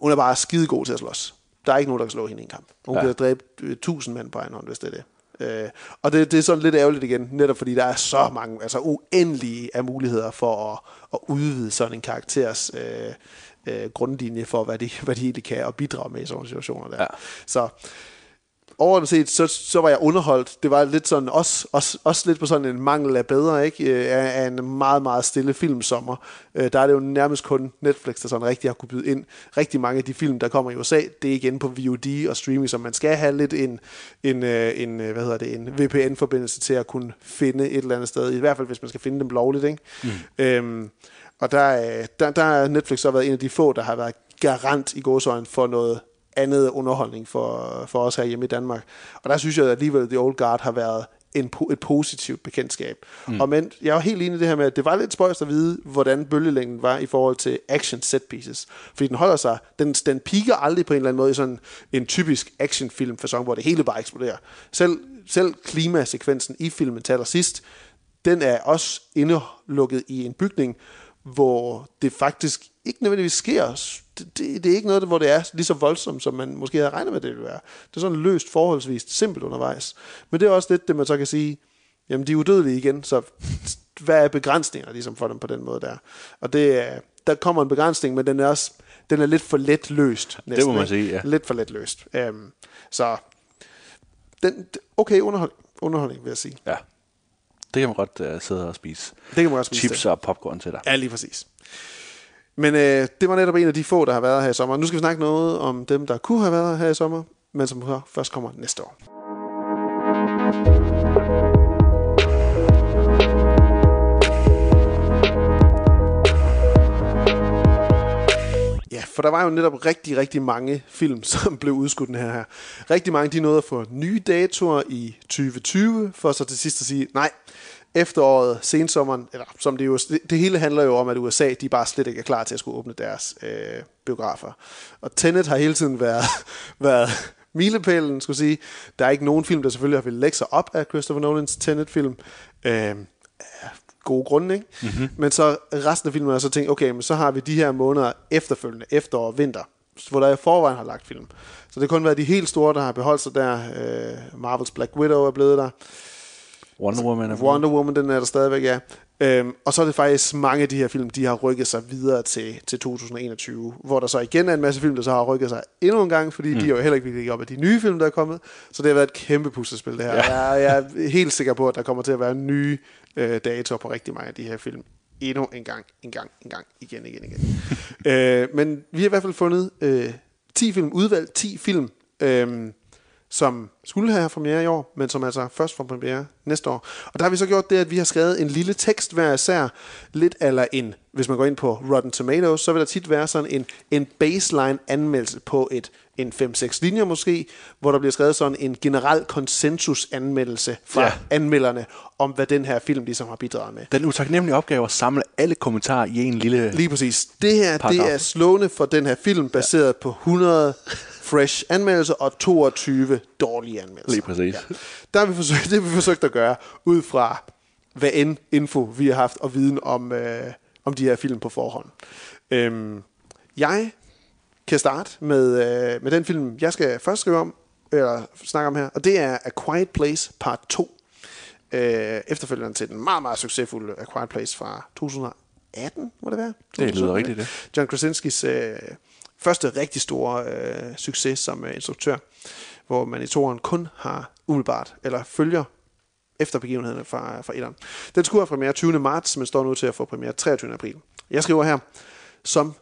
hun er bare skide god til at slås. Der er ikke nogen, der kan slå hende i en kamp. Hun ja. Kan dræbe øh, tusind mænd på egen hånd, hvis det er det. Øh, og det, det er sådan lidt ærgerligt igen, netop fordi der er så mange, altså uendelige af muligheder for at, at udvide sådan en karakters øh, øh, grundlinje for, hvad de, hvad de egentlig kan og bidrage med i sådan nogle situationer der. Ja. Så overordnet set, så, så var jeg underholdt. Det var lidt sådan, også, også, også lidt på sådan en mangel af bedre, ikke? Øh, Af, af en meget, meget stille filmsommer. Øh, Der er det jo nærmest kun Netflix, der sådan rigtig har kunne byde ind. Rigtig mange af de film, der kommer i USA, det er igen på VOD og streaming, så man skal have lidt en, en, øh, en, hvad hedder det, en VPN-forbindelse til at kunne finde et eller andet sted. I hvert fald, hvis man skal finde dem lovligt, ikke? Mm. Øhm, og der, er- der, der har Netflix så været en af de få, der har været garant i gåsøjne for noget andet underholdning for, for os her hjemme i Danmark. Og der synes jeg at alligevel, at The Old Guard har været en, et positivt bekendtskab. Mm. Og men jeg er helt enig i det her med, at det var lidt spøjst at vide, hvordan bølgelængden var i forhold til action set pieces. Fordi den holder sig, den, den piker aldrig på en eller anden måde i sådan en typisk actionfilm fasong, hvor det hele bare eksploderer. Selv, selv klimasekvensen i filmen til allersidst, den er også indelukket i en bygning, hvor det faktisk ikke nødvendigvis sker. Det, det, det er ikke noget, hvor det er lige så voldsomt, som man måske havde regnet med, det ville være. Det er sådan løst forholdsvis simpelt undervejs. Men det er også lidt det, man så kan sige, jamen de er udødelige igen, så hvad er begrænsninger ligesom for dem på den måde der? Og det er, der kommer en begrænsning, men den er også den er lidt for let løst. Næsten, må man ikke? sige, ja. Lidt for let løst. Um, så den, okay underhold, underholdning, vil jeg sige. Ja. Det kan man godt uh, sidde og spise. Det kan man godt spise Chips det. og popcorn til dig. Ja, lige præcis. Men øh, det var netop en af de få, der har været her i sommer. Nu skal vi snakke noget om dem, der kunne have været her i sommer, men som først kommer næste år. Ja, for der var jo netop rigtig, rigtig mange film, som blev udskudt den her. her. Rigtig mange, de nåede at få nye datoer i 2020, for så til sidst at sige, nej, efteråret, sensommeren, eller som det jo, det, hele handler jo om, at USA, de bare slet ikke er klar til at skulle åbne deres øh, biografer. Og Tenet har hele tiden været, været milepælen, skulle sige. Der er ikke nogen film, der selvfølgelig har ville lægge sig op af Christopher Nolans Tenet-film. Øh, gode grunde, ikke? Mm-hmm. Men så resten af filmen har så tænkt, okay, men så har vi de her måneder efterfølgende, efterår og vinter, hvor der i forvejen har lagt film. Så det har kun været de helt store, der har beholdt sig der. Øh, Marvels Black Widow er blevet der. Wonder Woman er Wonder Woman, den er der stadigvæk, ja. Øhm, og så er det faktisk mange af de her film, de har rykket sig videre til, til 2021, hvor der så igen er en masse film, der så har rykket sig endnu en gang, fordi mm. de er jo heller ikke virkelig op af de nye film, der er kommet. Så det har været et kæmpe puslespil, det her. Ja. Jeg, jeg er helt sikker på, at der kommer til at være nye øh, datoer på rigtig mange af de her film. Endnu en gang, en gang, en gang, igen, igen, igen. øh, men vi har i hvert fald fundet øh, 10 film, udvalgt 10 film, øh, som skulle have premiere i år, men som altså først får premiere næste år. Og der har vi så gjort det, at vi har skrevet en lille tekst hver især, lidt eller en, hvis man går ind på Rotten Tomatoes, så vil der tit være sådan en, en baseline anmeldelse på et en 5-6 linjer måske, hvor der bliver skrevet sådan en generel konsensus anmeldelse fra ja. anmelderne om, hvad den her film ligesom har bidraget med. Den utaknemmelige opgave at samle alle kommentarer i en lille... Lige præcis. Det her, Paragraf. det er slående for den her film, baseret ja. på 100 fresh anmeldelser og 22 dårlige anmeldelser. Lige præcis. Ja. Der har vi forsøgt, det har vi forsøgt at gøre, ud fra hvad end info vi har haft og viden om, øh, om de her film på forhånd. Øhm, jeg kan starte med, øh, med den film, jeg skal først skrive om, eller snakke om her, og det er A Quiet Place Part 2. Øh, efterfølgeren til den meget, meget succesfulde A Quiet Place fra 2018, må det være? Det lyder 2017, rigtigt, det. John Krasinskis øh, første rigtig store øh, succes som øh, instruktør, hvor man i toren kun har umiddelbart, eller følger efter begivenhederne fra, fra etteren. Den skulle have premiere 20. marts, men står nu til at få premiere 23. april. Jeg skriver her, som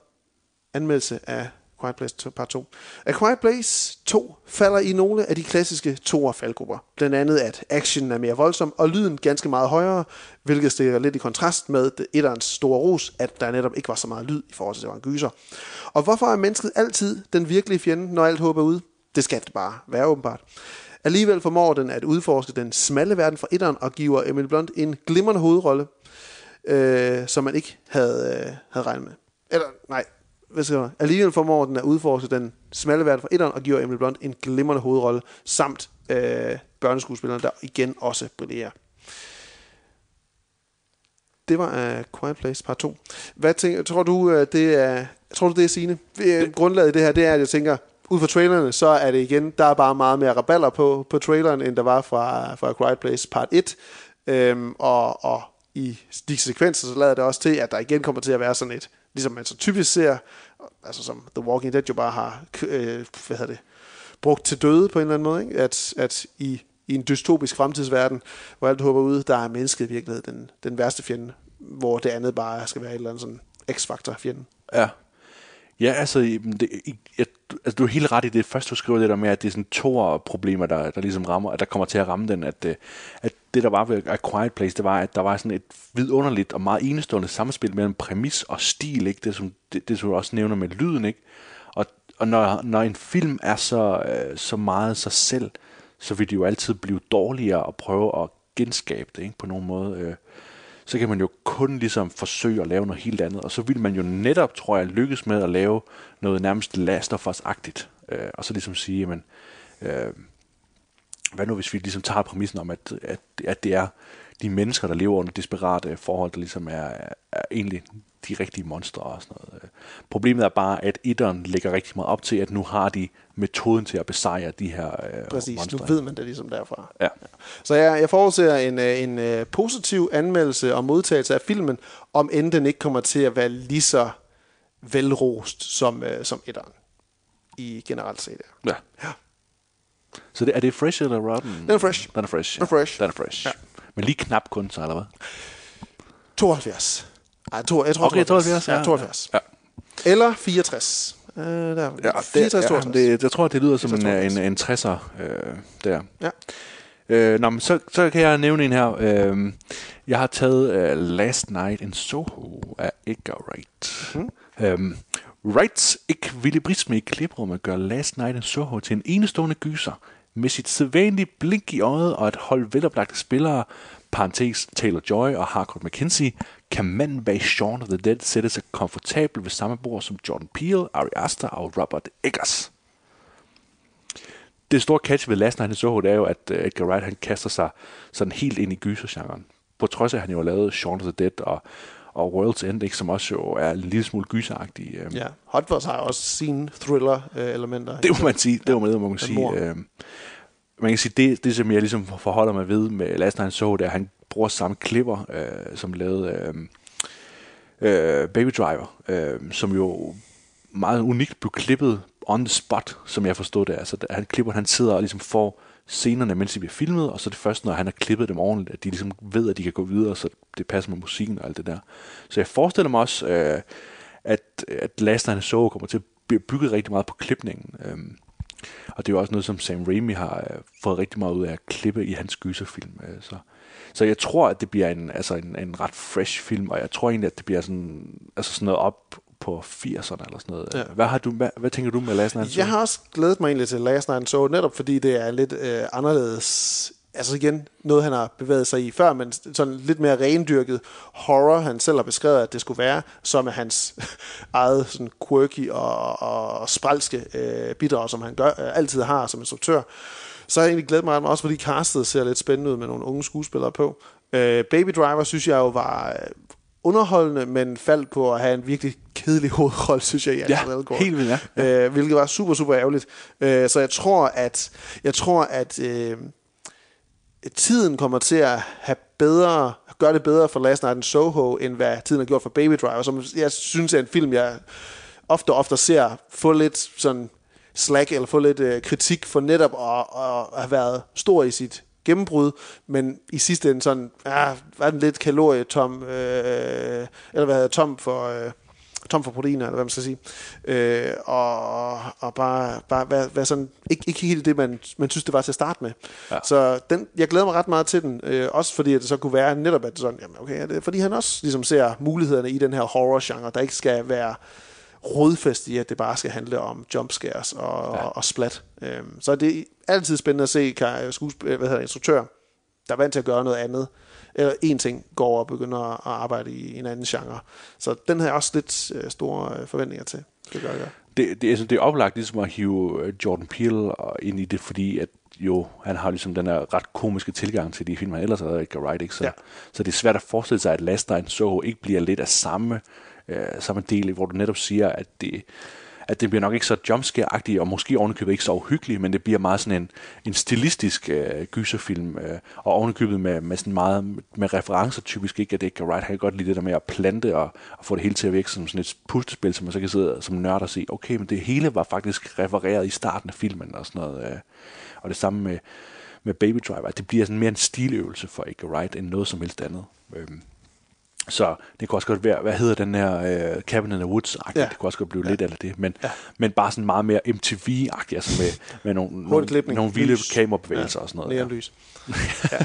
anmeldelse af Quiet Place Part 2. A Quiet Place 2 falder i nogle af de klassiske to faldgrupper. Blandt andet, at actionen er mere voldsom, og lyden ganske meget højere, hvilket stikker lidt i kontrast med etterens store ros, at der netop ikke var så meget lyd i forhold til, at det var en gyser. Og hvorfor er mennesket altid den virkelige fjende, når alt håber ud? Det skal det bare være åbenbart. Alligevel formår den at udforske den smalle verden fra etteren og giver Emily Blunt en glimrende hovedrolle, øh, som man ikke havde, øh, havde regnet med. Eller, nej, hvis jeg Alligevel formår den at udforske den smalle verden fra etteren og giver Emily Blunt en glimrende hovedrolle, samt øh, børneskuespilleren, der igen også brillerer. Det var uh, Quiet Place part 2. Hvad tænker, tror du, øh, det er, tror du, det er Signe? Grundlaget i det her, det er, at jeg tænker, ud fra trailerne, så er det igen, der er bare meget mere raballer på, på traileren, end der var fra, fra Quiet Place part 1. Øhm, og, og i de sekvenser, så lader det også til, at der igen kommer til at være sådan et, ligesom man så typisk ser, altså som The Walking Dead jo bare har, øh, hvad hedder det, brugt til døde på en eller anden måde, ikke? At, at i, i en dystopisk fremtidsverden, hvor alt håber ud, der er mennesket i virkeligheden den, den værste fjende, hvor det andet bare skal være et eller andet sådan X-faktor fjende. Ja. Ja, altså, det, jeg, altså, du er helt ret i det første, du skriver det der med, at det er sådan to problemer, der, der ligesom rammer, at der kommer til at ramme den, at, øh, at det der var ved A Quiet Place, det var, at der var sådan et vidunderligt og meget enestående samspil mellem præmis og stil, ikke? Det, som, det, det som du også nævner med lyden, ikke? Og, og når, når en film er så, øh, så meget sig selv, så vil det jo altid blive dårligere at prøve at genskabe det, ikke? På nogen måde. Øh, så kan man jo kun ligesom forsøge at lave noget helt andet. Og så vil man jo netop, tror jeg, lykkes med at lave noget nærmest Last of Us-agtigt. Øh, og så ligesom sige, jamen, øh, hvad nu hvis vi ligesom tager præmissen om, at, at, at det er de mennesker, der lever under desperate forhold, der ligesom er, er egentlig de rigtige monstre og sådan noget. Øh, Problemet er bare, at etteren lægger rigtig meget op til, at nu har de metoden til at besejre de her øh, Præcis, monstre. nu ved man det ligesom derfra. Ja. Så jeg, jeg forudser en, øh, en, en positiv anmeldelse og modtagelse af filmen, om end den ikke kommer til at være lige så velrost som, øh, som etteren i generelt set. Ja. Ja. Så det, er det fresh eller rotten? Den er fresh. Den er fresh. Den er fresh. Den er fresh. Ja. Men lige knap kun, så eller hvad? 72. Ej, to, jeg tror Okay, 72, Ja, ja. 72. Ja. Eller 64. Øh, der. Ja, 64, det, ja, 62. det, jeg tror, det lyder som en, 64. en, en 60'er øh, der. Ja. Øh, nå, men så, så kan jeg nævne en her. Øh, jeg har taget øh, Last Night in Soho af Edgar Wright. Mm. Øhm, Wrights ekvilibrisme i kliprummet gør Last Night in Soho til en enestående gyser. Med sit sædvanlige blink i øjet og et hold veloplagte spillere, parentes Taylor Joy og Harcourt McKenzie, kan manden bag Shaun of the Dead sætte sig komfortabelt ved samme bord som Jordan Peele, Ari Aster og Robert Eggers. Det store catch ved Last Night in Soho, det er jo, at øh, Edgar Wright han kaster sig sådan helt ind i gysergenren. På trods af, at han jo har lavet Shaun of the Dead og, og World's End, ikke, som også jo er en lille smule gyseragtig. Øh. Ja, Hot Fuzz har også sine thriller-elementer. Det må man sige. Det må man, man sige. mord. Øh, man kan sige, det, det som jeg ligesom forholder mig ved med Last Night Soho, det er, at han bruger samme klipper, øh, som lavede øh, øh, Baby Driver, øh, som jo meget unikt blev klippet on the spot, som jeg forstod det. Altså, han klipper, han sidder og ligesom får scenerne, mens de bliver filmet, og så er det først, når han har klippet dem ordentligt, at de ligesom ved, at de kan gå videre, så det passer med musikken og alt det der. Så jeg forestiller mig også, øh, at, at Last Night Show kommer til at blive bygget rigtig meget på klipningen. Øh, og det er jo også noget, som Sam Raimi har øh, fået rigtig meget ud af at klippe i hans gyserfilm. Øh, så. så jeg tror, at det bliver en, altså en, en ret fresh film, og jeg tror egentlig, at det bliver sådan, altså sådan noget op på 80'erne eller sådan noget. Ja. Hvad, har du, hvad, hvad tænker du med Last Night Soho? Jeg har også glædet mig egentlig til Last Night Soho, netop fordi det er lidt øh, anderledes. Altså igen, noget han har bevæget sig i før, men sådan lidt mere rendyrket horror, han selv har beskrevet, at det skulle være, som er hans eget sådan quirky og, og spralske øh, bidrag, som han gør, øh, altid har som instruktør. Så har jeg egentlig glædet mig ret meget, også fordi castet ser lidt spændende ud med nogle unge skuespillere på. Øh, Baby Driver synes jeg jo var øh, underholdende, men faldt på at have en virkelig kedelig hovedrolle, synes jeg, i Ja, Ansel Elgort. helt vildt, ja. Øh, hvilket var super, super ærgerligt. Øh, så jeg tror, at, jeg tror, at øh, tiden kommer til at have bedre, gøre det bedre for Last Night in Soho, end hvad tiden har gjort for Baby Driver, som jeg synes er en film, jeg ofte og ofte ser få lidt sådan slack, eller få lidt øh, kritik for netop at, at have været stor i sit gennembrud, men i sidste ende sådan, ah, var den lidt kalorietom, øh, eller hvad hedder tom for... Øh, tom for proteiner, eller hvad man skal sige. Øh, og, og bare, bare være, være sådan, ikke, ikke helt det, man, man synes, det var til at starte med. Ja. Så den, jeg glæder mig ret meget til den, øh, også fordi at det så kunne være netop, at sådan, jamen okay, er det, fordi han også ligesom ser mulighederne i den her horror-genre, der ikke skal være rodfæst i, at det bare skal handle om jumpscares og, ja. og, og splat. Øhm, så det altid spændende at se kan, skuesp- hvad hedder instruktør, der er vant til at gøre noget andet, eller en ting går over og begynder at arbejde i en anden genre. Så den har jeg også lidt øh, store øh, forventninger til. Det gør jeg. det, det, altså, det er oplagt ligesom at hive øh, Jordan Peele ind i det, fordi at jo, han har ligesom den her ret komiske tilgang til de film, han ellers lavet, Edgar Wright, ikke? Så, Ja. så det er svært at forestille sig, at Last Night Soho ikke bliver lidt af samme, øh, samme del, hvor du netop siger, at det, at det bliver nok ikke så jumpscare-agtigt, og måske ovenikøbet ikke så uhyggelig, men det bliver meget sådan en, en stilistisk øh, gyserfilm, øh, og ovenikøbet med, med sådan meget med referencer typisk ikke, at Edgar Wright han kan godt lide det der med at plante og, og få det hele til at virke som sådan et puslespil, som man så kan sidde som nørd og se, okay, men det hele var faktisk refereret i starten af filmen og sådan noget, øh, og det samme med, med Baby Driver, det bliver sådan mere en stiløvelse for Edgar Wright, end noget som helst andet. Øh så det kunne også godt være, hvad hedder den her uh, Cabin in the Woods? Ja. Det kunne også godt blive ja. lidt af det, men, ja. men bare sådan meget mere MTV-agtigt, altså med, med nogle, nogle, nogle vilde lys. kamerabevægelser ja. og sådan noget. Ja. Neonlys. Ja.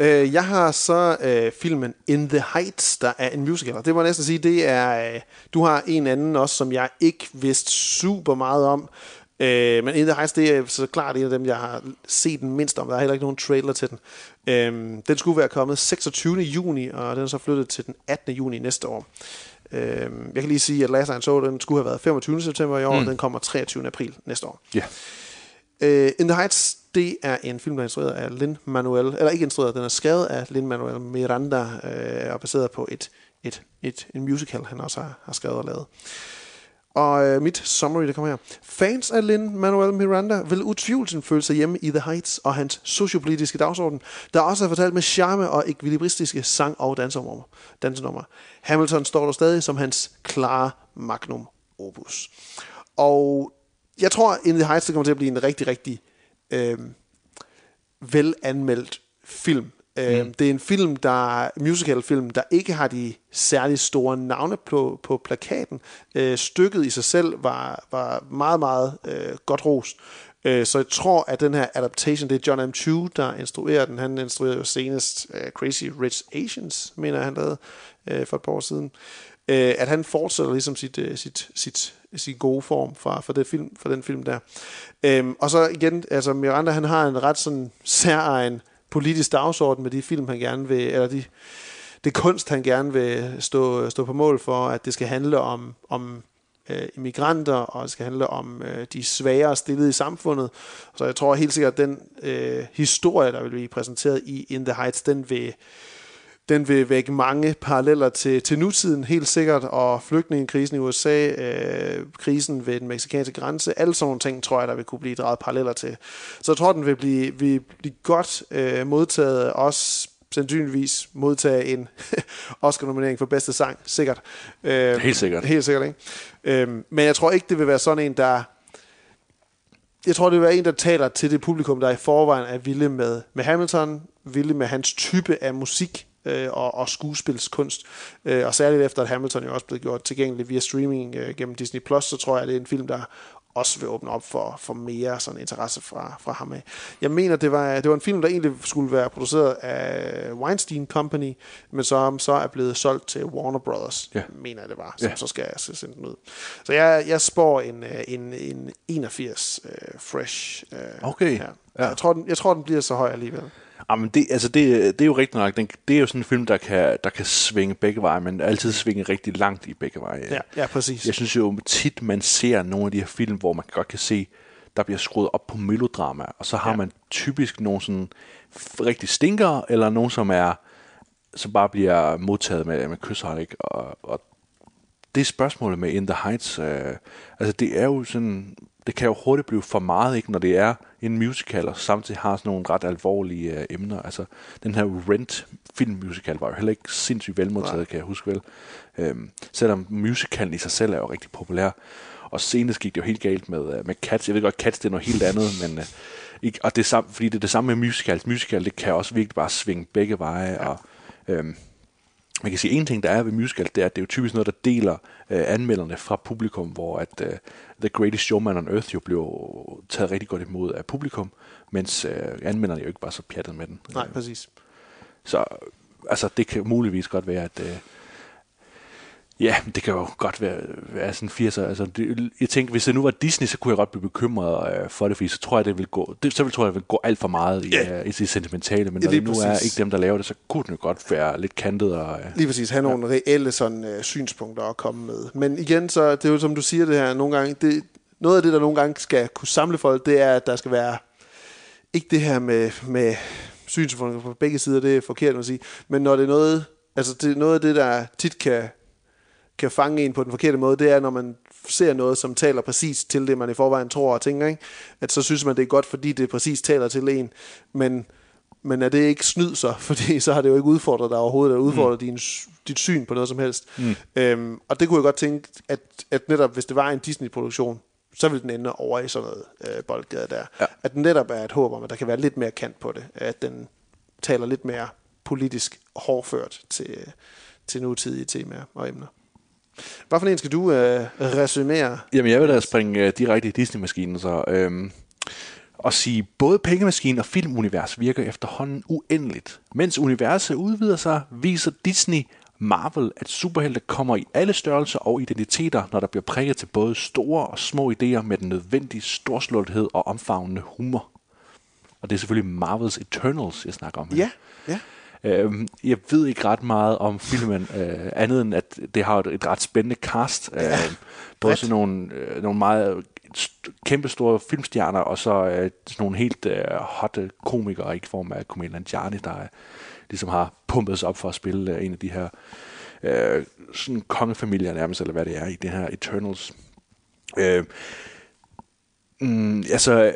Øh, jeg har så øh, filmen In the Heights, der er en musical. Og det må jeg næsten sige, det er... Øh, du har en anden også, som jeg ikke vidste super meget om. Øh, men In the Heights, det er så klart en af dem, jeg har set den mindst om. Der er heller ikke nogen trailer til den. Øh, den skulle være kommet 26. juni, og den er så flyttet til den 18. juni næste år. Øh, jeg kan lige sige, at Last Night så den skulle have været 25. september i år, mm. og den kommer 23. april næste år. Ja. Uh, In the Heights, det er en film, der er instrueret af Lin-Manuel, eller ikke instrueret, den er skrevet af Lin-Manuel Miranda, uh, og baseret på et, et, et, en musical, han også har, har skrevet og lavet. Og øh, mit summary, det kommer her. Fans af Lin-Manuel Miranda vil utvivlsomt føle sig hjemme i The Heights og hans sociopolitiske dagsorden, der også er fortalt med charme og ekvilibristiske sang- og dansenummer. dansenummer. Hamilton står der stadig som hans klare magnum opus. Og jeg tror, In the Heights det kommer til at blive en rigtig, rigtig øh, velanmeldt film. Mm. Øh, det er en film, der musical-film, der ikke har de særlig store navne på, på plakaten. Øh, stykket i sig selv var, var meget, meget øh, godt rost. Øh, så jeg tror, at den her adaptation, det er John M. Chu, der instruerer den. Han instruerede jo senest uh, Crazy Rich Asians, mener jeg, han lavede øh, for et par år siden. øh, at han fortsætter ligesom sit, øh, sit, sit, sin gode form fra, fra, det film, fra den film der. Øhm, og så igen, altså Miranda, han har en ret sådan særegen politisk dagsorden med de film, han gerne vil, eller de, det kunst, han gerne vil stå, stå på mål for, at det skal handle om, om øh, immigranter, og det skal handle om øh, de svagere stillede i samfundet. Så jeg tror helt sikkert, at den øh, historie, der vil blive præsenteret i In the Heights, den vil, den vil vække mange paralleller til, til nutiden, helt sikkert, og flygtningekrisen i USA, øh, krisen ved den meksikanske grænse, alle sådan nogle ting, tror jeg, der vil kunne blive drejet paralleller til. Så jeg tror, den vil blive, vil blive godt øh, modtaget, også sandsynligvis modtage en Oscar-nominering for bedste sang, sikkert. Øh, Helt sikkert. Helt sikkert, ikke? Øh, men jeg tror ikke, det vil være sådan en, der... Jeg tror, det vil være en, der taler til det publikum, der i forvejen er vilde med, med Hamilton, vilde med hans type af musik, øh, og, og skuespilskunst. Øh, og særligt efter, at Hamilton jo også blev gjort tilgængelig via streaming øh, gennem Disney+, Plus, så tror jeg, det er en film, der også vil åbne op for, for mere sådan interesse fra, fra ham af. Jeg mener, det var, det var en film, der egentlig skulle være produceret af Weinstein Company, men så, så er blevet solgt til Warner Brothers, Ja. mener jeg det var, som Ja. så skal jeg sende den ud. Så jeg, jeg spår en, øh, en, en 81 uh, fresh. Uh, Okay. Ja. Ja. Jeg, tror, den, jeg tror, den bliver så høj alligevel. Jamen det, altså det, det er jo rigtigt nok. Den, det er jo sådan en film, der kan, der kan svinge begge veje, men altid svinge rigtig langt i begge veje. Ja, ja præcis. Jeg synes jo tit, man ser nogle af de her film, hvor man godt kan se, der bliver skruet op på melodrama, og så har Ja. man typisk nogle sådan rigtig stinker, eller nogen, som er som bare bliver modtaget med, med kysshånd, ikke? Og, og det spørgsmålet med In the Heights. Øh, altså det er jo sådan, det kan jo hurtigt blive for meget, ikke, når det er en musical, og samtidig har sådan nogle ret alvorlige øh, emner. Altså den her Rent filmmusical var jo heller ikke sindssygt velmodtaget, Nej. kan jeg huske vel. Øhm, selvom musicalen i sig selv er jo rigtig populær. Og senest gik det jo helt galt med, øh, med Cats. Jeg ved godt, Cats det er noget helt andet, men øh, ikke, og det er samme, fordi det er det samme med musicals. Musical, det kan også virkelig bare svinge begge veje, ja. og øhm, man kan sige, en ting, der er ved musical, det er, at det er jo typisk noget, der deler øh, anmelderne fra publikum, hvor at øh, The Greatest Showman on Earth jo blev taget rigtig godt imod af publikum, mens øh, anmelderne jo ikke var så pjattet med den. Nej, præcis. Så altså, det kan muligvis godt være, at... Øh, ja, det kan jo godt være, være sådan 80'er. Altså, det, jeg tænker, hvis det nu var Disney, så kunne jeg godt blive bekymret øh, for det, fordi så tror jeg, det vil gå, det, så vil, tror jeg, det vil gå alt for meget i, Ja. øh, i det sentimentale. Men Ja, når det nu er præcis. ikke dem, der laver det, så kunne den jo godt være lidt kantet. Og, øh, Lige præcis, have nogle reelle sådan, øh, synspunkter at komme med. Men igen, så det er jo som du siger det her, nogle gange, det, noget af det, der nogle gange skal kunne samle folk, det er, at der skal være, ikke det her med, med synspunkter på begge sider, det er forkert at sige, men når det er noget, altså det er noget af det, der tit kan, kan fange en på den forkerte måde, det er, når man ser noget, som taler præcis til det, man i forvejen tror og tænker, ikke? at så synes man, det er godt, fordi det præcis taler til en, men, men er det ikke snyd så? Fordi så har det jo ikke udfordret dig overhovedet, eller udfordret mm. din, dit syn på noget som helst. Mm. Øhm, og det kunne jeg godt tænke, at, at netop hvis det var en Disney-produktion, så ville den ende over i sådan noget øh, boldgade der. Ja. At den netop er et håb om, at der kan være lidt mere kant på det. At den taler lidt mere politisk hårdført til, til nutidige temaer og emner. Hvad for en skal du øh, resumere? Jamen, jeg vil da springe uh, direkte i Disney-maskinen, så... Øhm, og sige, både pengemaskinen og filmunivers virker efterhånden uendeligt. Mens universet udvider sig, viser Disney Marvel, at superhelte kommer i alle størrelser og identiteter, når der bliver prikket til både store og små idéer med den nødvendige storslåethed og omfavnende humor. Og det er selvfølgelig Marvels Eternals, jeg snakker om her. Ja, ja. Øhm, jeg ved ikke ret meget om filmen, øh, andet end at det har et, et ret spændende cast. Øh, både bredt. sådan nogle, øh, nogle meget st- kæmpe store filmstjerner, og så øh, sådan nogle helt øh, hotte komikere, i form af Kumail Nanjiani, der øh, ligesom har pumpet sig op for at spille øh, en af de her øh, sådan kongefamilier nærmest, eller hvad det er, i det her Eternals. Øh, mm, altså,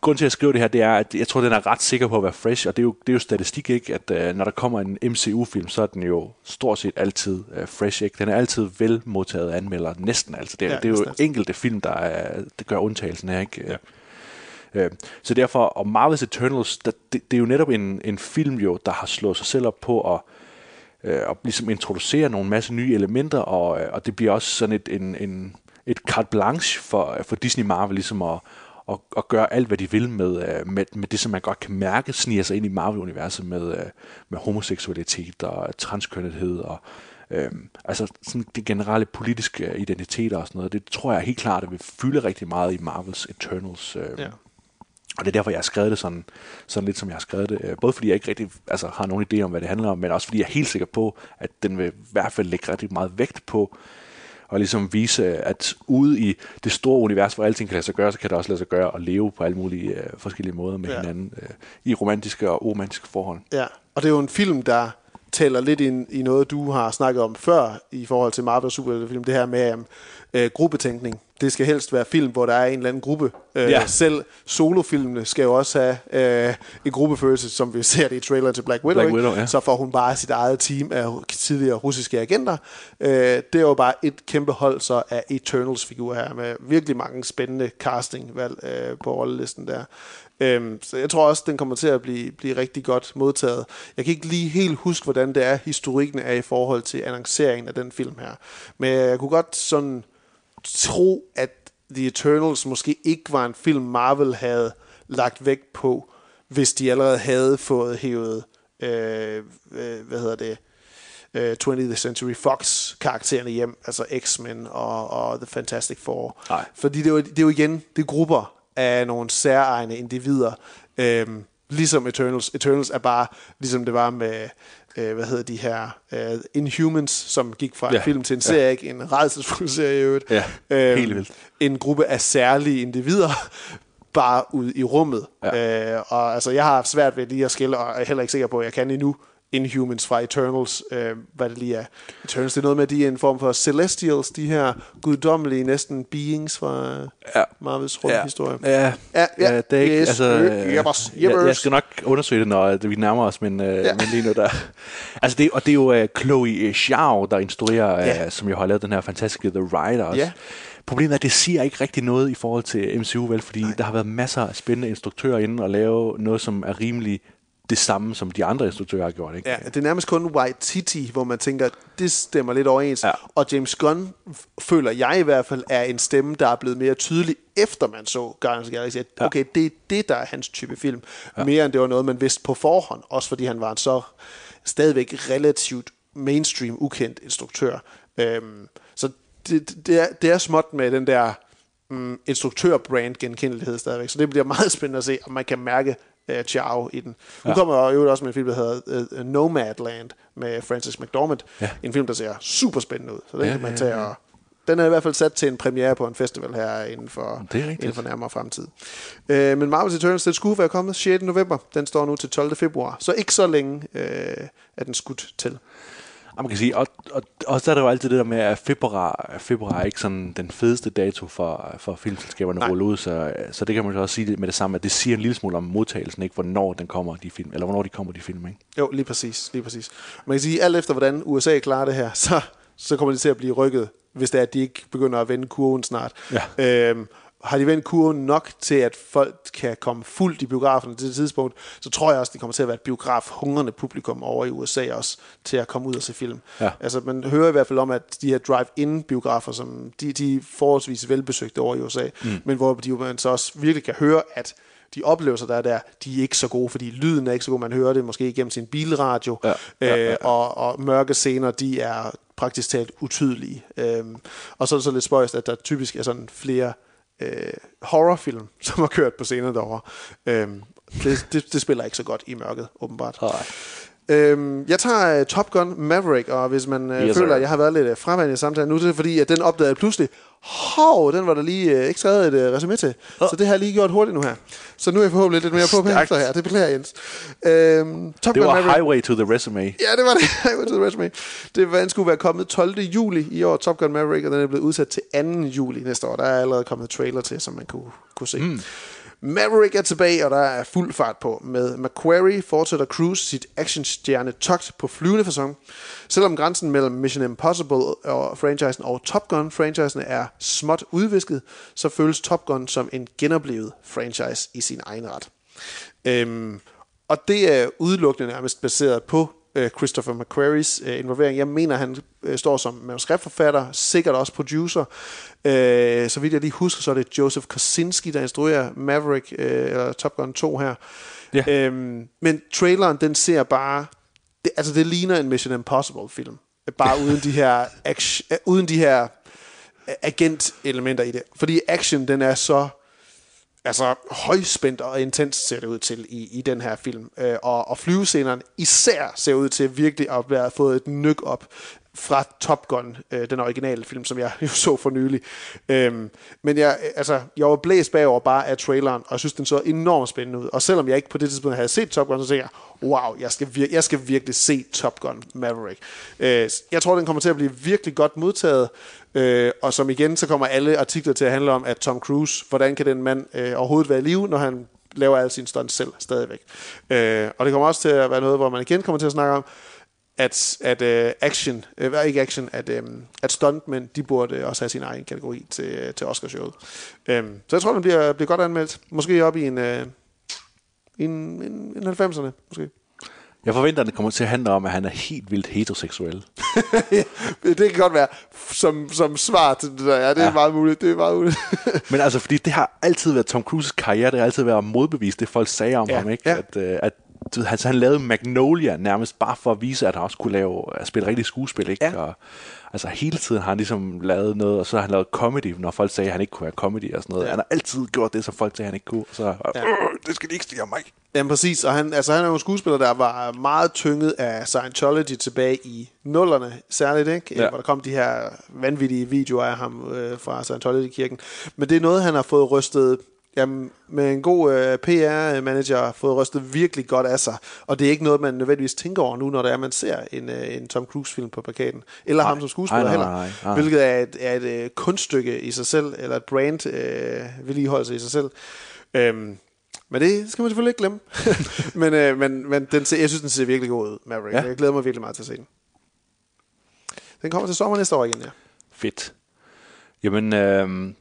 grunden til, at jeg skriver det her, det er, at jeg tror, den er ret sikker på at være fresh, og det er jo, det er jo statistik, ikke? at uh, når der kommer en MCU-film, så er den jo stort set altid uh, fresh. Ikke? Den er altid vel modtaget af anmeldere, næsten altid. Det, er- Ja, det er jo næsten enkelte film, der, er, der gør undtagelsen her. Ikke? Ja. Øh, så derfor, og Marvel's Eternals, der, det, det er jo netop en, en film, jo, der har slået sig selv op på at øh, og ligesom introducere nogle masse nye elementer, og, øh, og det bliver også sådan et, en, en, et carte blanche for, for Disney Marvel, ligesom at, at, at gøre alt, hvad de vil med, øh, med, med det, som man godt kan mærke, sniger sig ind i Marvel-universet med, øh, med homoseksualitet og transkønnethed og Øhm, altså sådan det generelle politiske identiteter og sådan noget, det tror jeg helt klart, at vil fylde rigtig meget i Marvels Eternals. Øhm, Ja. Og det er derfor, jeg har skrevet det sådan, sådan lidt, som jeg har skrevet det. Øh, Både fordi jeg ikke rigtig altså, har nogen idé om, hvad det handler om, men også fordi jeg er helt sikker på, at den vil i hvert fald lægge rigtig meget vægt på og ligesom vise, at ude i det store univers, hvor alting kan lade sig gøre, så kan det også lade sig gøre at leve på alle mulige øh, forskellige måder med Ja. hinanden øh, i romantiske og uromantiske forhold. Ja, og det er jo en film, der taler lidt ind i noget, du har snakket om før i forhold til Marvel Superheltefilm, det her med øh, gruppetænkning. Det skal helst være film, hvor der er en eller anden gruppe. Øh, Ja. Selv solofilmene skal jo også have øh, en gruppefølelse, som vi ser det i traileren til Black Widow. Black? Widow, ja. Så får hun bare sit eget team af tidligere russiske agenter. Øh, det er jo bare et kæmpe hold så af Eternals-figurer her, med virkelig mange spændende castingvalg øh, på rollelisten der. Øhm, så jeg tror også, den kommer til at blive, blive rigtig godt modtaget. Jeg kan ikke lige helt huske, hvordan det er, historikken er i forhold til annonceringen af den film her. Men jeg kunne godt sådan tro, at The Eternals måske ikke var en film, Marvel havde lagt vægt på, hvis de allerede havde fået hævet, øh, øh, hvad hedder det, øh, 20th Century Fox karaktererne hjem, altså X-Men og, og The Fantastic Four. Nej. Fordi det er, jo, det er jo igen, det er grupper af nogle særegne individer, øhm, ligesom Eternals. Eternals er bare, ligesom det var med, øh, hvad hedder de her, øh, Inhumans, som gik fra en Ja. film til en serie, ikke? en rædselsfuld serie i øvrigt. Ja, Øhm, helt vildt. En gruppe af særlige individer, bare ud i rummet. Ja. Øh, og altså, jeg har haft svært ved lige at skille, og er heller ikke sikker på, at jeg kan endnu Inhumans fra Eternals, øh, hvad det lige er. Eternals, det er noget med, at de er en form for Celestials, de her guddommelige næsten beings fra Ja. Marvels rumhistorie. Ja, ja, Ja, ja. det er ikke, Yes, altså, øh, øh, jeppers, jeg, jeppers. jeg skal nok undersøge det, når øh, vi nærmer os, men, øh, Ja. ja. men lige nu der... Altså, det, og det er jo uh, Chloe Zhao, der instruerer, Ja. ja. uh, som jo har lavet den her fantastiske The Rider også. Ja. Problemet er, at det siger ikke rigtig noget i forhold til MCU, vel? Fordi Nej. der har været masser af spændende instruktører inde og lave noget, som er rimelig det samme, som de andre instruktører har gjort, ikke? Ja, det er nærmest kun White Titi, hvor man tænker, det stemmer lidt overens. Ja. Og James Gunn, føler jeg i hvert fald, er en stemme, der er blevet mere tydelig, efter man så Guardians of the Galaxy. At, Ja. okay, det er det, der er hans type film. Ja. Mere end det var noget, man vidste på forhånd. Også fordi han var en så stadigvæk relativt mainstream, ukendt instruktør. Øhm, så det, det, er, det er småt med den der mm, instruktør-brand genkendelighed stadigvæk. Så det bliver meget spændende at se, om man kan mærke uh, Chow i den. Hun ja. kommer jo også med en film, der hedder uh, Nomadland med Francis McDormand. Ja. En film, der ser super spændende ud. Så den Ja, kan man ja, tage ja. og den er i hvert fald sat til en premiere på en festival her inden for, inden for nærmere fremtid. Øh, men Marvel's Eternals, den skulle være kommet 6. november. Den står nu til 12. februar. Så ikke så længe øh, er den skudt til. Og man kan sige, og, og, og så er der jo altid det der med, at februar, februar er ikke sådan den fedeste dato for, for filmselskaberne at rulle ud, så, så det kan man jo også sige med det samme, at det siger en lille smule om modtagelsen, ikke hvornår den kommer, de film, eller hvornår de kommer, de film, ikke? Jo, lige præcis. Lige præcis. Man kan sige, alt efter hvordan USA klarer det her, så, så kommer det til at blive rykket, hvis det er, at de ikke begynder at vende kurven snart. Ja. Øhm, har de vendt kurven nok til, at folk kan komme fuldt i biograferne til det tidspunkt, så tror jeg også, det kommer til at være et biograf-hungrende publikum over i USA også, til at komme ud og se film. Ja. Altså, man hører i hvert fald om, at de her drive-in-biografer, som de, de er forholdsvis velbesøgte over i USA, mm. men hvor de, man så også virkelig kan høre, at de oplevelser, der er der, de er ikke så gode, fordi lyden er ikke så god. Man hører det måske igennem sin bilradio, Ja, ja, ja, ja. Øh, og, og mørke scener, de er praktisk talt utydelige. Øhm, og så er det så lidt spøjst, at der typisk er sådan flere øh, horrorfilm, som har kørt på scenen derovre. Øhm, det, det, det spiller ikke så godt i mørket, åbenbart. Nej. Øhm, jeg tager uh, Top Gun Maverick, og hvis man uh, Yes, føler, sir. at jeg har været lidt uh, fraværende i samtalen nu, så er det fordi, at den opdagede jeg pludselig, hov, den var der lige uh, ikke skrevet et uh, resume til. Oh. Så det har jeg lige gjort hurtigt nu her. Så nu er jeg forhåbentlig lidt mere på Stærkt. efter her. Det beklager Jens. Øhm, Top Det Gun var Maverick. Highway to the Resume. Ja, det var det. Went to the resume. Det var, den skulle være kommet 12. juli i år, Top Gun Maverick, og den er blevet udsat til 2. juli næste år. Der er allerede kommet trailer til, som man kunne, kunne se. Mm. Maverick er tilbage, og der er fuld fart på. Med Macquarie fortsætter Cruise sit actionstjerne togt på flyvende fasong. Selvom grænsen mellem Mission Impossible og franchisen og Top Gun-franchisen er småt udvisket, så føles Top Gun som en genoplevet franchise i sin egen ret. Øhm, og det er udelukkende nærmest baseret på øh, Christopher McQuarries øh, involvering. Jeg mener, han øh, står som manuskriptforfatter, sikkert også producer. Øh, så vidt jeg lige husker, så er det Joseph Kosinski, der instruerer Maverick, øh, eller Top Gun 2 her. Ja. Øhm, men traileren, den ser bare... Det, altså, det ligner en Mission Impossible-film. bare uden de her action, uden de her agent-elementer i det. Fordi action, den er så altså højspændt og intens ser det ud til i, i den her film. Øh, og, og flyvescenerne især ser ud til virkelig at have fået et nyk op fra Top Gun, øh, den originale film, som jeg jo så for nylig. Øhm, men jeg, altså, jeg var blæst bagover bare af traileren, og jeg synes, den så enormt spændende ud. Og selvom jeg ikke på det tidspunkt havde set Top Gun, så tænkte jeg, wow, jeg skal, vir- jeg skal virkelig se Top Gun Maverick. Øh, jeg tror, den kommer til at blive virkelig godt modtaget, øh, og som igen, så kommer alle artikler til at handle om, at Tom Cruise, hvordan kan den mand øh, overhovedet være i live, når han laver alle sine stunts selv stadigvæk. Øh, og det kommer også til at være noget, hvor man igen kommer til at snakke om, at, at uh, action, uh, ikke action, at, um, at stuntmænd, de burde også have sin egen kategori til, til Oscarshowet. Um, så jeg tror, den bliver, bliver godt anmeldt. Måske op i en, uh, en, en, en 90'erne, måske. Jeg forventer, at det kommer til at handle om, at han er helt vildt heteroseksuel. det kan godt være, som, som svar til det der. Ja, det er ja. meget muligt. Det er meget muligt. Men altså, fordi det har altid været Tom Cruises karriere, det har altid været modbevist, det folk sagde om Ja, ham, ikke? ja. At, øh, at du ved, altså, han lavede Magnolia nærmest bare for at vise, at han også kunne lave, at spille rigtig skuespil, ikke? Ja. Og, altså hele tiden har han ligesom lavet noget, og så har han lavet comedy, når folk sagde, at han ikke kunne være comedy og sådan noget. Ja. Han har altid gjort det, som folk sagde, at han ikke kunne. Og så, Ja. ja. det skal de ikke sige om mig. Jamen præcis, og han, altså, han er jo en skuespiller, der var meget tynget af Scientology tilbage i nullerne, særligt, ikke? Ja. Hvor der kom de her vanvittige videoer af ham øh, fra Scientology-kirken. Men det er noget, han har fået rystet jamen, med en god øh, PR-manager, fået rystet virkelig godt af sig. Og det er ikke noget, man nødvendigvis tænker over nu, når det er, man ser en, øh, en Tom Cruise-film på plakaten. Eller Nej. ham som skuespiller Nej, nej, heller. nej, nej. Hvilket er et, er et øh, kunststykke i sig selv, eller et brand øh, vedligeholdelse i sig selv. Øhm, men det skal man selvfølgelig ikke glemme. men øh, men, men den ser, jeg synes, den ser virkelig god ud, Maverick. Ja. Jeg glæder mig virkelig meget til at se den. Den kommer til sommer næste år igen, ja. Fedt. Jamen, øh,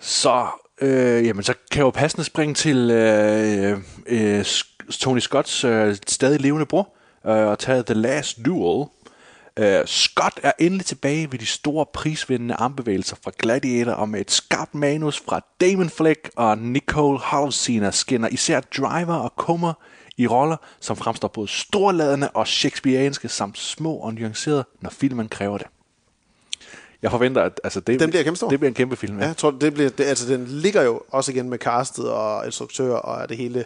så, øh, jamen, så kan jeg jo passende springe til øh, øh, Tony Scotts øh, stadig levende bror øh, og tage The Last Duel. Øh, Scott er endelig tilbage ved de store prisvindende armbevægelser fra Gladiator, og med et skarpt manus fra Damon Fleck og Nicole Holofcener skinner især Driver og Comer i roller, som fremstår både storladende og shakespearianske, samt små og nuancerede, når filmen kræver det. Jeg forventer, at altså, det, Den bliver kæmpestor. det bliver en kæmpe film. Ja, Ja. jeg tror, det bliver, det, altså, den ligger jo også igen med castet og instruktør og det hele.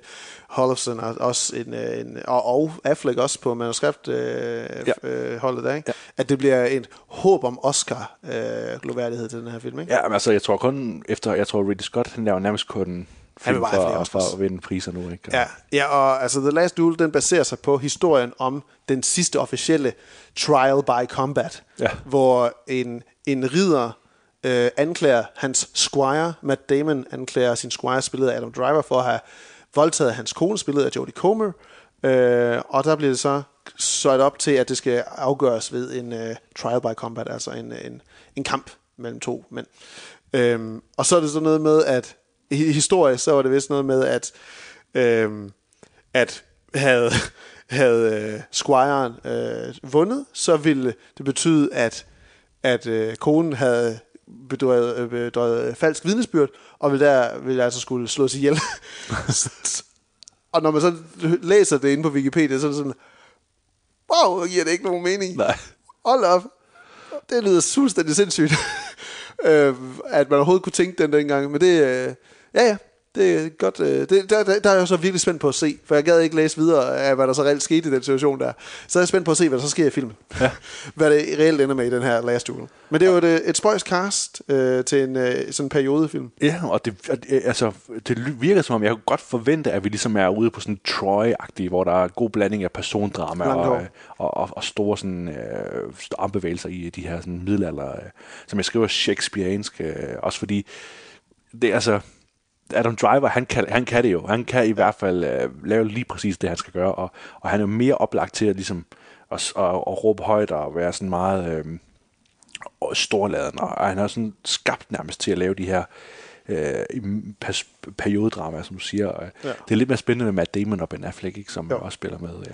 Hollefson og også en, øh, en og, og Affleck også på manuskript øh, Ja. øh, holdet der, ikke? Ja. At det bliver et håb om Oscar øh, gloværdighed til den her film, ikke? Ja, men altså, jeg tror kun efter, jeg tror Ridley Scott, han laver nærmest kun Han film flere for, Oscars. for at vinde priser nu, ikke? Ja, ja, og altså The Last Duel, den baserer sig på historien om den sidste officielle trial by combat, Ja. hvor en, en ridder øh, anklager hans squire, Matt Damon anklager sin squire, spillet af Adam Driver, for at have voldtaget hans kone, spillet af Jodie Comer, øh, og der bliver det så sat op til, at det skal afgøres ved en øh, trial by combat, altså en, øh, en, en kamp mellem to mænd. Øhm, og så er det så noget med, at i historie, så var det vist noget med, at øhm, at havde, havde øh, squiren øh, vundet, så ville det betyde, at, at øh, konen havde bedrevet, øh, bedrevet falsk vidnesbyrd, og ville, der, ville altså skulle slås ihjel. og når man så læser det inde på Wikipedia, så er det sådan, wow, giver det ikke nogen mening. Nej. Hold op. Det lyder fuldstændig sindssygt, øh, at man overhovedet kunne tænke den dengang. Men det, øh, ja ja, det er godt. Øh, det, der, der, der er jeg så virkelig spændt på at se, for jeg gad ikke læse videre af, hvad der så reelt skete i den situation der. Så er jeg spændt på at se, hvad der så sker i filmen. Ja. hvad det reelt ender med i den her Last Duel. Men det er jo et, et spøjs cast øh, til en øh, sådan periodefilm. Ja, og det, altså, det virker som om, jeg kunne godt forvente, at vi ligesom er ude på sådan Troy-agtig, hvor der er god blanding af persondrama og, øh, og, og, og store sådan, øh, armbevægelser i de her sådan, middelalder, øh, som jeg skriver shakespeariansk, øh, også fordi det er altså, Adam Driver, han kan, han kan det jo. Han kan i hvert fald øh, lave lige præcis det, han skal gøre, og, og han er mere oplagt til at ligesom at, at, at råbe højt og være sådan meget... Øh, storladen, og han har sådan skabt nærmest til at lave de her øh, pas, periodedramaer, som du siger. Og, ja. Det er lidt mere spændende med Matt Damon og Ben Affleck, ikke, som Jo. også spiller med. Øh.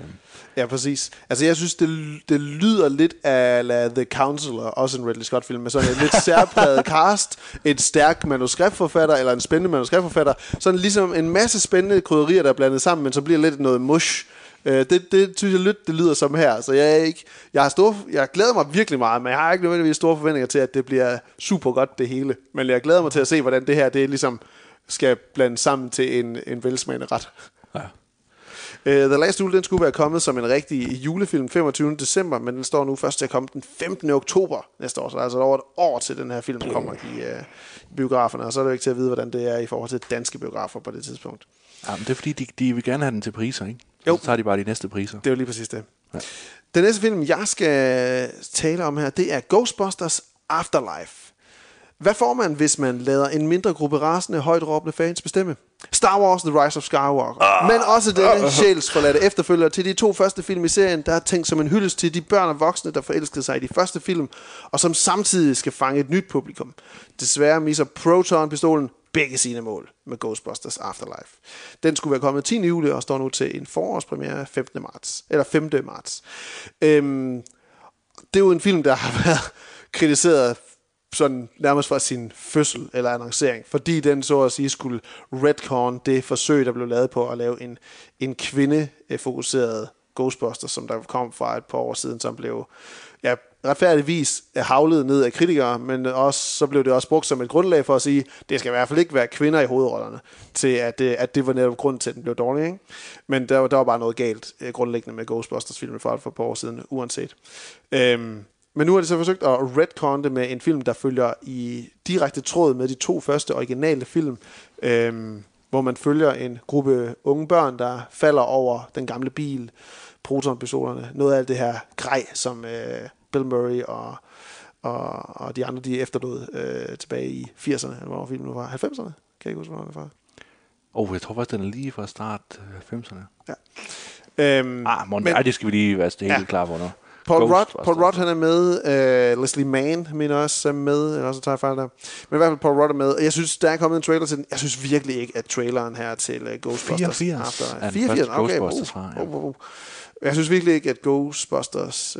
Ja, præcis. Altså, jeg synes, det, det lyder lidt af la The Counselor, også en Ridley Scott-film, med sådan et lidt særpræget cast, et stærk manuskriptforfatter, eller en spændende manuskriptforfatter. Sådan ligesom en masse spændende krydderier, der er blandet sammen, men så bliver lidt noget mush. Øh, det, det synes jeg lidt, det lyder som her. Så jeg, er ikke, jeg, har store, jeg glæder mig virkelig meget, men jeg har ikke nødvendigvis store forventninger til, at det bliver super godt det hele. Men jeg glæder mig til at se, hvordan det her det ligesom skal blande sammen til en, en velsmagende ret. Ja. Uh, The Last Duel, den skulle være kommet som en rigtig julefilm 25. december, men den står nu først til at komme den 15. oktober næste år, så der er altså over et år til den her film kommer i uh, biograferne, og så er det jo ikke til at vide, hvordan det er i forhold til danske biografer på det tidspunkt. Ja, men det er fordi, de, de vil gerne have den til priser, ikke? Jo. Så tager de bare de næste priser. Det er jo lige præcis det. Ja. Den næste film, jeg skal tale om her, det er Ghostbusters Afterlife. Hvad får man, hvis man lader en mindre gruppe rasende, højt råbende fans bestemme? Star Wars The Rise of Skywalker. Ah. Men også denne sjælsforladte efterfølger til de to første film i serien, der er tænkt som en hyldest til de børn og voksne, der forelskede sig i de første film, og som samtidig skal fange et nyt publikum. Desværre misser Proton-pistolen begge sine mål med Ghostbusters Afterlife. Den skulle være kommet 10. juli og står nu til en forårspremiere 15. marts. Eller 5. marts. Øhm, det er jo en film, der har været kritiseret sådan nærmest fra sin fødsel eller annoncering, fordi den så at sige skulle retcon det forsøg, der blev lavet på at lave en, en kvinde-fokuseret Ghostbusters, som der kom fra et par år siden, som blev retfærdigvis havlet ned af kritikere, men også, så blev det også brugt som et grundlag for at sige, det skal i hvert fald ikke være kvinder i hovedrollerne, til at øh, at det var netop grund til, at den blev dårlig. Ikke? Men der, var- der var bare noget galt øh, grundlæggende med Ghostbusters-filmen for, for et par år siden, uanset. Øhm, men nu har de så forsøgt at retcon det med en film, der følger i direkte tråd med de to første originale film, øhm, hvor man følger en gruppe unge børn, der falder over den gamle bil, protonpistolerne, noget af alt det her grej, som øh, Bill Murray og, og, og de andre, de efterlod øh, tilbage i 80'erne, eller hvor filmen nu var, 90'erne, kan jeg ikke huske, hvor den var fra. Oh, jeg tror faktisk, den er lige fra start øh, 90'erne. Øhm, Ah, Mon- men, ej, det skal vi lige være helt Ja. ja. klar på nu. Paul Rudd, Ghostbusters. Paul Rudd han er med, uh, Leslie Mann mener også er med, eller også tager jeg fejl der. Men i hvert fald Paul Rudd er med. Og Jeg synes, der er kommet en trailer til den. Jeg synes virkelig ikke, at traileren her til uh, Ghostbusters 84 After, er den 84, første okay. Ghostbusters fra, ja. uh, uh, uh. Jeg synes virkelig ikke, at Ghostbusters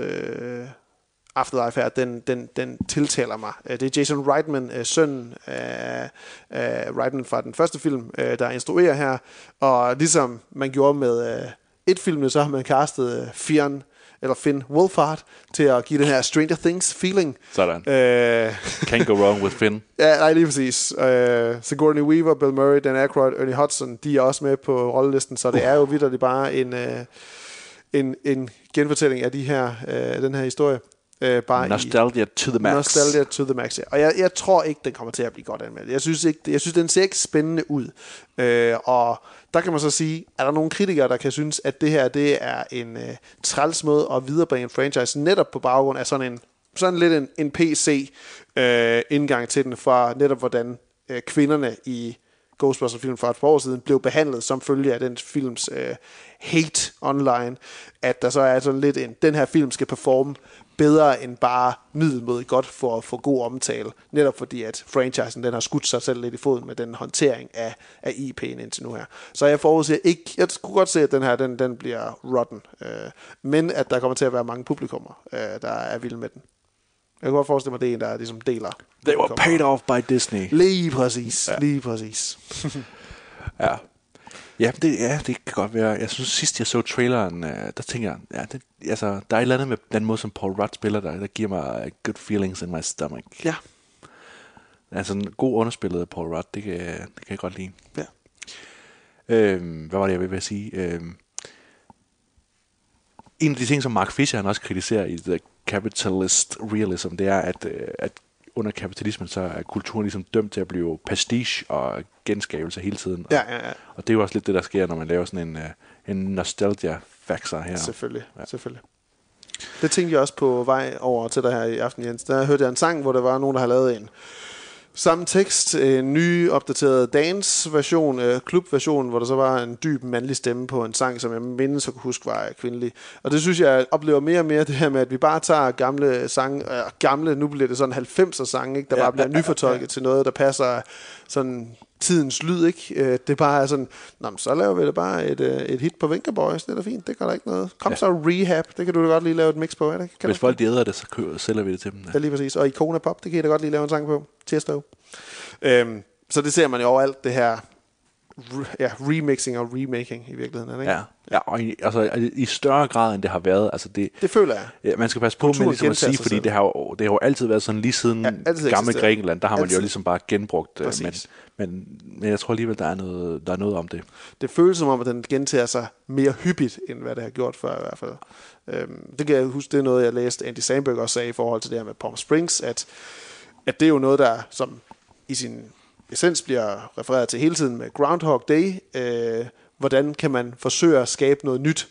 uh, Afterlife her, den, den, den tiltaler mig. Uh, det er Jason Reitman, uh, søn af uh, Reitman fra den første film, uh, der instruerer her. Og ligesom man gjorde med uh, et film, så har man castet uh, Fionn eller Finn Wolfhard til at give den her Stranger Things feeling. Sådan. Øh, Can't go wrong with Finn. ja, nej, lige præcis. Øh, Sigourney Weaver, Bill Murray, Dan Aykroyd, Ernie Hudson, de er også med på rollelisten, så det er jo vidderligt bare en, øh, en, en genfortælling af de her, øh, den her historie. Øh, bare i, Nostalgia to the max. Nostalgia to the max, ja. Og jeg, jeg tror ikke, den kommer til at blive godt anmeldt. Jeg synes, ikke, jeg synes den ser ikke spændende ud. Øh, og der kan man så sige, er der nogle kritikere, der kan synes, at det her det er en øh, træls måde at viderebringe en franchise, netop på baggrund af sådan en sådan lidt en, en PC øh, indgang til den, fra netop hvordan øh, kvinderne i Ghostbusters-film for et par år siden blev behandlet som følge af den films øh, hate online, at der så er sådan lidt en, den her film skal performe bedre end bare middelmådigt godt for at få god omtale, netop fordi at franchisen den har skudt sig selv lidt i foden med den håndtering af, af IP'en indtil nu her. Så jeg forudser ikke, jeg kunne godt se, at den her den, den bliver rotten, øh, men at der kommer til at være mange publikummer, øh, der er vilde med den. Jeg kan godt forestille mig, at det er en, der ligesom deler. They were paid off by Disney. Lige præcis, ja. lige præcis. Ja. Ja, det, ja, det kan godt være. Jeg synes, sidst jeg så traileren, øh, der tænker jeg, ja, det, altså, der er et eller andet med den måde, som Paul Rudd spiller der, der giver mig øh, good feelings in my stomach. Ja, Altså, en god underspillet af Paul Rudd, det kan, det kan jeg godt lide. ja. Øhm, hvad var det, jeg ville sige? Øhm, en af de ting, som Mark Fisher han også kritiserer i The Capitalist Realism, det er, at, øh, at under kapitalismen, så er kulturen ligesom dømt til at blive pastiche og genskabelse hele tiden. Ja, ja, ja. Og det er jo også lidt det, der sker, når man laver sådan en, øh, en nostalgia-factor her. Selvfølgelig, Ja. selvfølgelig. Det tænkte jeg også på vej over til dig her i aften, Jens. Der hørte jeg en sang, hvor der var nogen, der har lavet en samme tekst, en ny opdateret dance-version, øh, klubversion, hvor der så var en dyb mandlig stemme på en sang, som jeg mindes så kunne huske var kvindelig. Og det synes jeg oplever mere og mere det her med, at vi bare tager gamle sange, øh, gamle, nu bliver det sådan 90'er sange, ikke, der Ja, bare bliver ja, ja, nyfortolket ja. til noget, der passer sådan tidens lyd, ikke? Øh, Det er bare sådan, Nå, så laver vi da bare et, øh, et hit på Vinker Boys, det er da fint, det gør der ikke noget. Kom Ja. ja. så Rehab, det kan du da godt lige lave et mix på, er det? Kan Hvis folk de æder det, så køber, sælger vi det til dem. Ja, lige præcis. Og Icona Pop, det kan I da godt lige lave en sang på. Tiesto. Øhm, så det ser man jo overalt, det her re- ja, remixing og remaking i virkeligheden. Ikke? Ja, ja og i, altså, i større grad, end det har været. Altså, det, Det føler jeg. Ja, man skal passe på med Kulturen ligesom at sige, sig fordi selv. det har, jo, det har jo altid været sådan lige siden Ja, gamle eksisteret. Grækenland, der har man Altid. jo ligesom bare genbrugt, øh, men, Præcis. men, men jeg tror alligevel, der er noget, der er noget om det. Det føles som om, at den gentager sig mere hyppigt, end hvad det har gjort før i hvert fald. Øhm, det kan jeg huske, det er noget, jeg læste Andy Samberg også sagde i forhold til det her med Palm Springs, at, at det er jo noget, der som i sin essens bliver refereret til hele tiden med Groundhog Day. Øh, hvordan kan man forsøge at skabe noget nyt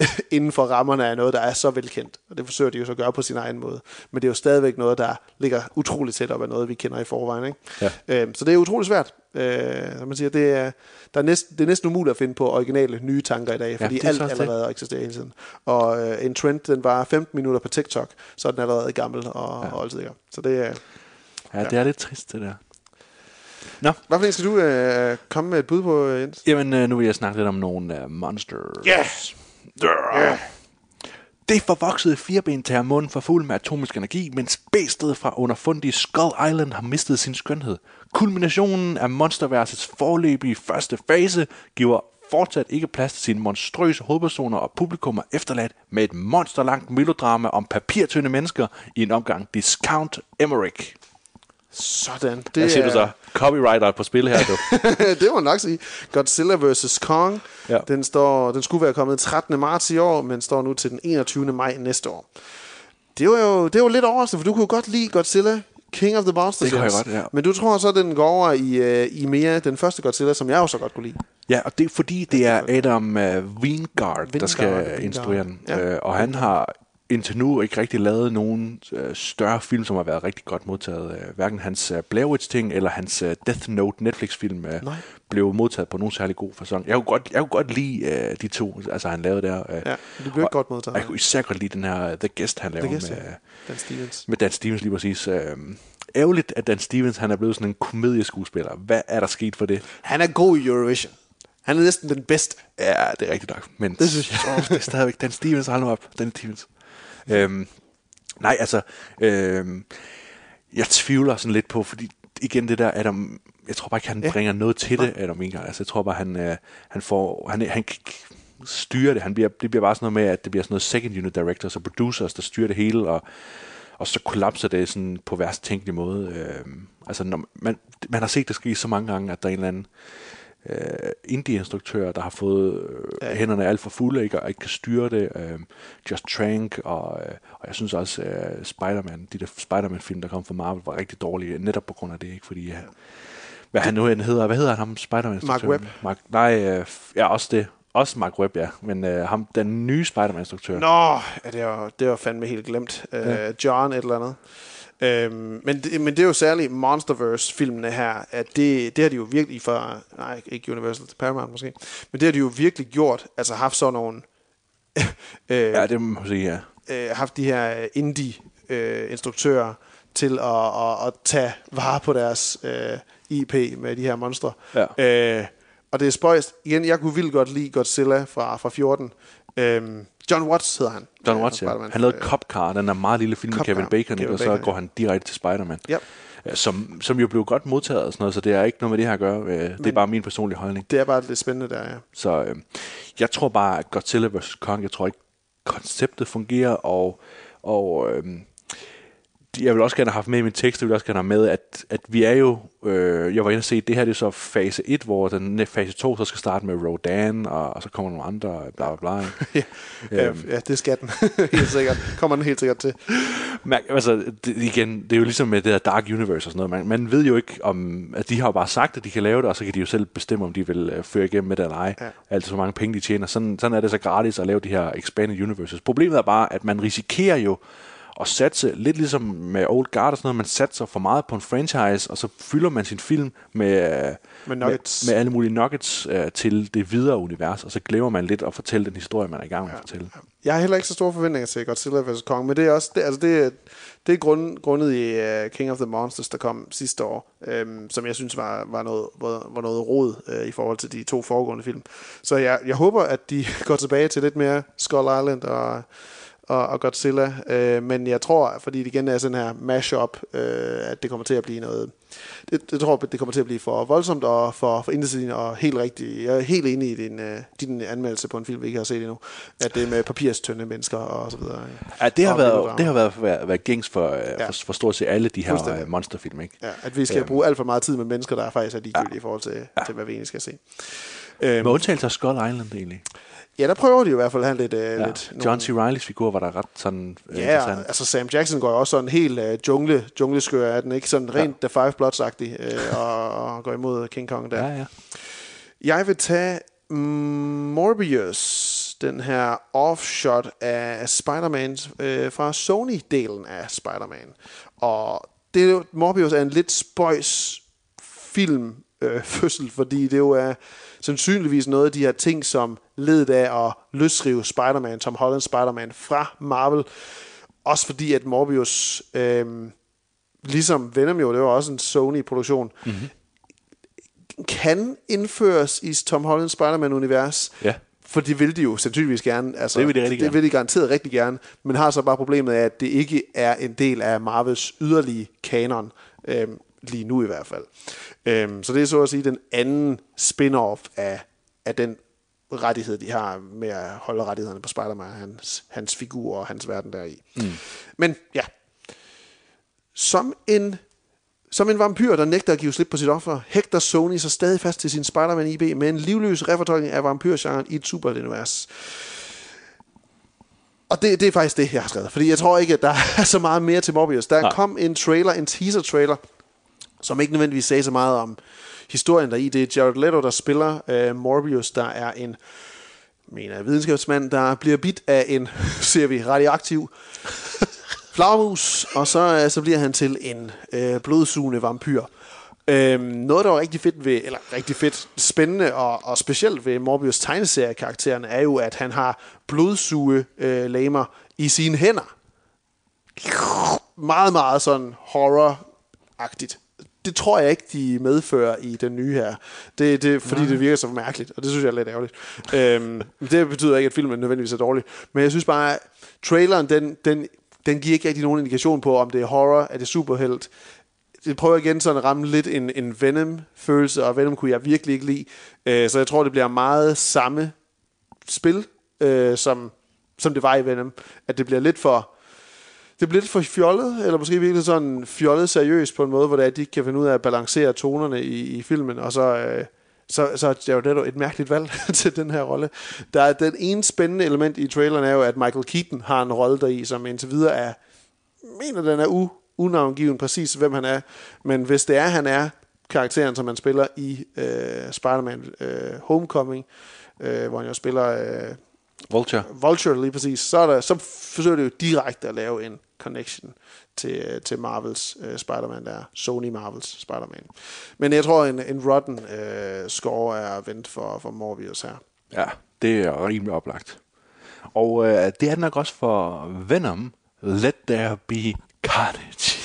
inden for rammerne af noget, der er så velkendt. Og det forsøger de jo så at gøre på sin egen måde. Men det er jo stadigvæk noget, der ligger utroligt tæt op af noget, vi kender i forvejen. Ikke? Ja. Øhm, så det er utroligt svært. Øh, som man siger, det er, der er næsten, det er næsten umuligt at finde på originale nye tanker i dag, fordi er alt også det. allerede eksisterer hele tiden. Og øh, en trend, den var 15 minutter på TikTok, så er den allerede gammel og, ja. og altid. Så det er... Ja, det er lidt trist, det der. Nå, Hvad for en skal du øh, komme med et bud på, øh, Jens? jamen øh, nu vil jeg snakke lidt om nogle uh, monsters. Yes! Yeah. Det forvoksede firben tager munden for fuld med atomisk energi, mens bæstet fra underfundige Skull Island har mistet sin skønhed. Kulminationen af monsterversets forløbige første fase giver fortsat ikke plads til sine monstrøse hovedpersoner og publikum er efterladt med et monsterlangt melodrama om papirtynde mennesker i en omgang Discount Emmerich. Sådan. Det Hvad siger du så? Copywriter på spil her, du. det må man nok sige. Godzilla vs. Kong. Ja. Den, står, den skulle være kommet 13. marts i år, men står nu til den 21. maj næste år. Det var jo, det var lidt overraskende, for du kunne godt lide Godzilla, King of the Monsters. Det kunne jeg godt, ja. Men du tror så, at den går over i, øh, i mere den første Godzilla, som jeg jo så godt kunne lide. Ja, og det er fordi, det er Adam uh, Wingard, der Wingard, skal Wingard. instruere den. Ja. Uh, og han har indtil nu ikke rigtig lavet nogen uh, større film, som har været rigtig godt modtaget. Uh, hverken hans uh, Blair Witch-ting eller hans uh, Death Note Netflix-film Nej. blev modtaget på nogen særlig god fasong. Jeg kunne godt, jeg kunne godt lide uh, de to, altså han lavede der. Uh, Ja, det blev og godt modtaget. Jeg kunne især godt lide den her uh, The Guest, han laver Guest, med, ja. Dan Stevens. med Dan Stevens lige præcis. Uh, ærgerligt, at Dan Stevens han er blevet sådan en komedieskuespiller. Hvad er der sket for det? Han er god i Eurovision. Han er næsten den bedste. Ja, det er rigtigt nok. Men Det synes jeg. Åh, det er stadigvæk Dan Stevens, hold op. Dan Stevens. Øhm, nej, altså, øhm, jeg tvivler sådan lidt på, fordi igen det der Adam, jeg tror bare ikke, han Ja. bringer noget til det, Adam Wingard. Altså, jeg tror bare, han, øh, han får, han, han kan ikke styre det. Han bliver, det bliver bare sådan noget med, at det bliver sådan noget second unit directors og producers, der styrer det hele, og, og så kollapser det sådan på værst tænkelig måde. Øhm, altså, når man, man har set det ske så mange gange, at der er en eller anden øh, indie-instruktør, der har fået øh, Ja. ja. hænderne alt for fulde, ikke, og ikke kan styre det. Øh, Just Trank, og, øh, og jeg synes også, øh, Spider-Man, de der Spider-Man-film, der kom fra Marvel, var rigtig dårlige, netop på grund af det, ikke? Fordi, øh, hvad han nu hedder, hvad hedder han, ham Spider-Man? Mark Webb. Mark, nej, øh, ja, også det. Også Mark Webb, ja. Men øh, ham, den nye Spider-Man-instruktør. Nå, ja, det var, det var fandme helt glemt. Uh, Ja. John et eller andet. Øhm, men, det, men det er jo særligt Monsterverse-filmene her, at det, det har de jo virkelig for, nej, ikke Universal, Paramount måske, men det har de jo virkelig gjort, altså haft sådan nogle, øh, Ja, det må man sige, ja. øh, haft de her indie-instruktører til at, at, at tage vare på deres øh, IP med de her monstre. Ja. Øh, og det er spøjst. Igen, jeg kunne vildt godt lide Godzilla fra, fra 14. Øhm, John Watts hedder han. John Watts, ja. Han lavede Cop Car, den er meget lille film med Kevin Bacon, Kevin og så Bacon, går han direkte til Spider-Man. Ja, Som, som jo blev godt modtaget og sådan noget, så det er ikke noget med det her at gøre. Øh, Det er bare min personlige holdning. Det er bare lidt spændende der, ja. Så øh, jeg tror bare, at Godzilla vs. Kong, jeg tror ikke, konceptet fungerer, og, og øh, jeg vil også gerne have haft med i min tekst, jeg vil også gerne have med, at, at vi er jo, øh, jeg var inde og se, det her det er så fase 1, hvor den fase 2 så skal starte med Rodan, og, og så kommer nogle andre, bla bla bla. Ja, Øhm. ja, det skal den. helt sikkert. Kommer den helt sikkert til. Man, altså, det, igen, det er jo ligesom med det der Dark Universe og sådan noget. Man, man ved jo ikke om, at de har jo bare sagt, at de kan lave det, og så kan de jo selv bestemme, om de vil øh, føre igennem med det eller ej. Ja. Altså, så mange penge de tjener. Sådan, sådan er det så gratis at lave de her expanded universes. Problemet er bare, at man risikerer jo at satse, lidt ligesom med Old Guard og sådan noget, man satser for meget på en franchise, og så fylder man sin film med, Med nuggets. med, med alle mulige nuggets øh, til det videre univers, og så glemmer man lidt at fortælle den historie, man er i gang med at fortælle. Jeg har heller ikke så store forventninger til Godzilla vs. Kong, men det er også det, altså det, er- det er grund, grundet i uh, King of the Monsters, der kom sidste år, øhm, som jeg synes var, var, noget, var, var noget rod øh, i forhold til de to foregående film. Så jeg, jeg håber, at de går tilbage til lidt mere Skull Island og, og, og Godzilla. Øh, men jeg tror, fordi det igen er sådan her mashup, øh, at det kommer til at blive noget... Det, det tror jeg, det kommer til at blive for voldsomt og for, for intetsigende og helt rigtigt. Jeg er helt enig i din, øh, din anmeldelse på en film, vi ikke har set endnu. At det er med papirstønde mennesker og så videre. Ja, det har Og været, det har været, været, været gængs for, ja. Ja. for, for stort set alle de her Fuldstændig. øh, monsterfilm, ikke? Ja, at vi skal Øhm. bruge alt for meget tid med mennesker, der er faktisk er ligegyldige ja. i forhold til, ja. til, hvad vi egentlig skal se. Øhm, Med undtagelse af Skull Island, egentlig. Ja, der prøver de i hvert fald at have lidt... Øh, Ja. lidt John C. Reillys figur var der ret sådan øh, Ja, interessant. altså Sam Jackson går jo også sådan helt uh, jungle, jungleskør af den, ikke? Sådan rent ja. The Five Bloods-agtig, uh, og, og går imod King Kong der. Ja, ja. Jeg vil tage mm, Morbius, den her offshot af Spider-Man øh, fra Sony-delen af Spider-Man. Og det Morbius er en lidt spøjs film øh, fødsel, fordi det jo er sandsynligvis noget af de her ting, som led af at løsrive Spider-Man, Tom Holland Spider-Man fra Marvel. Også fordi, at Morbius, øh, ligesom Venom jo, det var også en Sony-produktion, mm-hmm kan indføres i Tom Holland Spider-Man-univers. Ja. For det vil de jo sandsynligvis gerne. Altså, Det vil de rigtig det gerne. vil de garanteret rigtig gerne. Men har så bare problemet af, at det ikke er en del af Marvels yderlige kanon. Øhm, lige nu i hvert fald. Øhm, så det er så at sige den anden spin-off af, af den rettighed, de har med at holde rettighederne på Spider-Man, hans, hans figur og hans verden deri. Mm. Men ja, som en som en vampyr, der nægter at give slip på sit offer, hægter Sony sig stadig fast til sin Spider-Man IB med en livløs refortolkning af vampyrgenren i et superunivers. Og det, det er faktisk det, jeg har skrevet. Fordi jeg tror ikke, at der er så meget mere til Morbius. Der Nej. kom en trailer, en teaser-trailer, som ikke nødvendigvis sagde så meget om historien der i. Det er Jared Leto, der spiller uh, Morbius, der er en mener jeg, videnskabsmand, der bliver bit af en, ser vi, radioaktiv flagermus, og så, øh, så bliver han til en øh, blodsugende vampyr. Øhm, noget, der var rigtig fedt ved, eller rigtig fedt, spændende og, og specielt ved Morbius tegneseriekarakteren, er jo, at han har blodsuge øh, lamer i sine hænder. Meget, meget sådan horror-agtigt. Det tror jeg ikke, de medfører i den nye her. Det, det, fordi det virker så mærkeligt, og det synes jeg er lidt ærgerligt. Øhm, det betyder ikke, at filmen nødvendigvis er dårlig. Men jeg synes bare, at traileren, den, den, den giver ikke rigtig nogen indikation på, om det er horror, er det superhelt. Det prøver igen sådan at ramme lidt en, en Venom-følelse, og Venom kunne jeg virkelig ikke lide. Øh, så jeg tror, det bliver meget samme spil, øh, som, som det var i Venom. At det bliver lidt for det bliver lidt for fjollet, eller måske virkelig sådan fjollet seriøst på en måde, hvor det er, at de ikke kan finde ud af at balancere tonerne i, i filmen, og så, øh, så, så er jo netop et mærkeligt valg til den her rolle. Der er den ene spændende element i traileren er jo, at Michael Keaton har en rolle deri, som indtil videre er, mener den er u, unavngiven præcis, hvem han er, men hvis det er, han er karakteren, som han spiller i øh, Spider-Man øh, Homecoming, øh, hvor han jo spiller... Øh, Vulture. Vulture lige præcis, så, er der, så forsøger det jo direkte at lave en connection til, til Marvels uh, Spider-Man, der er Sony Marvels Spider-Man. Men jeg tror, en, en rotten uh, score er vendt for, for Morbius her. Ja, det er rimelig oplagt. Og øh, det er nok også for Venom, Let There Be Carnage.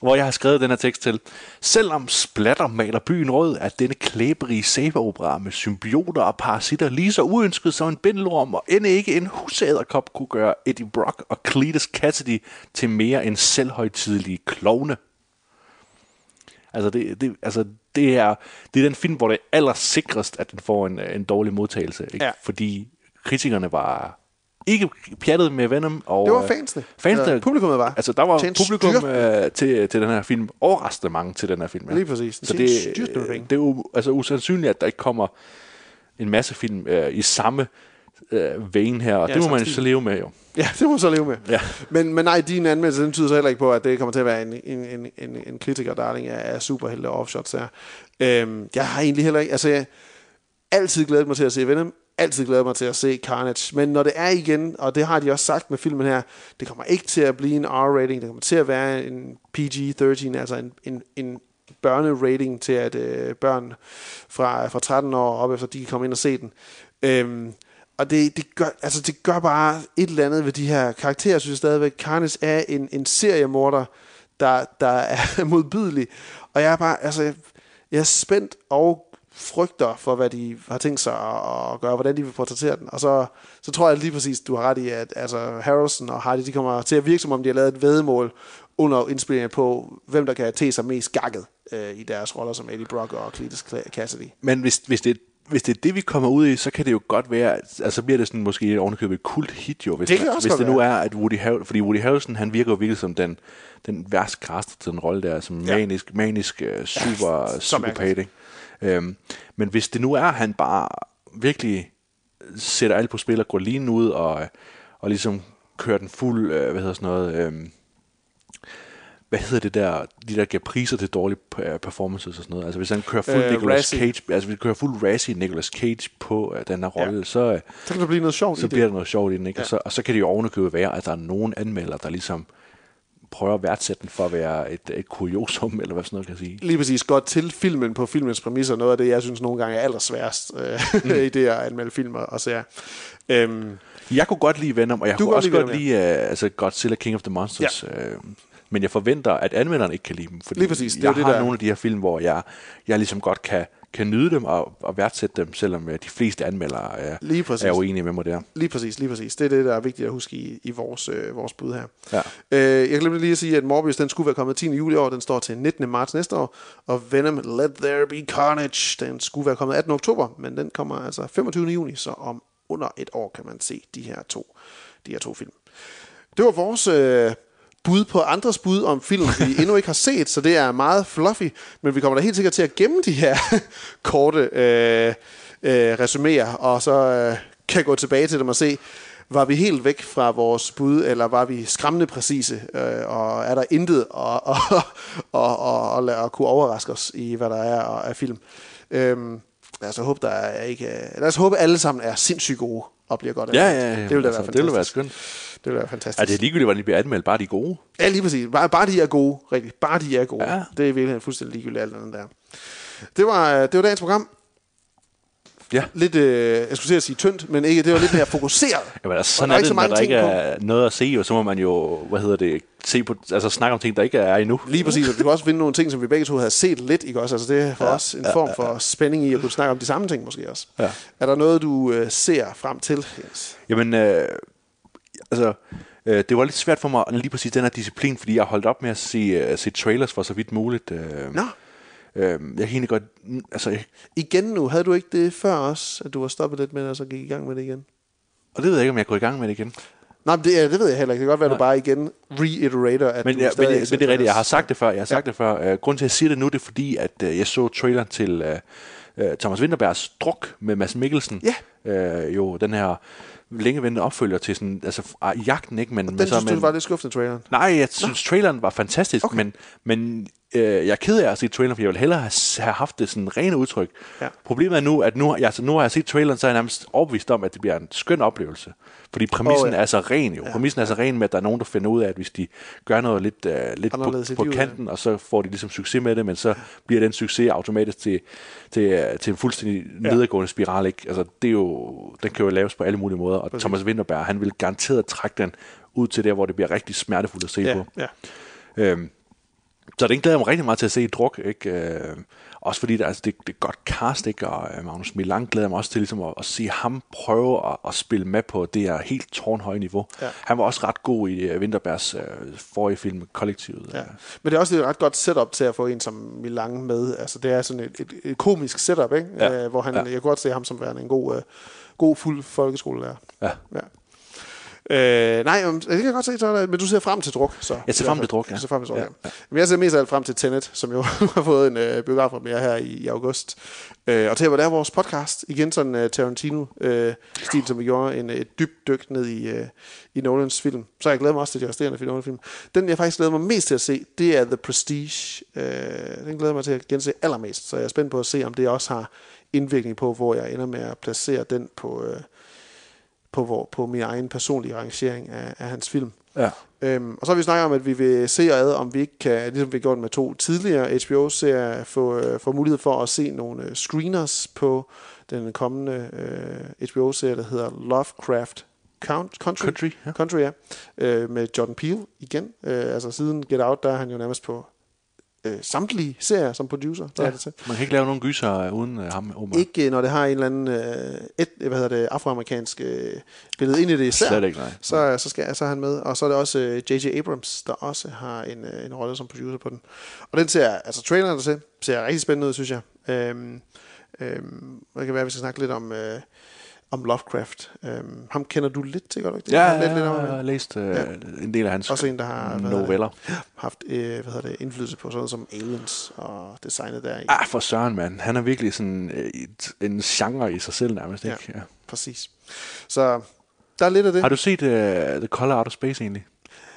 Hvor jeg har skrevet den her tekst til. Selvom splatter maler byen rød, er denne klæberige sæbeopera med symbioter og parasitter lige så uønsket som en bindelorm, og end ikke en husæderkop kunne gøre Eddie Brock og Cletus Cassidy til mere end selvhøjtidelige klovne. Altså, det, det, altså det, er, det er den film, hvor det er allersikrest, at den får en, en dårlig modtagelse. Ikke? Ja. Fordi kritikerne var ikke pjattet med Venom. Og, Det var øh, fansene. fansene Eller publikummet var. Altså, der var publikum øh, til, til den her film. Overraskende mange til den her film. Ja. Lige præcis. Så det, det er jo altså, usandsynligt, at der ikke kommer en masse film øh, i samme øh, vein her. Og Ja, det må samme man så leve med, jo. Ja, det må man så leve med. Ja. Men, men nej, din anmeldelse, den tyder så heller ikke på, at det kommer til at være en, en, en, en, en kritiker, darling af, af superhelte og offshots her. Øhm, jeg har egentlig heller ikke, altså jeg altid glædet mig til at se Venom, altid glædet mig til at se Carnage, men når det er igen, og det har de også sagt med filmen her, det kommer ikke til at blive en R-rating, det kommer til at være en PG-13, altså en, en, en børnerating til, at øh, børn fra, fra 13 år op efter, de kan komme ind og se den. Øhm, og det, det, gør, altså det gør bare et eller andet ved de her karakterer, synes jeg stadigvæk. Carnage er en, en seriemorder, der, der er modbydelig. Og jeg er bare, altså, jeg, jeg er spændt og frygter for, hvad de har tænkt sig at, gøre, hvordan de vil portrættere den. Og så, så tror jeg lige præcis, du har ret i, at altså, Harrelson og Hardy, de kommer til at virke, som om de har lavet et vedmål under indspillingen på, hvem der kan te sig mest gakket øh, i deres roller som Eddie Brock og Cletus Cassidy. Men hvis, hvis, det, hvis det er det, vi kommer ud i, så kan det jo godt være, at- altså så bliver det sådan måske ovenikøbet et kult hit jo, hvis, Det man- hvis det nu være. er, at Woody Harrelson, fordi Woody Harrelson, han virker jo virkelig som den, den værst castet til den rolle der, som Ja. manisk, manisk uh, super så psykopat, ikke? Øhm, men hvis det nu er, at han bare virkelig sætter alt på spil og går lige ud og, og ligesom kører den fuld, øh, hvad hedder sådan noget, øhm, hvad hedder det der, de der giver priser til dårlige øh, performances og sådan noget. Altså hvis han kører fuld Øh, øh, Nicolas Razzie. Cage, altså hvis han kører fuld Razzie Nicolas Cage på øh, den her rolle, ja. så, øh, Så kan der blive noget sjovt i så det. bliver der noget sjovt i den, ikke? Ja. Og, så, og så kan det jo ovenikøbet være, at der er nogen anmelder, der ligesom prøver at værdsætte den for at være et, et kuriosum, eller hvad sådan noget kan sige. lige præcis godt til filmen på filmens præmisser. Noget af det, jeg synes nogle gange er allersværest øh, mm. i det at anmelde film og serier. Øhm, Jeg kunne godt lide Venom, og jeg kunne kunne også godt godt lide lide uh, altså Godzilla King of the Monsters. Ja. Uh, men jeg forventer, at anmelderne ikke kan lide dem, fordi Lige præcis, det er jeg det, har der- nogle af de her film, hvor jeg, jeg ligesom godt kan, kan nyde dem og, og værdsætte dem, selvom uh, de fleste anmeldere er, Lige præcis. er uenige med mig der. lige præcis, lige præcis. Det er det, der er vigtigt at huske i, i vores, øh, vores bud her. Ja. Øh, jeg glemte lige at sige, at Morbius den skulle være kommet 10. juli i år. Den står til 19. marts næste år. Og Venom Let There Be Carnage, den skulle være kommet 18. oktober, men den kommer altså 25. juni, så om under et år kan man se de her to, de her to film. Det var vores øh, bud på andres bud om film, vi endnu ikke har set, så det er meget fluffy, men vi kommer da helt sikkert til at gemme de her korte øh, øh, resuméer, og så øh, kan gå tilbage til dem og se, var vi helt væk fra vores bud, eller var vi skræmmende præcise, øh, og er der intet at, og, og, og, og, og kunne overraske os i, hvad der er af film. Øhm, lad os håbe, der er ikke, lad os håbe, alle sammen er sindssygt gode og bliver godt Ja, anmeldt. ja, ja. Det vil da altså, være det vil være fantastisk. skønt. Det vil være fantastisk. Er det er ligegyldigt, hvordan de bliver anmeldt, bare de er gode? Ja, lige præcis. Bare, bare de er gode, rigtigt. Bare de er gode. Ja. Det er virkelig fuldstændig ligegyldigt alt andet der. Det var, det var dagens program. Ja. Lidt, øh, jeg skulle sige tyndt, men ikke. Det var lidt mere fokuseret. Jamen, altså, sådan der er er ikke det, så når der ikke ting på. er noget at se, og så må man jo, hvad hedder det, se på, altså snakke om ting, der ikke er endnu. Lige præcis, og du kan også finde nogle ting, som vi begge to havde set lidt, ikke også? Altså det er for ja, os en form for spænding i at kunne snakke om de samme ting måske også. Ja. Er der noget, du øh, ser frem til, Jens? Jamen, øh, altså, øh, det var lidt svært for mig lige præcis den her disciplin, fordi jeg holdt op med at se, øh, se trailers for så vidt muligt. Øh, Nå, øh, jeg kan godt, altså, jeg- igen nu. Havde du ikke det før også, at du var stoppet lidt med det, og så gik i gang med det igen? og det ved jeg ikke, om jeg går i gang med det igen. Nej, men det, det ved jeg heller ikke. Det kan godt være, at du bare igen reiterator, at Men, du ja, men, men det er rigtigt, jeg har sagt det før. Jeg har sagt ja. det før. Uh, grunden til, at jeg siger det nu, det er fordi, at uh, jeg så traileren til uh, uh, Thomas Winterbergs Druk med Mads Mikkelsen. Ja. Uh, jo, den her længe ventede opfølger til sådan, altså uh, jagten, ikke? Men, Den men så, synes du men, var lidt skuffende, traileren? Nej, jeg synes, traileren var fantastisk, okay. men, men øh, jeg er ked af at se traileren, for jeg ville hellere have, haft det sådan rene udtryk. Ja. Problemet er nu, at nu, altså, nu har jeg set traileren, så er jeg nærmest overbevist om, at det bliver en skøn oplevelse. Fordi præmissen oh, ja. ja. er så ren jo. Ja. Præmissen er så ren med, at der er nogen, der finder ud af, at hvis de gør noget lidt, uh, lidt på, Anderledes på livet, kanten, og så får de ligesom succes med det, men så bliver den succes automatisk til, til, øh, til en fuldstændig Ja. nedadgående spiral. Ikke? Altså, det er jo, den kan jo laves på alle mulige måder, og Præcis. Thomas Winterberg, han vil garanteret trække den ud til der, hvor det bliver rigtig smertefuldt at se Ja, på. ja. Øhm, så den glæder jeg mig rigtig meget til at se i druk. Ikke? Øh, også fordi det, altså, det, det er godt cast, ikke? og øh, Magnus Milan glæder mig også til ligesom, at, at se ham prøve at, at spille med på det her helt tårnhøje niveau. Ja. Han var også ret god i uh, Winterbergs uh, forrige film, Kollektivet. Ja. Men det er også et ret godt setup til at få en som Milan med. Altså, det er sådan et, et, et komisk setup, ikke? Ja. Øh, hvor han, Ja. jeg kan godt se ham som værende en god, øh, god fuld folkeskolelærer. Ja. Ja. Øh, nej, det kan jeg godt se, så, men du ser frem til druk. Så, Jeg ser frem til druk, ja. Jeg ser frem til druk, ja. Ja. Men jeg ser mest af alt frem til Tenet, som jo har fået en øh, biograf mere her i, i august. Øh, og til at være vores podcast, igen sådan uh, Tarantino-stil, som vi gjorde, en, et dybt dyk ned i, uh, i Nolans film. Så jeg glæder mig også til de resterende Nolan film. Den, jeg faktisk glæder mig mest til at se, det er The Prestige. Øh, den glæder jeg mig til at gense allermest, så jeg er spændt på at se, om det også har indvirkning på, hvor jeg ender med at placere den på... Øh, på, hvor, på min egen personlige rangering af, af hans film. Ja. Øhm, og så har vi snakket om, at vi vil se og ad, om vi ikke kan, ligesom vi gjort med to tidligere HBO-serier, få, øh, få mulighed for at se nogle øh, screeners på den kommende øh, HBO-serie, der hedder Lovecraft Count, Country. Country, ja. Country, ja. Øh, med Jordan Peele igen. Øh, altså siden Get Out, der er han jo nærmest på øh, samtlige serier som producer. Der er det til. Man kan ikke lave nogen gyser øh, uden uh, ham. Omar. Ikke øh, når det har en eller anden øh, et, hvad hedder det, afroamerikansk øh, billede ind i det især. Slet ikke, nej. Så, så, skal, så er han med. Og så er det også øh, J.J. Abrams, der også har en, øh, en rolle som producer på den. Og den ser, altså traileren der ser, ser rigtig spændende ud, synes jeg. Øhm, øhm, det kan være, at vi skal snakke lidt om, øh, om Lovecraft. Øhm, ham kender du lidt til, gør du ikke det? Ja, Har ja, lidt, lidt ja, om, jeg har læst uh, Ja. en del af hans Også en, der har noveller. Det, haft øh, hvad hedder det, indflydelse på sådan noget som Aliens og designet der. Ah, for Søren, mand. Han er virkelig sådan øh, et, en genre i sig selv nærmest, Ja. ikke? Ja. Præcis. Så der er lidt af det. Har du set uh, The Color Out of Space egentlig?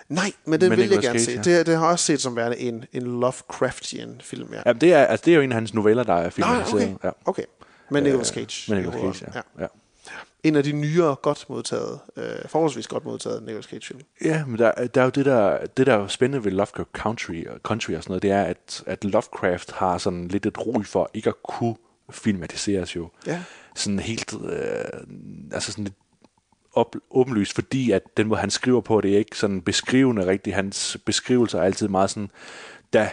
Nej, men den Med vil jeg gerne Cage, se. ja. Det, det har jeg også set som værende en, en Lovecraftian film, ja. Ja, det er, altså, det er jo en af hans noveller, der er filmatiseret. okay. Ja. okay. Med Nicolas Cage. Med i Nicolas. Cage, ja. ja. En af de nyere, godt modtaget, øh, forholdsvis godt modtaget Nicolas Cage-film. Ja, men der, der er jo det der, det der er spændende ved Lovecraft Country og Country og sådan noget, det er, at, at Lovecraft har sådan lidt et ry for ikke at kunne filmatiseres jo. Ja. Sådan helt, øh, altså sådan lidt op, åbenlyst, fordi at den måde, han skriver på, det er ikke sådan beskrivende rigtigt. Hans beskrivelser er altid meget sådan, da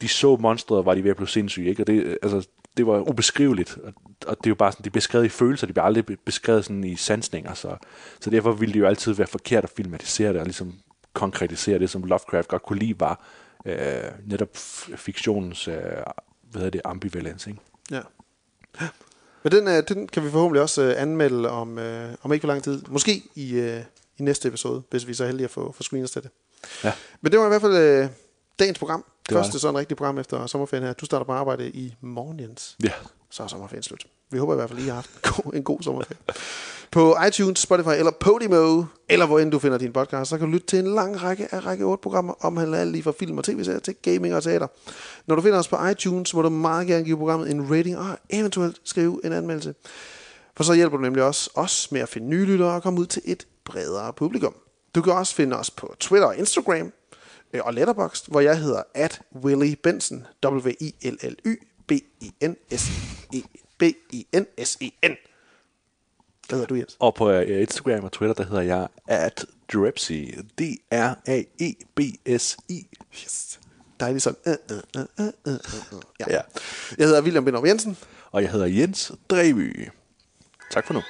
de så monstret, var de ved at blive sindssyge, ikke? Og det, altså, det var ubeskriveligt, og, og det er jo bare sådan, de beskrevet i følelser, de bliver aldrig be- beskrevet sådan i sansninger, så, så derfor ville det jo altid være forkert at filmatisere det, og ligesom konkretisere det, som Lovecraft godt kunne lide, var øh, netop fiktionens, øh, hvad hedder det, ambivalens, ikke? Ja. Men den, øh, den kan vi forhåbentlig også øh, anmelde om, øh, om ikke for lang tid. Måske i, øh, i næste episode, hvis vi er så heldige at få, få screeners til det. Ja. Men det var i hvert fald øh, dagens program. Det Første det. sådan rigtig program efter sommerferien her. Du starter på arbejde i morgen, Jens. Ja. Så er sommerferien slut. Vi håber i hvert fald, I har haft en god, en god sommerferie. På iTunes, Spotify eller Podimo, eller hvor end du finder din podcast, så kan du lytte til en lang række af række 8 programmer omhandler alt lige fra film og tv-serier til gaming og teater. Når du finder os på iTunes, må du meget gerne give programmet en rating og eventuelt skrive en anmeldelse. For så hjælper du nemlig også os med at finde nye lyttere og komme ud til et bredere publikum. Du kan også finde os på Twitter og Instagram og Letterboxd, hvor jeg hedder at Willy Benson, W-I-L-L-Y, B-I-N-S-E, B-I-N-S-E-N. Hvad hedder du, Jens? Og på øh, Instagram og Twitter, der hedder jeg at Drepsy. E D-R-A-E-B-S-I. Yes. Dejligt sådan. Øh, øh, øh, øh, øh, øh. Ja. Ja. Jeg hedder William Bindrup Jensen. Og jeg hedder Jens Dreby. Tak for nu.